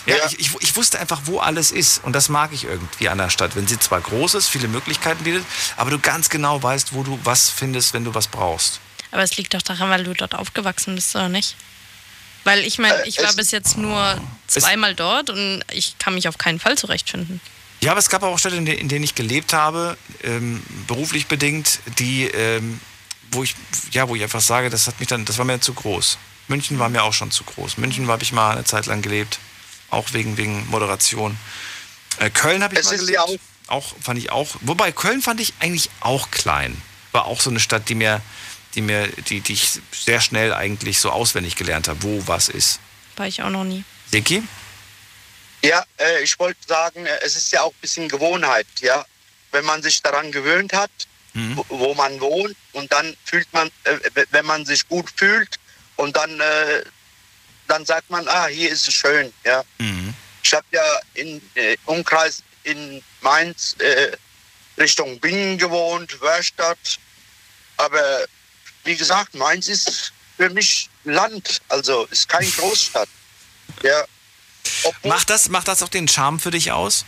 Speaker 1: Ja, ja. Ich, ich, ich, wusste einfach, wo alles ist. Und das mag ich irgendwie an der Stadt. Wenn sie zwar groß ist, viele Möglichkeiten bietet, aber du ganz genau weißt, wo du was findest, wenn du was brauchst.
Speaker 2: Aber es liegt doch daran, weil du dort aufgewachsen bist, oder nicht? Weil ich meine, ich war bis jetzt nur zweimal dort und ich kann mich auf keinen Fall zurechtfinden.
Speaker 1: Ja, aber es gab auch Städte, in denen ich gelebt habe, ähm, beruflich bedingt, die, ähm, wo ich, ja, wo ich einfach sage, das hat mich dann, das war mir zu groß. München war mir auch schon zu groß. München habe ich mal eine Zeit lang gelebt, auch wegen, wegen Moderation. Äh, Köln habe ich es mal gelebt. Auch, auch fand ich auch. Wobei Köln fand ich eigentlich auch klein. War auch so eine Stadt, die mir, die mir, die, die ich sehr schnell eigentlich so auswendig gelernt habe, wo was ist.
Speaker 2: War ich auch noch nie.
Speaker 1: Dicky?
Speaker 15: Ja, äh, ich wollte sagen, äh, es ist ja auch ein bisschen Gewohnheit, ja. Wenn man sich daran gewöhnt hat, wo, wo man wohnt und dann fühlt man, äh, wenn man sich gut fühlt und dann, äh, dann sagt man, ah, hier ist es schön, ja. Ich habe ja in äh, Umkreis in Mainz äh, Richtung Bingen gewohnt, Wörstadt. Aber wie gesagt, Mainz ist für mich Land, also ist keine Großstadt. Ja.
Speaker 1: Macht das, macht das auch den Charme für dich aus?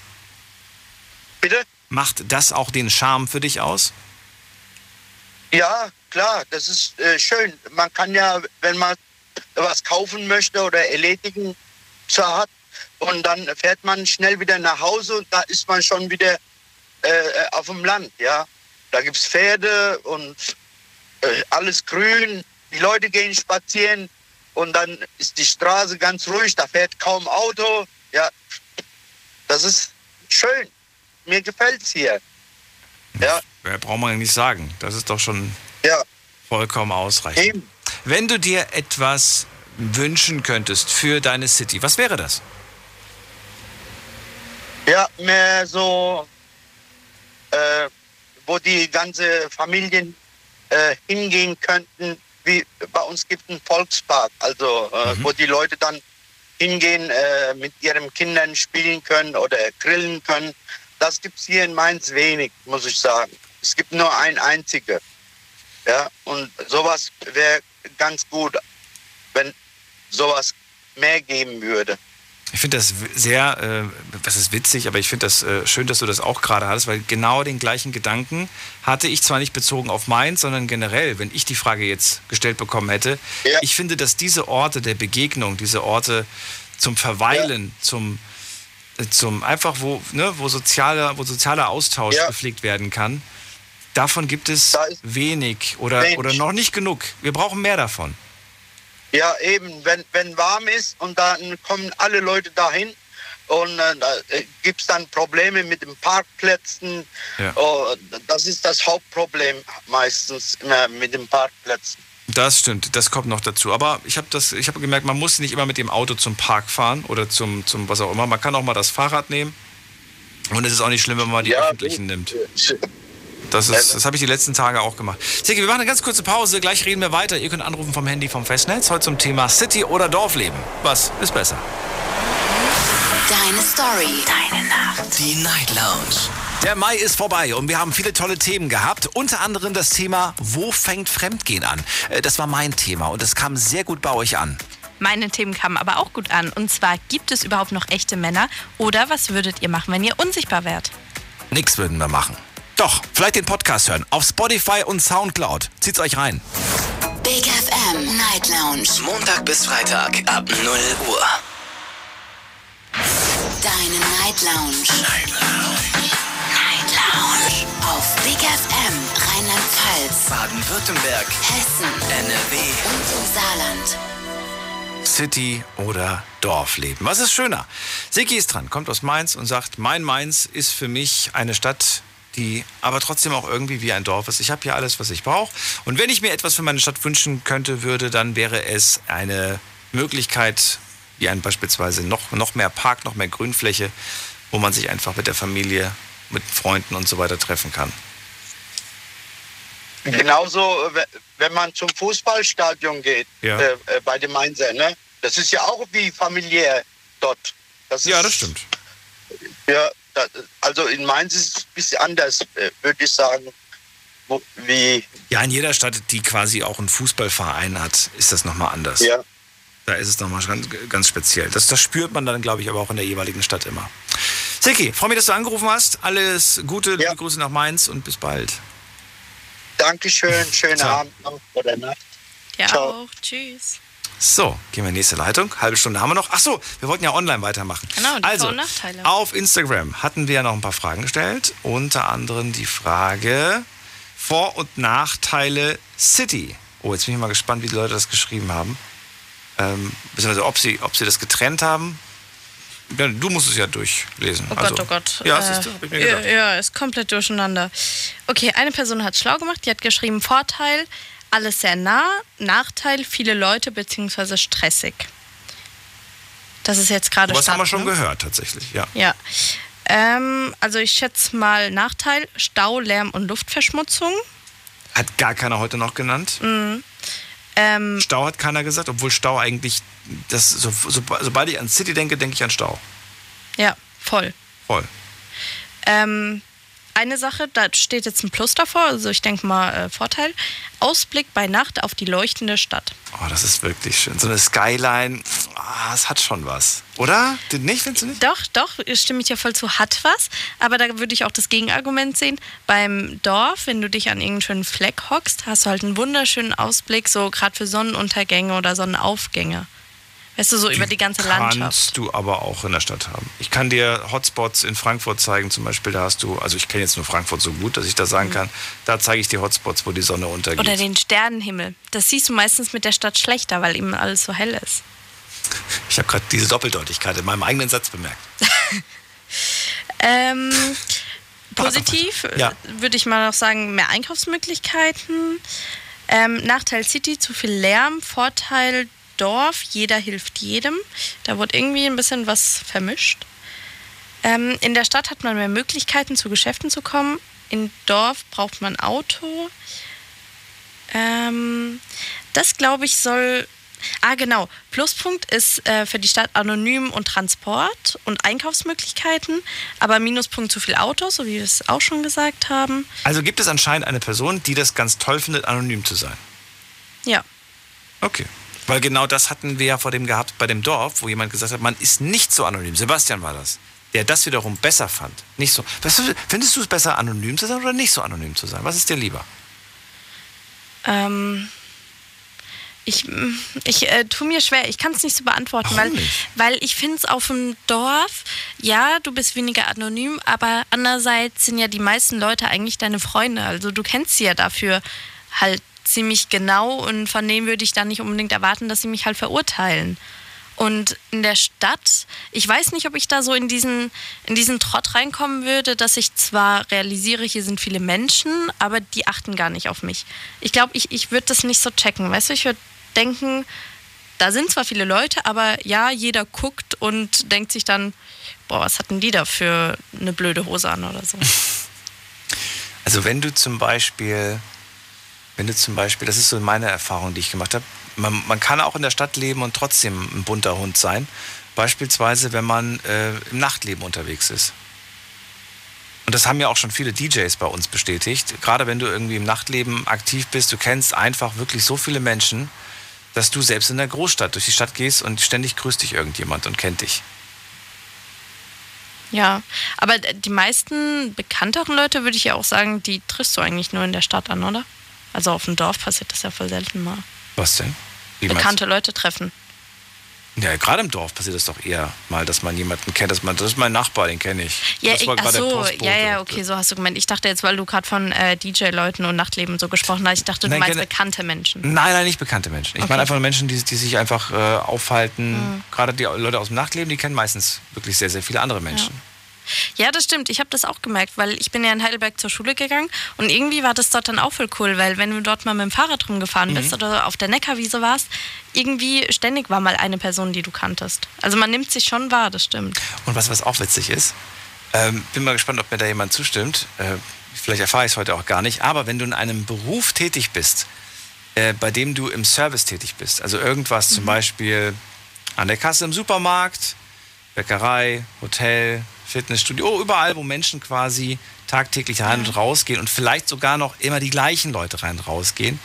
Speaker 15: Bitte?
Speaker 1: Macht das auch den Charme für dich aus?
Speaker 15: Ja, klar, das ist äh, schön. Man kann ja, wenn man was kaufen möchte oder erledigen zu hat, und dann fährt man schnell wieder nach Hause und da ist man schon wieder äh, auf dem Land, ja. Da gibt es Pferde und äh, alles grün. Die Leute gehen spazieren und dann ist die Straße ganz ruhig, da fährt kaum Auto. Ja, das ist schön. Mir gefällt's hier. Ja.
Speaker 1: Ja, braucht man nicht sagen. Das ist doch schon
Speaker 15: Ja.
Speaker 1: vollkommen ausreichend. Wenn du dir etwas wünschen könntest für deine City, was wäre das?
Speaker 15: Ja, mehr so, äh, wo die ganze Familien äh, hingehen könnten. Wie bei uns gibt es einen Volkspark, also äh, wo die Leute dann hingehen, äh, mit ihren Kindern spielen können oder grillen können. Das gibt es hier in Mainz wenig, muss ich sagen. Es gibt nur ein einzige. Ja, und sowas wäre ganz gut, wenn sowas mehr geben würde.
Speaker 1: Ich finde das sehr, äh, was ist witzig, aber ich finde das äh, schön, dass du das auch gerade hattest, weil genau den gleichen Gedanken hatte ich zwar nicht bezogen auf Mainz, sondern generell, wenn ich die Frage jetzt gestellt bekommen hätte. Ich finde, dass diese Orte der Begegnung, diese Orte zum Verweilen, zum, äh, zum einfach, wo, ne, wo, sozialer, wo sozialer Austausch gepflegt werden kann, davon gibt es wenig oder,
Speaker 15: wenig.
Speaker 1: oder noch nicht genug. Wir brauchen mehr davon.
Speaker 15: Ja, eben, wenn, wenn warm ist und dann kommen alle Leute dahin und äh, da gibt es dann Probleme mit den Parkplätzen.
Speaker 1: Ja.
Speaker 15: Oh, das ist das Hauptproblem meistens immer mit den Parkplätzen.
Speaker 1: Das stimmt, das kommt noch dazu. Aber ich habe das, ich habe gemerkt, man muss nicht immer mit dem Auto zum Park fahren oder zum, zum was auch immer. Man kann auch mal das Fahrrad nehmen. Und es ist auch nicht schlimm, wenn man die öffentlichen nimmt. Das, ist- das habe ich die letzten Tage auch gemacht. Sigi, wir machen eine ganz kurze Pause. Gleich reden wir weiter. Ihr könnt anrufen vom Handy vom Festnetz. Heute zum Thema City oder Dorfleben. Was ist besser?
Speaker 3: Deine Story. Deine Nacht.
Speaker 9: Die Night Lounge.
Speaker 1: Der Mai ist vorbei und wir haben viele tolle Themen gehabt. Unter anderem das Thema, wo fängt Fremdgehen an? Äh, Das war mein Thema und es kam sehr gut bei euch an.
Speaker 2: Meine Themen kamen aber auch gut an. Und zwar, gibt es überhaupt noch echte Männer? Oder was würdet ihr machen, wenn ihr unsichtbar wärt?
Speaker 1: Nix würden wir machen. Doch, vielleicht den Podcast hören. Auf Spotify und Soundcloud. Zieht's euch rein.
Speaker 3: Big FM Night Lounge.
Speaker 9: Montag bis Freitag ab 0 Uhr.
Speaker 3: Deine Night Lounge. Night Lounge. Night Lounge. Auf Big FM Rheinland-Pfalz,
Speaker 9: Baden-Württemberg,
Speaker 3: Hessen,
Speaker 9: NRW
Speaker 3: und im Saarland.
Speaker 1: City oder Dorfleben. Was ist schöner? Siki ist dran, kommt aus Mainz und sagt, mein Mainz ist für mich eine Stadt, die aber trotzdem auch irgendwie wie ein Dorf ist. Ich habe hier alles, was ich brauche. Und wenn ich mir etwas für meine Stadt wünschen könnte, würde, dann wäre es eine Möglichkeit, wie ein beispielsweise noch, noch mehr Park, noch mehr Grünfläche, wo man sich einfach mit der Familie, mit Freunden und so weiter treffen kann.
Speaker 15: Genauso, äh, we- wenn man zum Fußballstadion geht,
Speaker 1: Ja.
Speaker 15: äh, äh, bei dem Mainzer, ne? Das ist ja auch wie familiär dort. Das
Speaker 1: Ja, das stimmt.
Speaker 15: Ja, also in Mainz ist es ein bisschen anders, äh, würde ich sagen. Wie,
Speaker 1: Ja, in jeder Stadt, die quasi auch einen Fußballverein hat, ist das nochmal anders.
Speaker 15: Ja.
Speaker 1: Da ist es nochmal ganz, ganz speziell. Das, das spürt man dann, glaube ich, aber auch in der jeweiligen Stadt immer. Siki, freue mich, dass du angerufen hast. Alles Gute, liebe Grüße nach Mainz und bis bald.
Speaker 15: Dankeschön, schönen
Speaker 1: Ciao.
Speaker 15: Abend noch oder Nacht.
Speaker 2: Ja
Speaker 15: Ciao.
Speaker 2: auch. Tschüss.
Speaker 1: So, gehen wir in die nächste Leitung. Halbe Stunde haben wir noch. Ach so, wir wollten ja online weitermachen.
Speaker 2: Genau, die
Speaker 1: also,
Speaker 2: Vor- und Nachteile.
Speaker 1: auf Instagram hatten wir ja noch ein paar Fragen gestellt. Unter anderem die Frage Vor- und Nachteile City. Oh, jetzt bin ich mal gespannt, wie die Leute das geschrieben haben. Ähm, beziehungsweise ob sie, ob sie das getrennt haben. Ja, du musst es ja durchlesen.
Speaker 2: Oh
Speaker 1: also,
Speaker 2: Gott, oh Gott.
Speaker 1: Ja,
Speaker 2: Äh,
Speaker 1: hab ich mir gedacht.
Speaker 2: ja, ist komplett durcheinander. Okay, eine Person hat schlau gemacht, die hat geschrieben, Vorteil, alles sehr nah, Nachteil, viele Leute bzw. stressig. Das ist jetzt gerade
Speaker 1: Was haben wir schon
Speaker 2: ne?
Speaker 1: gehört, tatsächlich, ja.
Speaker 2: Ja. Ähm, also ich schätze mal Nachteil, Stau, Lärm und Luftverschmutzung.
Speaker 1: Hat gar keiner heute noch genannt.
Speaker 2: Mhm. Ähm,
Speaker 1: Stau hat keiner gesagt, obwohl Stau eigentlich, das, so, so, sobald ich an City denke, denke ich an Stau.
Speaker 2: ja, voll.
Speaker 1: Voll.
Speaker 2: Ähm, eine Sache, da steht jetzt ein Plus davor, also ich denke mal äh, Vorteil. Ausblick bei Nacht auf die leuchtende Stadt.
Speaker 1: Oh, das ist wirklich schön. So eine Skyline, das hat schon was. Oder? Nicht, findest du nicht?
Speaker 2: Doch, doch, stimme ich dir voll zu, hat was. Aber da würde ich auch das Gegenargument sehen. Beim Dorf, wenn du dich an irgendeinen schönen Fleck hockst, hast du halt einen wunderschönen Ausblick, so gerade für Sonnenuntergänge oder Sonnenaufgänge. Weißt du, so über die ganze Landschaft.
Speaker 1: Kannst du aber auch in der Stadt haben. Ich kann dir Hotspots in Frankfurt zeigen, zum Beispiel, da hast du, also ich kenne jetzt nur Frankfurt so gut, dass ich da sagen
Speaker 2: Mhm.
Speaker 1: kann, da zeige ich dir Hotspots, wo die Sonne untergeht.
Speaker 2: Oder den Sternenhimmel. Das siehst du meistens mit der Stadt schlechter, weil eben alles so hell ist.
Speaker 1: Ich habe gerade diese Doppeldeutigkeit in meinem eigenen Satz bemerkt.
Speaker 2: Ähm, positiv
Speaker 1: Ja.
Speaker 2: äh, würde ich mal noch sagen, mehr Einkaufsmöglichkeiten. Ähm, Nachteil City, zu viel Lärm. Vorteil Dorf, jeder hilft jedem. Da wurde irgendwie ein bisschen was vermischt. Ähm, in der Stadt hat man mehr Möglichkeiten, zu Geschäften zu kommen. Im Dorf braucht man Auto. Ähm, das, glaube ich, soll. Ah, genau. Pluspunkt ist äh, für die Stadt anonym und Transport und Einkaufsmöglichkeiten, aber Minuspunkt zu viel Autos, so wie wir es auch schon gesagt haben.
Speaker 1: Also gibt es anscheinend eine Person, die das ganz toll findet, anonym zu sein.
Speaker 2: Ja.
Speaker 1: Okay. Weil genau das hatten wir ja vor dem gehabt bei dem Dorf, wo jemand gesagt hat, man ist nicht so anonym. Sebastian war das. Der das wiederum besser fand. Nicht so. Du, findest du es besser, anonym zu sein oder nicht so anonym zu sein? Was ist dir lieber?
Speaker 2: Ähm, ich ich äh, tue mir schwer, ich kann es nicht so beantworten, weil, weil ich finde es auf dem Dorf, ja, du bist weniger anonym, aber andererseits sind ja die meisten Leute eigentlich deine Freunde. Also du kennst sie ja dafür halt ziemlich genau und von denen würde ich dann nicht unbedingt erwarten, dass sie mich halt verurteilen. Und in der Stadt, ich weiß nicht, ob ich da so in diesen, in diesen Trott reinkommen würde, dass ich zwar realisiere, hier sind viele Menschen, aber die achten gar nicht auf mich. Ich glaube, ich, ich würde das nicht so checken. Weißt du, ich würde denken, da sind zwar viele Leute, aber ja, jeder guckt und denkt sich dann, boah, was hatten die da für eine blöde Hose an oder so.
Speaker 1: Also wenn du zum Beispiel, wenn du zum Beispiel, das ist so meine Erfahrung, die ich gemacht habe, man, man kann auch in der Stadt leben und trotzdem ein bunter Hund sein. Beispielsweise, wenn man äh, im Nachtleben unterwegs ist. Und das haben ja auch schon viele DJs bei uns bestätigt. Gerade wenn du irgendwie im Nachtleben aktiv bist, du kennst einfach wirklich so viele Menschen, dass du selbst in der Großstadt durch die Stadt gehst und ständig grüßt dich irgendjemand und kennt dich.
Speaker 2: Ja, aber die meisten bekannteren Leute, würde ich ja auch sagen, die triffst du eigentlich nur in der Stadt an, oder? Also auf dem Dorf passiert das ja voll selten mal.
Speaker 1: Was denn? Wie
Speaker 2: Bekannte Leute treffen.
Speaker 1: Ja, gerade im Dorf passiert das doch eher mal, dass man jemanden kennt, dass man, das ist mein Nachbar, den kenne ich.
Speaker 2: Ja, ich, ach so, ja, ja, okay, so hast du gemeint. Ich dachte jetzt, weil du gerade von äh, DJ-Leuten und Nachtleben so gesprochen hast, ich dachte, du
Speaker 1: Nein,
Speaker 2: meinst bekannte Menschen.
Speaker 1: Nein, nein, nicht bekannte Menschen. Ich
Speaker 2: Okay.
Speaker 1: meine einfach nur Menschen, die, die sich einfach äh, aufhalten.
Speaker 2: Mhm.
Speaker 1: Gerade die Leute aus dem Nachtleben, die kennen meistens wirklich sehr, sehr viele andere Menschen.
Speaker 2: Ja, das stimmt. Ich habe das auch gemerkt, weil ich bin ja in Heidelberg zur Schule gegangen und irgendwie war das dort dann auch voll cool, weil wenn du dort mal mit dem Fahrrad rumgefahren bist
Speaker 1: Mhm.
Speaker 2: oder auf der Neckarwiese warst, irgendwie ständig war mal eine Person, die du kanntest. Also man nimmt sich schon wahr, das stimmt.
Speaker 1: Und was, was auch witzig ist, ähm, bin mal gespannt, ob mir da jemand zustimmt. Äh, vielleicht erfahre ich es heute auch gar nicht. Aber wenn du in einem Beruf tätig bist, äh, bei dem du im Service tätig bist, also irgendwas zum Beispiel an der Kasse im Supermarkt, Bäckerei, Hotel, Fitnessstudio, oh, überall, wo Menschen quasi tagtäglich rein und rausgehen und vielleicht sogar noch immer die gleichen Leute rein und rausgehen,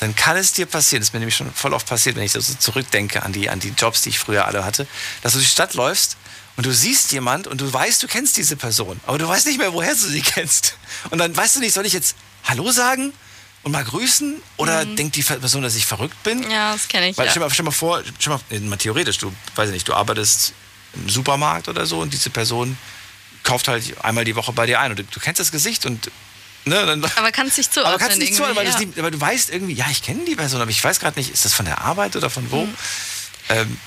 Speaker 1: dann kann es dir passieren, das ist mir nämlich schon voll oft passiert, wenn ich so zurückdenke an die, an die Jobs, die ich früher alle hatte, dass du durch die Stadt läufst und du siehst jemand und du weißt, du kennst diese Person, aber du weißt nicht mehr, woher du sie kennst. Und dann weißt du nicht, soll ich jetzt Hallo sagen und mal grüßen oder denkt die Person, dass ich verrückt bin?
Speaker 2: Ja, das kenne ich.
Speaker 1: Weil
Speaker 2: ja.
Speaker 1: stell, mal, stell mal vor, stell mal, mal theoretisch, du, weiß ich nicht, du arbeitest im Supermarkt oder so und diese Person kauft halt einmal die Woche bei dir ein und du, du kennst das Gesicht und ne, dann,
Speaker 2: aber kannst dich zuordnen.
Speaker 1: aber kannst nicht zuhören, weil, du's nie- weil du weißt irgendwie, ja, ich kenne die Person, aber ich weiß gerade nicht, ist das von der Arbeit oder von wo? Ähm,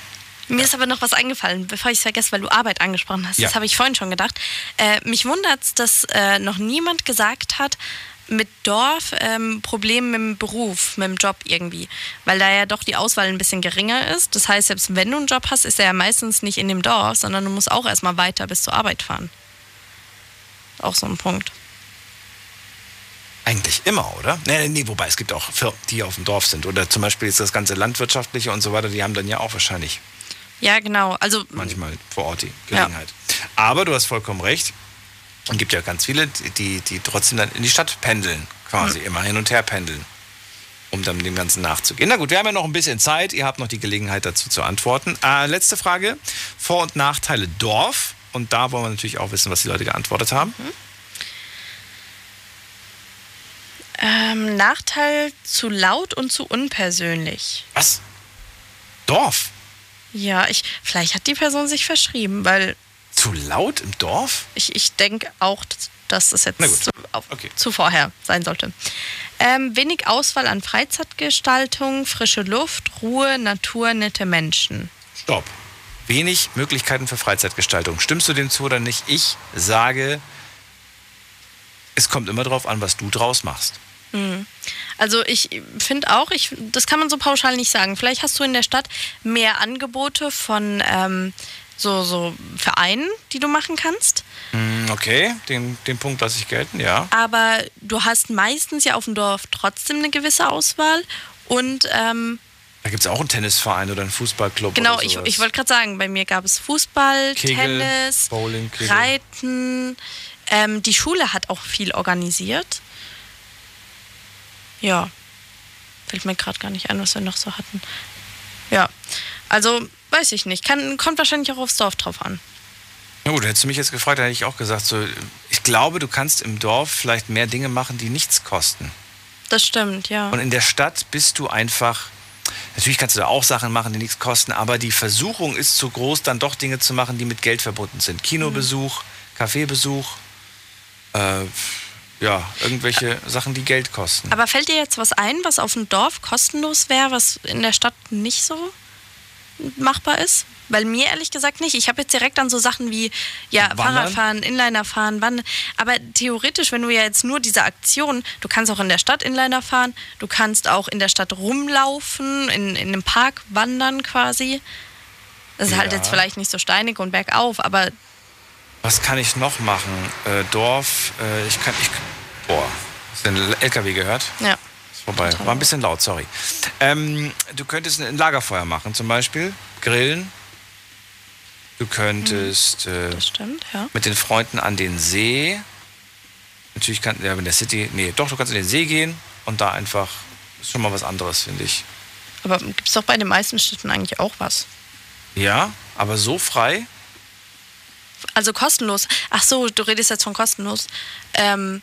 Speaker 2: Mir ist aber noch was eingefallen, bevor ich es vergesse, weil du Arbeit angesprochen hast.
Speaker 1: Ja.
Speaker 2: Das habe ich vorhin schon gedacht. Äh, mich wundert es, dass äh, noch niemand gesagt hat, mit Dorf ähm, Probleme mit dem Beruf, mit dem Job irgendwie. Weil da ja doch die Auswahl ein bisschen geringer ist. Das heißt, selbst wenn du einen Job hast, ist er ja meistens nicht in dem Dorf, sondern du musst auch erstmal weiter bis zur Arbeit fahren. Auch so ein Punkt.
Speaker 1: Eigentlich immer, oder? Nee, nee, wobei es gibt auch Firmen, die auf dem Dorf sind. Oder zum Beispiel jetzt das ganze Landwirtschaftliche und so weiter, die haben dann ja auch wahrscheinlich
Speaker 2: Ja, genau. Also
Speaker 1: manchmal vor Ort die Gelegenheit. Aber du hast vollkommen recht. Es gibt ja ganz viele, die, die trotzdem dann in die Stadt pendeln, quasi
Speaker 2: Hm.
Speaker 1: immer hin und her pendeln, um dann dem Ganzen nachzugehen. Na gut, wir haben ja noch ein bisschen Zeit. Ihr habt noch die Gelegenheit dazu zu antworten. Äh, letzte Frage: Vor- und Nachteile Dorf. Und da wollen wir natürlich auch wissen, was die Leute geantwortet haben.
Speaker 2: ähm, Nachteil zu laut und zu unpersönlich.
Speaker 1: Was? Dorf?
Speaker 2: Ja, ich, vielleicht hat die Person sich verschrieben, weil
Speaker 1: Zu laut im Dorf?
Speaker 2: ich, ich denke auch, dass das jetzt zu, auf, zu vorher sein sollte. Ähm, wenig Auswahl an Freizeitgestaltung, frische Luft, Ruhe, Natur, nette Menschen.
Speaker 1: Stopp. Wenig Möglichkeiten für Freizeitgestaltung. Stimmst du dem zu oder nicht? Ich sage, es kommt immer darauf an, was du draus machst.
Speaker 2: Hm. Also ich finde auch, ich, das kann man so pauschal nicht sagen. Vielleicht hast du in der Stadt mehr Angebote von ähm, so, so Vereinen, die du machen kannst.
Speaker 1: Hm, Okay, den, den Punkt lasse ich gelten, ja.
Speaker 2: Aber du hast meistens ja auf dem Dorf trotzdem eine gewisse Auswahl. Und ähm,
Speaker 1: Da gibt es auch einen Tennisverein oder einen Fußballclub.
Speaker 2: genau, ich, ich wollte gerade sagen, bei mir gab es Fußball,
Speaker 1: Kegel,
Speaker 2: Tennis,
Speaker 1: Bowling, Kegel.
Speaker 2: Reiten. Ähm, die Schule hat auch viel organisiert. Ja, fällt mir gerade gar nicht ein, was wir noch so hatten. Ja, also weiß ich nicht. Kann, kommt wahrscheinlich auch aufs Dorf drauf an.
Speaker 1: Na gut, hättest du mich jetzt gefragt, hätte ich auch gesagt, so, ich glaube, du kannst im Dorf vielleicht mehr Dinge machen, die nichts kosten.
Speaker 2: Das stimmt, ja.
Speaker 1: Und in der Stadt bist du einfach. Natürlich kannst du da auch Sachen machen, die nichts kosten, aber die Versuchung ist zu groß, dann doch Dinge zu machen, die mit Geld verbunden sind. Kinobesuch, Kaffeebesuch, äh, ja, irgendwelche Sachen, die Geld kosten.
Speaker 2: Aber fällt dir jetzt was ein, was auf dem Dorf kostenlos wäre, was in der Stadt nicht so machbar ist? Weil mir ehrlich gesagt nicht. Ich habe jetzt direkt an so Sachen wie ja,
Speaker 1: Wandern?
Speaker 2: Fahrradfahren, Inliner fahren, Wandern. Aber theoretisch, wenn du ja jetzt nur diese Aktion, du kannst auch in der Stadt Inliner fahren, du kannst auch in der Stadt rumlaufen, in, in einem Park wandern quasi. Das ist halt
Speaker 1: Ja.
Speaker 2: jetzt vielleicht nicht so steinig und bergauf, aber
Speaker 1: Was kann ich noch machen? Äh, Dorf, äh, ich kann, ich, boah, hast du den LKW gehört?
Speaker 2: ja.
Speaker 1: Vorbei. War ein bisschen laut, sorry. Ähm, du könntest ein Lagerfeuer machen, zum Beispiel. Grillen. Du könntest äh,
Speaker 2: stimmt, ja.
Speaker 1: mit den Freunden an den See. Natürlich kann, ja, in der City, nee, doch, du kannst in den See gehen und da einfach, ist schon mal was anderes, finde ich.
Speaker 2: Aber gibt es doch bei den meisten Städten eigentlich auch was.
Speaker 1: Ja, aber so frei?
Speaker 2: Also kostenlos. Ach so, du redest jetzt von kostenlos. Ähm,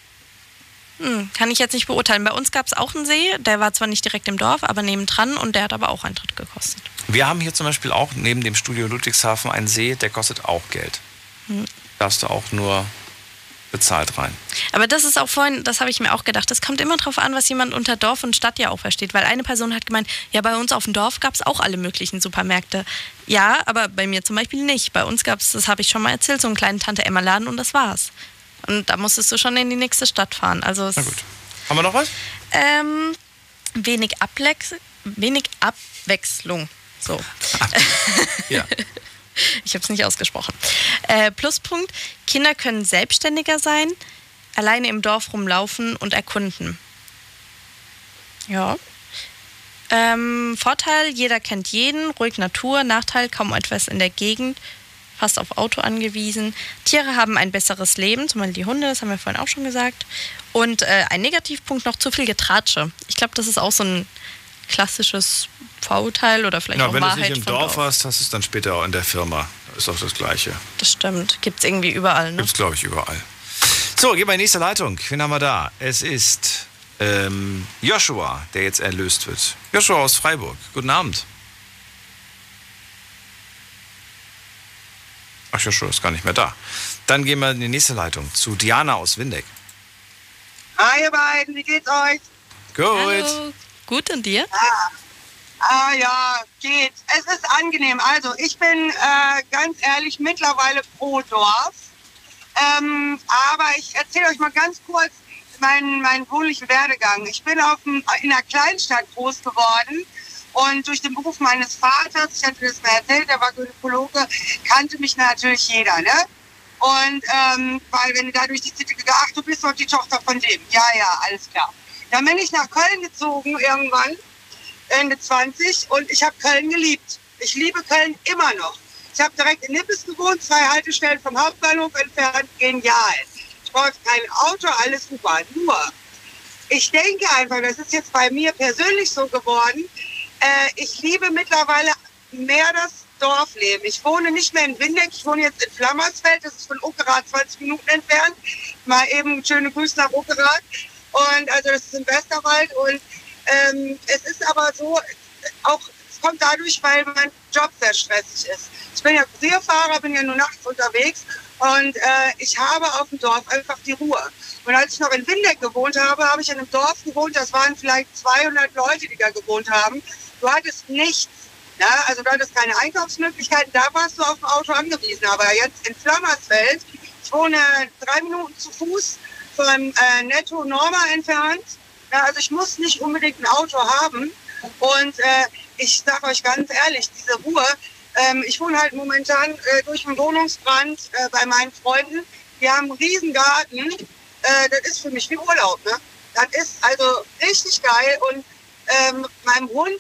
Speaker 2: hm, kann ich jetzt nicht beurteilen. Bei uns gab es auch einen See, der war zwar nicht direkt im Dorf, aber nebendran und der hat aber auch Eintritt gekostet.
Speaker 1: Wir haben hier zum Beispiel auch neben dem Studio Ludwigshafen einen See, der kostet auch Geld.
Speaker 2: Hm.
Speaker 1: Darfst du auch nur bezahlt rein.
Speaker 2: Aber das ist auch vorhin, das habe ich mir auch gedacht, das kommt immer drauf an, was jemand unter Dorf und Stadt ja auch versteht. Weil eine Person hat gemeint, ja, bei uns auf dem Dorf gab es auch alle möglichen Supermärkte. Ja, aber bei mir zum Beispiel nicht. Bei uns gab es, das habe ich schon mal erzählt, so einen kleinen Tante-Emma-Laden und das war's. Und da musstest du schon in die nächste Stadt fahren. Also
Speaker 1: Na gut. Haben wir noch was?
Speaker 2: Ähm, wenig, Ablex wenig Abwechslung. So.
Speaker 1: Ja.
Speaker 2: Ich habe es nicht ausgesprochen. Äh, Pluspunkt: Kinder können selbstständiger sein, alleine im Dorf rumlaufen und erkunden. Ja. Ähm, Vorteil: Jeder kennt jeden, ruhig Natur. Nachteil: kaum etwas in der Gegend, fast auf Auto angewiesen. Tiere haben ein besseres Leben, zum Beispiel die Hunde, das haben wir vorhin auch schon gesagt. Und äh, ein Negativpunkt noch zu viel Getratsche. Ich glaube, das ist auch so ein klassisches Vorurteil oder vielleicht
Speaker 1: Ja,
Speaker 2: auch
Speaker 1: wenn du es
Speaker 2: Wahrheit
Speaker 1: nicht im
Speaker 2: von
Speaker 1: Dorf hast, hast du es dann später auch in der Firma. Ist auch das Gleiche.
Speaker 2: Das stimmt. Gibt es irgendwie überall, ne?
Speaker 1: Gibt's, glaube ich, überall. So, gehen wir in die nächste Leitung. Wen haben wir da? Es ist ähm, Joshua, der jetzt erlöst wird. Joshua aus Freiburg. Guten Abend. Ach, Joshua ist gar nicht mehr da. Dann gehen wir in die nächste Leitung zu Diana aus Windeck.
Speaker 16: Hi ihr beiden, wie geht's euch?
Speaker 1: Gut.
Speaker 2: Hallo. Gut und dir?
Speaker 16: Ah, ah ja, geht. Es ist angenehm. Also ich bin äh, ganz ehrlich mittlerweile pro Dorf. Ähm, aber ich erzähle euch mal ganz kurz, meinen, meinen wohnlichen Werdegang. Ich bin auf dem, in einer Kleinstadt groß geworden und durch den Beruf meines Vaters, ich hatte das mal erzählt, der war Gynäkologe, kannte mich natürlich jeder, ne? Und ähm, weil wenn du da durch die City gegangen, ach, du bist doch die Tochter von dem. Ja, ja, alles klar. Dann bin ich nach Köln gezogen irgendwann, Ende 20, und ich habe Köln geliebt. Ich liebe Köln immer noch. Ich habe direkt in Nippes gewohnt, zwei Haltestellen vom Hauptbahnhof entfernt. Genial. Ich brauche kein Auto, alles super. Nur, ich denke einfach, das ist jetzt bei mir persönlich so geworden, äh, ich liebe mittlerweile mehr das Dorfleben. Ich wohne nicht mehr in Windeck, ich wohne jetzt in Flammersfeld, das ist von Uckerath 20 Minuten entfernt. Mal eben schöne Grüße nach Uckerath. Und also das ist im Westerwald. Und ähm, es ist aber so, auch es kommt dadurch, weil mein Job sehr stressig ist. Ich bin ja Kurierfahrer, bin ja nur nachts unterwegs und äh, ich habe auf dem Dorf einfach die Ruhe. Und als ich noch in Windeck gewohnt habe, habe ich in einem Dorf gewohnt, das waren vielleicht 200 Leute, die da gewohnt haben. Du hattest nichts. Ja, also du hattest keine Einkaufsmöglichkeiten, da warst du auf dem Auto angewiesen. Aber jetzt in Flammersfeld, ich wohne drei Minuten zu Fuß von äh, Netto Norma entfernt. Ja, also ich muss nicht unbedingt ein Auto haben. Und äh, ich sage euch ganz ehrlich, diese Ruhe, ähm, ich wohne halt momentan äh, durch einen Wohnungsbrand äh, bei meinen Freunden. Wir haben einen riesen Garten. Äh, das ist für mich wie Urlaub. Ne? Das ist also richtig geil. Und ähm, meinem Hund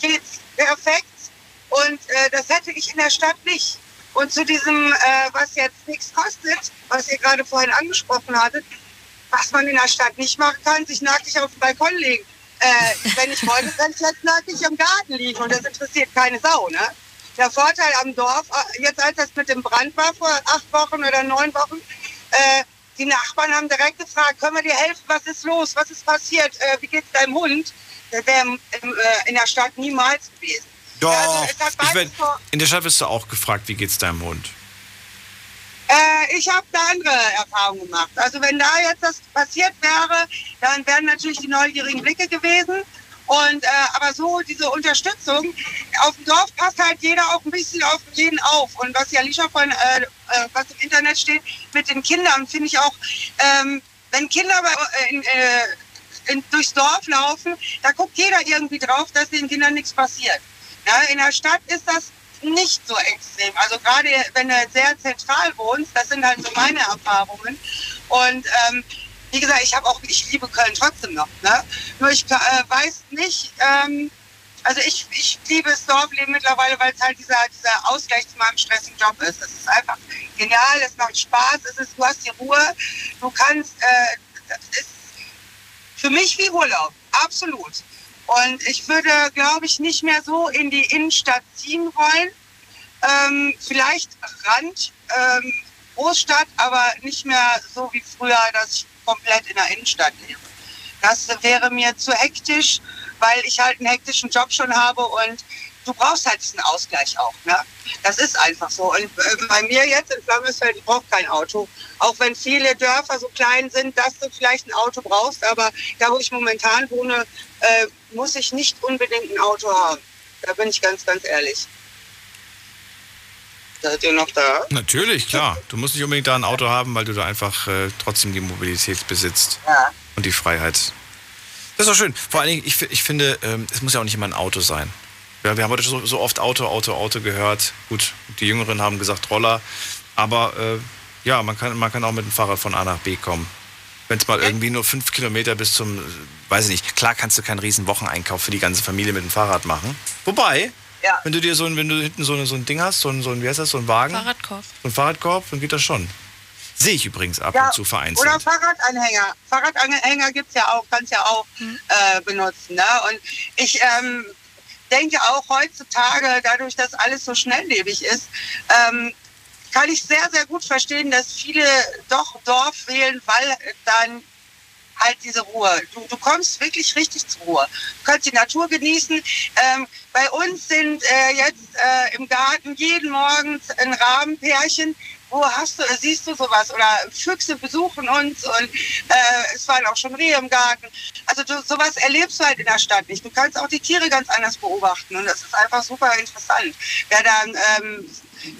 Speaker 16: geht's perfekt. Und äh, das hätte ich in der Stadt nicht. Und zu diesem, äh, was jetzt nichts kostet, was ihr gerade vorhin angesprochen hattet, was man in der Stadt nicht machen kann, sich nackig auf den Balkon legen. Äh, wenn ich wollte, könnte ich jetzt nackig im Garten liegen und das interessiert keine Sau. Ne? Der Vorteil am Dorf, äh, jetzt als das mit dem Brand war vor acht Wochen oder neun Wochen, äh, die Nachbarn haben direkt gefragt, können wir dir helfen, was ist los, was ist passiert, äh, wie geht's deinem Hund? Der wäre äh, in der Stadt niemals gewesen.
Speaker 1: Doch,
Speaker 16: Also, vor-
Speaker 1: in der Stadt wirst du auch gefragt, wie geht's deinem Hund?
Speaker 16: Äh, ich habe da andere Erfahrungen gemacht. Also wenn da jetzt das passiert wäre, dann wären natürlich die neugierigen Blicke gewesen. Und äh, aber so diese Unterstützung auf dem Dorf passt halt jeder auch ein bisschen auf jeden auf. Und was ja Alicia von äh, äh, was im Internet steht mit den Kindern finde ich auch, ähm, wenn Kinder bei, äh, in, äh, in, durchs Dorf laufen, da guckt jeder irgendwie drauf, dass den Kindern nichts passiert. Ja, in der Stadt ist das nicht so extrem. Also gerade wenn du sehr zentral wohnst, das sind halt so meine Erfahrungen. Und ähm, wie gesagt, ich habe auch, ich liebe Köln trotzdem noch. Ne? Nur ich äh, weiß nicht, ähm, also ich, ich liebe das Dorfleben mittlerweile, weil es halt dieser, dieser Ausgleich zu meinem stressigen Job ist. Es ist einfach genial, es macht Spaß, es ist, du hast die Ruhe, du kannst, äh, es ist für mich wie Urlaub, absolut. Und ich würde, glaube ich, nicht mehr so in die Innenstadt ziehen wollen. Ähm, vielleicht Rand, ähm, Großstadt, aber nicht mehr so wie früher, dass ich komplett in der Innenstadt lebe. Das wäre mir zu hektisch, weil ich halt einen hektischen Job schon habe und du brauchst halt diesen Ausgleich auch. Ne? Das ist einfach so. Und bei mir jetzt in Flammesfeld, ich brauche kein Auto. Auch wenn viele Dörfer so klein sind, dass du vielleicht ein Auto brauchst. Aber da, wo ich momentan wohne, äh, muss ich nicht unbedingt ein Auto haben. Da bin ich ganz, ganz ehrlich. Seid ihr noch da?
Speaker 1: Natürlich, klar. Du musst nicht unbedingt da ein Auto haben, weil du da einfach äh, trotzdem die Mobilität besitzt.
Speaker 16: Ja.
Speaker 1: Und die Freiheit. Das ist doch schön. Vor allen Dingen, ich, ich finde, ähm, es muss ja auch nicht immer ein Auto sein. Ja, wir haben heute so, so oft Auto, Auto, Auto gehört. Gut, die Jüngeren haben gesagt Roller. Aber äh, ja, man kann, man kann auch mit dem Fahrrad von A nach B kommen. Wenn es mal irgendwie nur fünf Kilometer bis zum, weiß ich nicht, klar kannst du keinen riesen Wocheneinkauf für die ganze Familie mit dem Fahrrad machen. Wobei,
Speaker 16: Ja.
Speaker 1: wenn du dir so ein, wenn du hinten so, eine, so ein Ding hast, so ein, so ein, wie heißt das, so ein Wagen,
Speaker 2: Fahrradkorb.
Speaker 1: so ein Fahrradkorb, dann geht das schon. Sehe ich übrigens ab
Speaker 16: Ja,
Speaker 1: und zu vereinzelt.
Speaker 16: Oder Fahrradanhänger. Fahrradanhänger gibt es ja auch, kannst ja auch äh, benutzen. Ne? Und ich ähm, denke auch heutzutage, dadurch, dass alles so schnelllebig ist, ähm, kann ich sehr, sehr gut verstehen, dass viele doch Dorf wählen, weil dann halt diese Ruhe. Du, du kommst wirklich richtig zur Ruhe. Du kannst die Natur genießen. Ähm, bei uns sind äh, jetzt äh, im Garten jeden Morgen ein Rabenpärchen. Wo hast du, siehst du sowas? Oder Füchse besuchen uns und äh, es waren auch schon Rehe im Garten. Also du, sowas erlebst du halt in der Stadt nicht. Du kannst auch die Tiere ganz anders beobachten und das ist einfach super interessant. Wer dann, ähm,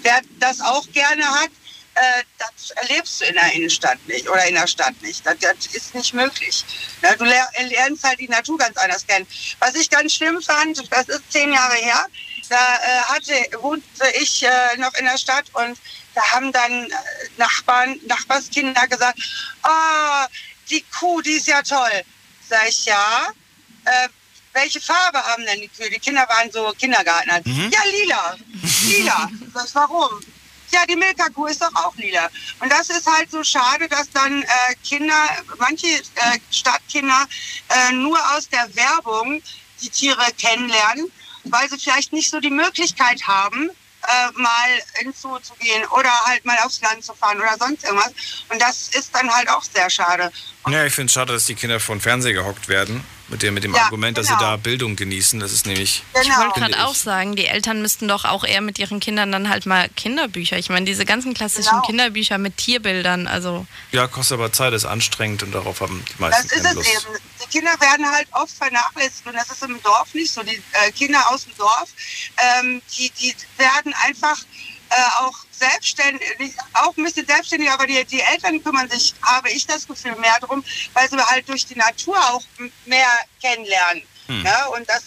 Speaker 16: wer das auch gerne hat, äh, das erlebst du in der Innenstadt nicht oder in der Stadt nicht. Das, das ist nicht möglich. Ja, du ler lernst halt die Natur ganz anders kennen. Was ich ganz schlimm fand, das ist zehn Jahre her, da äh, hatte, wohnte ich äh, noch in der Stadt und da haben dann äh, Nachbarn, Nachbarskinder gesagt, ah, die Kuh, die ist ja toll. Sag ich, ja. Äh, welche Farbe haben denn die Kühe? Die Kinder waren so Kindergarten.
Speaker 1: Mhm.
Speaker 16: Ja, lila. Lila. Das warum? Ja, die Milka-Kuh ist doch auch lila. Und das ist halt so schade, dass dann äh, Kinder, manche äh, Stadtkinder äh, nur aus der Werbung die Tiere kennenlernen, weil sie vielleicht nicht so die Möglichkeit haben, äh, mal ins Zoo zu gehen oder halt mal aufs Land zu fahren oder sonst irgendwas. Und das ist dann halt auch sehr schade.
Speaker 1: Ja, ich finde es schade, dass die Kinder vor den Fernseher gehockt werden. Mit dem, mit dem
Speaker 16: Ja,
Speaker 1: Argument, dass sie
Speaker 16: genau.
Speaker 1: da Bildung genießen. Das ist nämlich.
Speaker 2: Ich wollte gerade auch sagen, die Eltern müssten doch auch eher mit ihren Kindern dann halt mal Kinderbücher. Ich meine, diese ganzen klassischen
Speaker 16: Genau.
Speaker 2: Kinderbücher mit Tierbildern, also
Speaker 1: Ja, kostet aber Zeit, ist anstrengend und darauf haben die
Speaker 16: Das
Speaker 1: meisten
Speaker 16: ist
Speaker 1: keine
Speaker 16: es
Speaker 1: Lust.
Speaker 16: eben. Die Kinder werden halt oft vernachlässigt und das ist im Dorf nicht so. Die äh, Kinder aus dem Dorf, ähm, die, die werden einfach äh, auch selbstständig, auch ein bisschen selbstständig, aber die, die Eltern kümmern sich, habe ich das Gefühl, mehr darum, weil sie halt durch die Natur auch mehr kennenlernen.
Speaker 1: Hm.
Speaker 16: Ne? Und das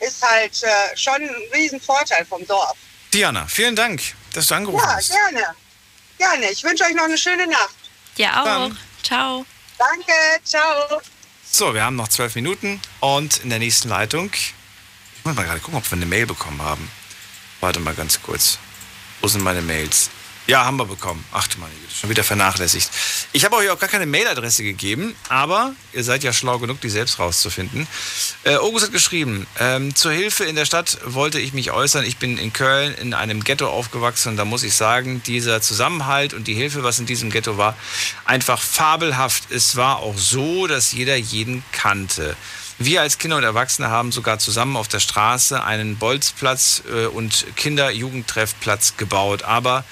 Speaker 16: ist halt äh, schon ein Riesenvorteil vom Dorf.
Speaker 1: Diana, vielen Dank, dass du angerufen
Speaker 16: Ja,
Speaker 1: hast.
Speaker 16: gerne. Gerne. Ich wünsche euch noch eine schöne Nacht.
Speaker 2: Ja, auch.
Speaker 1: Dann.
Speaker 2: Ciao.
Speaker 16: Danke. Ciao.
Speaker 1: So, wir haben noch zwölf Minuten und in der nächsten Leitung. Ich muss mal gerade gucken, ob wir eine Mail bekommen haben. Warte mal ganz kurz. Wo sind meine Mails? Ja, haben wir bekommen. Ach du meine Güte, schon wieder vernachlässigt. Ich habe euch auch gar keine Mailadresse gegeben, aber ihr seid ja schlau genug, die selbst rauszufinden. Äh, August hat geschrieben, ähm, zur Hilfe in der Stadt wollte ich mich äußern. Ich bin in Köln in einem Ghetto aufgewachsen und da muss ich sagen, dieser Zusammenhalt und die Hilfe, was in diesem Ghetto war, einfach fabelhaft. Es war auch so, dass jeder jeden kannte. Wir als Kinder und Erwachsene haben sogar zusammen auf der Straße einen Bolzplatz äh, und Kinder-Jugendtreffplatz gebaut. Aber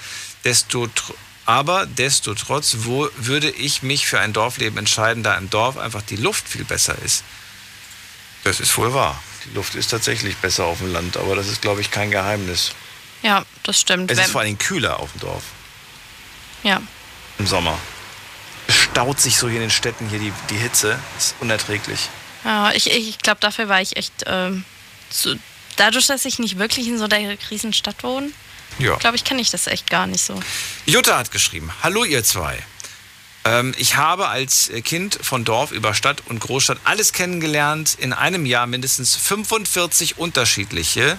Speaker 1: desto, tr- aber desto trotz wo würde ich mich für ein Dorfleben entscheiden, da im Dorf einfach die Luft viel besser ist. Das ist wohl wahr. Die Luft ist tatsächlich besser auf dem Land, aber das ist, glaube ich, kein Geheimnis.
Speaker 2: Ja, das stimmt.
Speaker 1: Es ist vor allem kühler auf dem Dorf
Speaker 2: ja.
Speaker 1: im Sommer. Es staut sich so hier in den Städten, hier die, die Hitze. ist unerträglich.
Speaker 2: Ja, ich, ich glaube, dafür war ich echt ähm, zu, dadurch, dass ich nicht wirklich in so der Riesenstadt wohne,
Speaker 1: Ja.
Speaker 2: glaube ich, kenne ich das echt gar nicht so.
Speaker 1: Jutta hat geschrieben, hallo ihr zwei. Ähm, ich habe als Kind von Dorf über Stadt und Großstadt alles kennengelernt. In einem Jahr mindestens 45 unterschiedliche.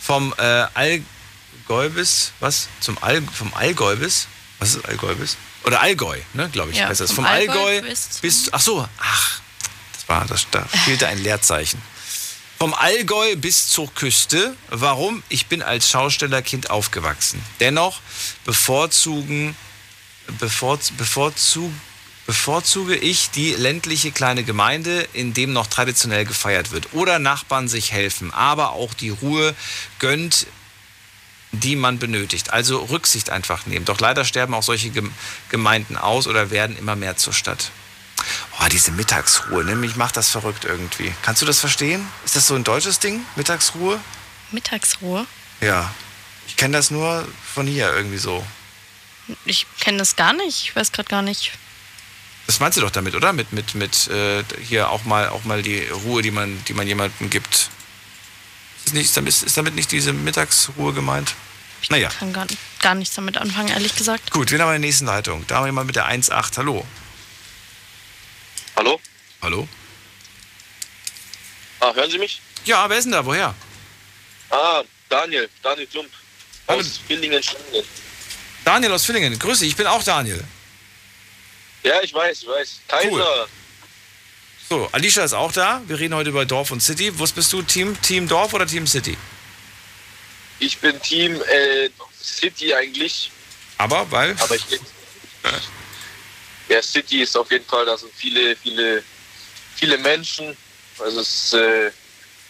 Speaker 1: Vom äh, Allgäubis, was? Zum All, vom Allgäubis? Was ist Allgäubis? Oder Allgäu, ne, glaube ich.
Speaker 2: Ja,
Speaker 1: heißt das.
Speaker 2: vom
Speaker 1: Allgäu,
Speaker 2: Allgäu bis
Speaker 1: bis, ach so, ach, war, das, da fehlte ein Leerzeichen. Vom Allgäu bis zur Küste. Warum? Ich bin als Schaustellerkind aufgewachsen. Dennoch bevorzugen, bevorz, bevorzug, bevorzuge ich die ländliche kleine Gemeinde, in dem noch traditionell gefeiert wird. Oder Nachbarn sich helfen, aber auch die Ruhe gönnt, die man benötigt. Also Rücksicht einfach nehmen. Doch leider sterben auch solche Gem- Gemeinden aus oder werden immer mehr zur Stadt. Oh, diese Mittagsruhe, ne? mich macht das verrückt irgendwie. Kannst du das verstehen? Ist das so ein deutsches Ding? Mittagsruhe?
Speaker 2: Mittagsruhe?
Speaker 1: Ja. Ich kenne das nur von hier irgendwie so.
Speaker 2: Ich kenne das gar nicht. Ich weiß gerade gar nicht.
Speaker 1: Das meinst du doch damit, oder? Mit, mit, mit äh, hier auch mal, auch mal die Ruhe, die man, die man jemandem gibt. Ist, nicht, ist, damit, ist damit nicht diese Mittagsruhe gemeint? Naja.
Speaker 2: Kann gar, gar nichts damit anfangen, ehrlich gesagt.
Speaker 1: Gut, wir haben eine nächste Leitung. Da haben wir jemand mit der 1.8. Hallo.
Speaker 17: Hallo?
Speaker 1: Hallo?
Speaker 17: Ah, hören Sie mich?
Speaker 1: Ja, wer ist denn da? Woher?
Speaker 17: Ah, Daniel, Daniel Klump. Aus Villingen, Schwingen.
Speaker 1: Daniel aus Villingen. Grüß dich, ich bin auch Daniel.
Speaker 17: Ja, ich weiß, ich weiß. Kaiser.
Speaker 1: Cool. So, Alicia ist auch da. Wir reden heute über Dorf und City. Was bist du? Team, Team Dorf oder Team City?
Speaker 17: Ich bin Team äh, City eigentlich.
Speaker 1: Aber, weil?
Speaker 17: Aber ich Ja, City ist auf jeden Fall, da sind viele, viele, viele Menschen. Also es, ist, äh,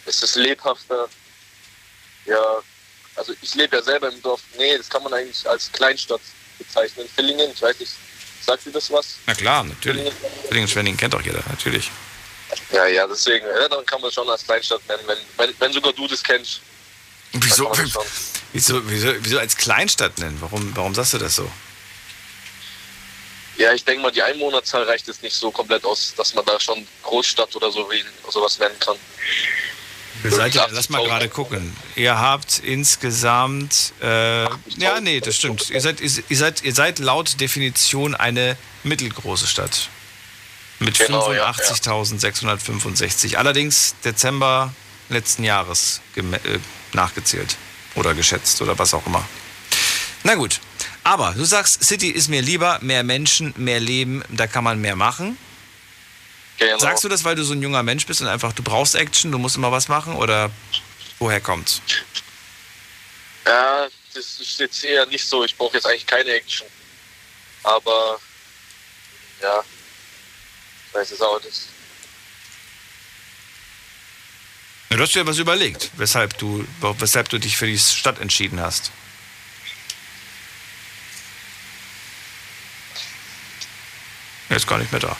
Speaker 17: es ist lebhafter. Ja, also ich lebe ja selber im Dorf. Nee, das kann man eigentlich als Kleinstadt bezeichnen. Villingen, ich weiß nicht, sagt dir das was?
Speaker 1: Na klar, natürlich. Villingen Schwenningen kennt doch jeder, natürlich.
Speaker 17: Ja, ja, deswegen, ja, dann kann man schon als Kleinstadt nennen, wenn, wenn, wenn sogar du das kennst.
Speaker 1: Wieso, wieso, wieso, wieso als Kleinstadt nennen? Warum, warum sagst du das so?
Speaker 17: Ja, ich denke mal, die Einwohnerzahl reicht jetzt nicht so komplett aus, dass man da schon Großstadt oder so wie, sowas nennen kann.
Speaker 1: Seid ihr, lass mal gerade gucken. Ihr habt insgesamt, äh, ja, nee, das stimmt. Ihr seid, ihr, seid, ihr seid laut Definition eine mittelgroße Stadt. Mit
Speaker 17: Genau, ja,
Speaker 1: 85.665. Allerdings Dezember letzten Jahres äh, nachgezählt. Oder geschätzt oder was auch immer. Na gut. Aber du sagst, City ist mir lieber, mehr Menschen, mehr Leben, da kann man mehr machen.
Speaker 17: Genau.
Speaker 1: Sagst du das, weil du so ein junger Mensch bist und einfach, du brauchst Action, du musst immer was machen oder woher kommt's?
Speaker 17: Ja, das ist jetzt eher nicht so. Ich brauche jetzt eigentlich keine Action. Aber ja, ich weiß es auch nicht.
Speaker 1: Ja, du hast dir was überlegt, weshalb du, weshalb du dich für die Stadt entschieden hast. Er ist gar nicht mehr da.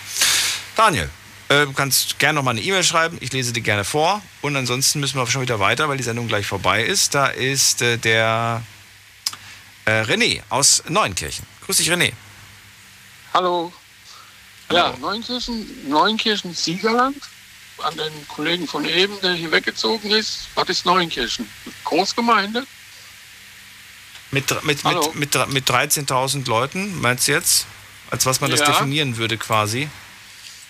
Speaker 1: Daniel, äh, du kannst gerne noch mal eine E-Mail schreiben. Ich lese die gerne vor. Und ansonsten müssen wir schon wieder weiter, weil die Sendung gleich vorbei ist. Da ist äh, der äh, René aus Neunkirchen. Grüß dich, René.
Speaker 18: Hallo. Ja, Neunkirchen, Neunkirchen Siegerland. An den Kollegen von eben, der hier weggezogen ist. Was ist Neunkirchen? Großgemeinde?
Speaker 1: Mit, mit,
Speaker 18: Hallo.
Speaker 1: mit, mit, mit 13.000 Leuten, meinst du jetzt? Als was man das
Speaker 18: Ja.
Speaker 1: definieren würde quasi?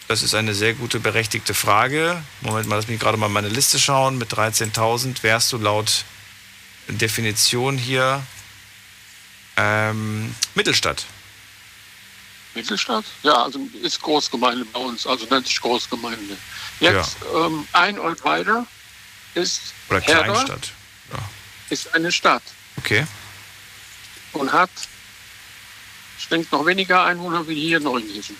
Speaker 1: Das ist eine sehr gute, berechtigte Frage. Moment mal, lass mich gerade mal meine Liste schauen. Mit 13.000 wärst du laut Definition hier ähm, Mittelstadt.
Speaker 18: Mittelstadt? Ja, also ist Großgemeinde bei uns, also nennt sich Großgemeinde. Jetzt ähm, ein Ort weiter ist
Speaker 1: Oder
Speaker 18: Herder,
Speaker 1: Kleinstadt.
Speaker 18: ist eine Stadt
Speaker 1: Okay.
Speaker 18: und hat, ich denke, noch weniger Einwohner wie hier Neunkirchen.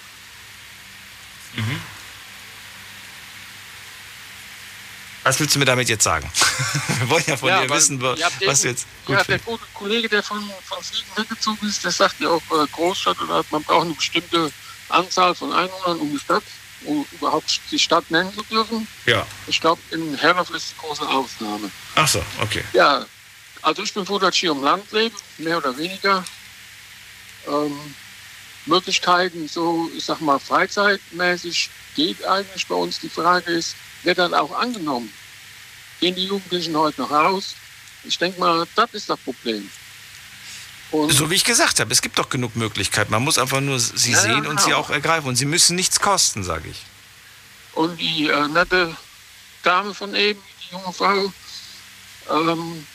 Speaker 1: Was willst du mir damit jetzt sagen? Wir wollen ja von dir
Speaker 18: weil
Speaker 1: wissen, was du
Speaker 18: eben-
Speaker 1: jetzt gut
Speaker 18: Ja, der gute Kollege, der von, von Siegen weggezogen ist, der sagt ja auch äh, Großstadt oder man braucht eine bestimmte Anzahl von Einwohnern, um die Stadt, um überhaupt die Stadt nennen zu dürfen.
Speaker 1: Ja.
Speaker 18: Ich glaube, in Herdorf ist die große Ausnahme.
Speaker 1: Ach so, okay.
Speaker 18: Ja, also ich bin froh, dass ich hier im Land lebe, mehr oder weniger. Ähm, Möglichkeiten, so, ich sag mal, freizeitmäßig geht eigentlich bei uns. Die Frage ist, wird das auch angenommen? Gehen die Jugendlichen heute noch raus? Ich denke mal, das ist das Problem. Und
Speaker 1: So wie ich gesagt habe, es gibt doch genug Möglichkeiten. Man muss einfach nur sie
Speaker 18: Ja, ja,
Speaker 1: sehen und sie
Speaker 18: genau.
Speaker 1: auch ergreifen. Und sie müssen nichts kosten, sage ich.
Speaker 18: Und die äh, nette Dame von eben, die junge Frau, ähm,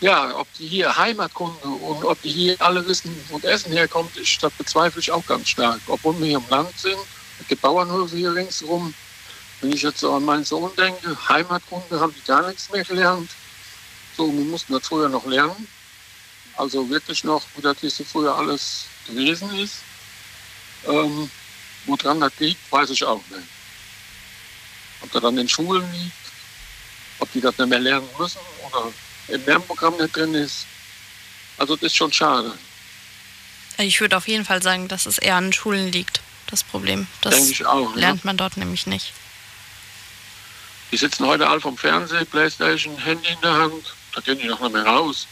Speaker 18: ja, ob die hier Heimatkunde und ob die hier alle wissen, wo Essen herkommt, ich, das bezweifle ich auch ganz stark. Obwohl wir hier im Land sind, es gibt Bauernhöfe hier ringsherum. Wenn ich jetzt so an meinen Sohn denke, Heimatkunde haben die gar nichts mehr gelernt. So, wir mussten das früher noch lernen. Also wirklich noch, wie das hier so früher alles gewesen ist. Ähm, woran das liegt, weiß ich auch nicht. Ob das an den Schulen liegt, ob die das nicht mehr lernen müssen oder im Lernprogramm nicht drin ist. Also das ist schon schade.
Speaker 2: Ich würde auf jeden Fall sagen, dass es eher an Schulen liegt, das Problem. Das
Speaker 18: Denke ich auch, ja.
Speaker 2: lernt man dort nämlich nicht.
Speaker 18: Die sitzen heute alle vom Fernsehen, Playstation, Handy in der Hand. Da gehen die noch nicht mehr raus.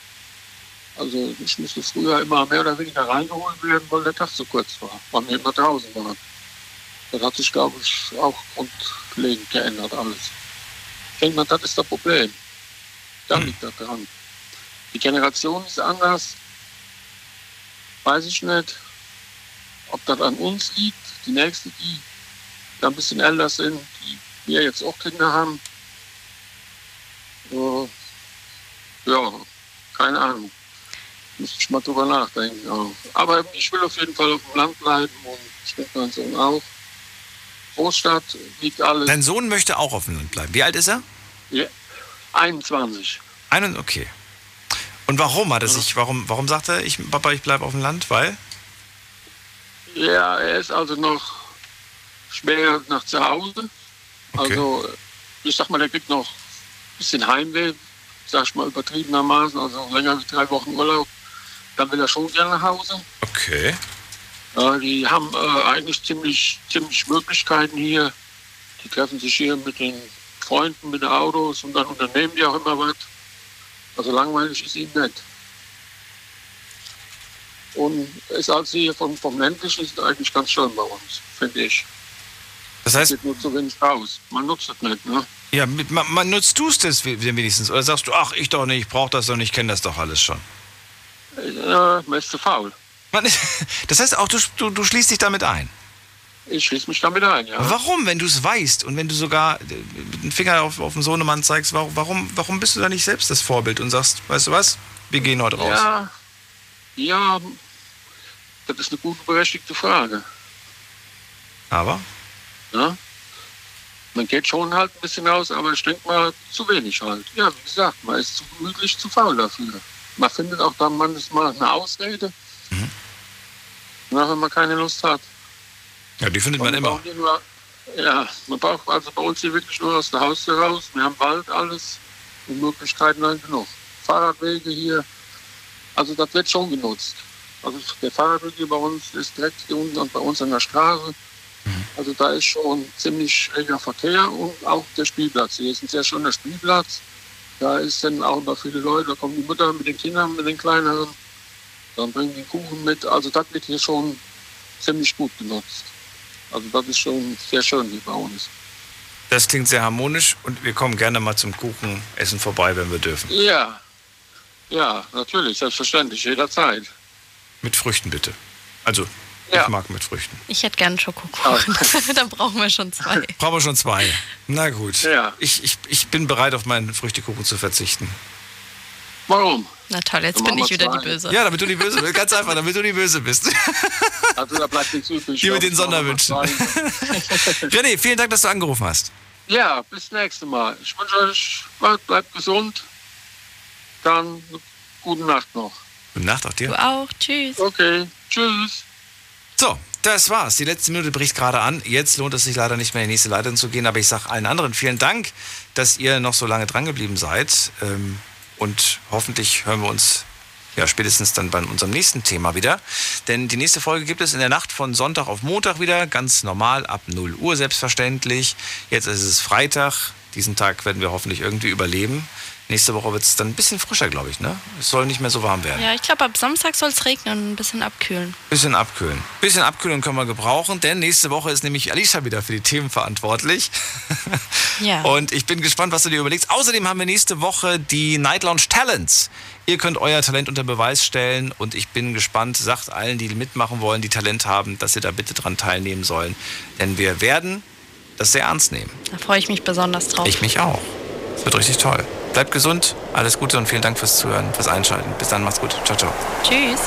Speaker 18: Also ich musste früher immer mehr oder weniger reingeholt werden, weil der Tag zu kurz war, weil wir immer draußen waren. Das hat sich, glaube ich, auch grundlegend geändert alles. Ich denke mal, das ist das Problem. Da liegt das dran. Die Generation ist anders. Weiß ich nicht, ob das an uns liegt. Die Nächste, die da ein bisschen älter sind, die wir jetzt auch Kinder haben. Äh, ja, keine Ahnung. Müsste ich mal drüber nachdenken. Auch. Aber ich will auf jeden Fall auf dem Land bleiben und ich denke mein Sohn auch. Großstadt liegt alles.
Speaker 1: Dein Sohn möchte auch auf dem Land bleiben. Wie alt ist er?
Speaker 18: Ja, 21.
Speaker 1: Einen, okay. Und warum hat er sich, warum, warum sagt er, ich, Papa, ich bleibe auf dem Land? Weil?
Speaker 18: Ja, er ist also noch schwer nach zu Hause. Also, ich sag mal, der kriegt noch ein bisschen Heimweh, sag ich mal übertriebenermaßen, also länger wie drei Wochen Urlaub. Dann will er schon gerne nach Hause.
Speaker 1: Okay.
Speaker 18: Ja, die haben äh, eigentlich ziemlich, ziemlich Möglichkeiten hier. Die treffen sich hier mit den Freunden, mit Autos und dann unternehmen die auch immer was. Also langweilig ist ihnen nicht. Und ist also hier vom, vom ländlichen ist eigentlich ganz schön bei uns, finde ich.
Speaker 1: Das heißt,
Speaker 18: geht nur zu wenig raus. Man nutzt es nicht, ne?
Speaker 1: Ja, mit, man, man nutzt du es wenigstens? Oder sagst du, ach, ich doch nicht, ich brauche das doch nicht, ich kenne das doch alles schon?
Speaker 18: Äh, man ist zu faul.
Speaker 1: Man das heißt auch, du, du, du schließt dich damit ein?
Speaker 18: Ich schließe mich damit ein, ja.
Speaker 1: Warum, wenn du es weißt und wenn du sogar mit dem Finger auf, auf den Sohnemann zeigst, warum, warum, bist du da nicht selbst das Vorbild und sagst, weißt du was, wir gehen heute raus?
Speaker 18: Ja, ja, das ist eine gute, berechtigte Frage.
Speaker 1: Aber?
Speaker 18: Ja. Man geht schon halt ein bisschen raus, aber ich denke mal zu wenig halt. Ja, wie gesagt, man ist zu gemütlich, zu faul dafür. Man findet auch dann manchmal eine Ausrede,
Speaker 1: Mhm.
Speaker 18: wenn man keine Lust hat.
Speaker 1: Ja, die findet man immer.
Speaker 18: Nur, ja, man braucht also bei uns hier wirklich nur aus der Haustür raus. Wir haben Wald, alles und Möglichkeiten halt genug. Fahrradwege hier, also das wird schon genutzt. Also der Fahrradweg hier bei uns ist direkt hier unten und bei uns an der Straße. Also da ist schon ziemlich reger Verkehr und auch der Spielplatz. Hier ist ein sehr schöner Spielplatz. Da ist dann auch noch viele Leute, da kommen die Mütter mit den Kindern, mit den kleineren. Dann bringen die Kuchen mit. Also das wird hier schon ziemlich gut genutzt. Also das ist schon sehr schön hier bei uns.
Speaker 1: Das klingt sehr harmonisch und wir kommen gerne mal zum Kuchenessen vorbei, wenn wir dürfen.
Speaker 18: Ja, ja, natürlich, selbstverständlich, jederzeit.
Speaker 1: Mit Früchten bitte. Also,
Speaker 18: Ja.
Speaker 1: ich mag mit Früchten.
Speaker 2: Ich hätte gern Schokokuchen. Dann brauchen wir schon zwei.
Speaker 1: Brauchen wir schon zwei. Na gut.
Speaker 18: Ja.
Speaker 1: Ich, ich, ich bin bereit, auf meinen Früchtekuchen zu verzichten.
Speaker 18: Warum?
Speaker 2: Na toll, jetzt bin ich wieder
Speaker 1: zwei.
Speaker 2: die Böse.
Speaker 1: Ja, damit du die Böse bist. Ganz einfach, damit du die Böse bist.
Speaker 18: Also da bleibt nichts übrig.
Speaker 1: Hier mit den Sonderwünschen. René, vielen Dank, dass du angerufen hast.
Speaker 18: Ja, bis nächste Mal. Ich wünsche euch, bleibt, bleibt gesund. Dann gute Nacht noch.
Speaker 1: Gute Nacht auch dir.
Speaker 2: Du auch. Tschüss.
Speaker 18: Okay, tschüss.
Speaker 1: So, das war's. Die letzte Minute bricht gerade an. Jetzt lohnt es sich leider nicht mehr in die nächste Leitung zu gehen, aber ich sage allen anderen vielen Dank, dass ihr noch so lange drangeblieben seid. Ähm, Und hoffentlich hören wir uns ja spätestens dann bei unserem nächsten Thema wieder. Denn die nächste Folge gibt es in der Nacht von Sonntag auf Montag wieder, ganz normal, ab 0 Uhr selbstverständlich. Jetzt ist es Freitag. Diesen Tag werden wir hoffentlich irgendwie überleben. Nächste Woche wird es dann ein bisschen frischer, glaube ich. Ne? Es soll nicht mehr so warm werden.
Speaker 2: Ja, ich glaube, ab Samstag soll es regnen und ein bisschen abkühlen.
Speaker 1: Bisschen abkühlen. Bisschen abkühlen können wir gebrauchen, denn nächste Woche ist nämlich Alicia wieder für die Themen verantwortlich.
Speaker 2: Ja.
Speaker 1: Und ich bin gespannt, was du dir überlegst. Außerdem haben wir nächste Woche die Night Lounge Talents. Ihr könnt euer Talent unter Beweis stellen und ich bin gespannt, sagt allen, die mitmachen wollen, die Talent haben, dass sie da bitte dran teilnehmen sollen. Denn wir werden das sehr ernst nehmen.
Speaker 2: Da freue ich mich besonders drauf.
Speaker 1: Ich mich auch. Es wird richtig toll. Bleibt gesund, alles Gute und vielen Dank fürs Zuhören, fürs Einschalten. Bis dann, macht's gut. Ciao, ciao.
Speaker 2: Tschüss.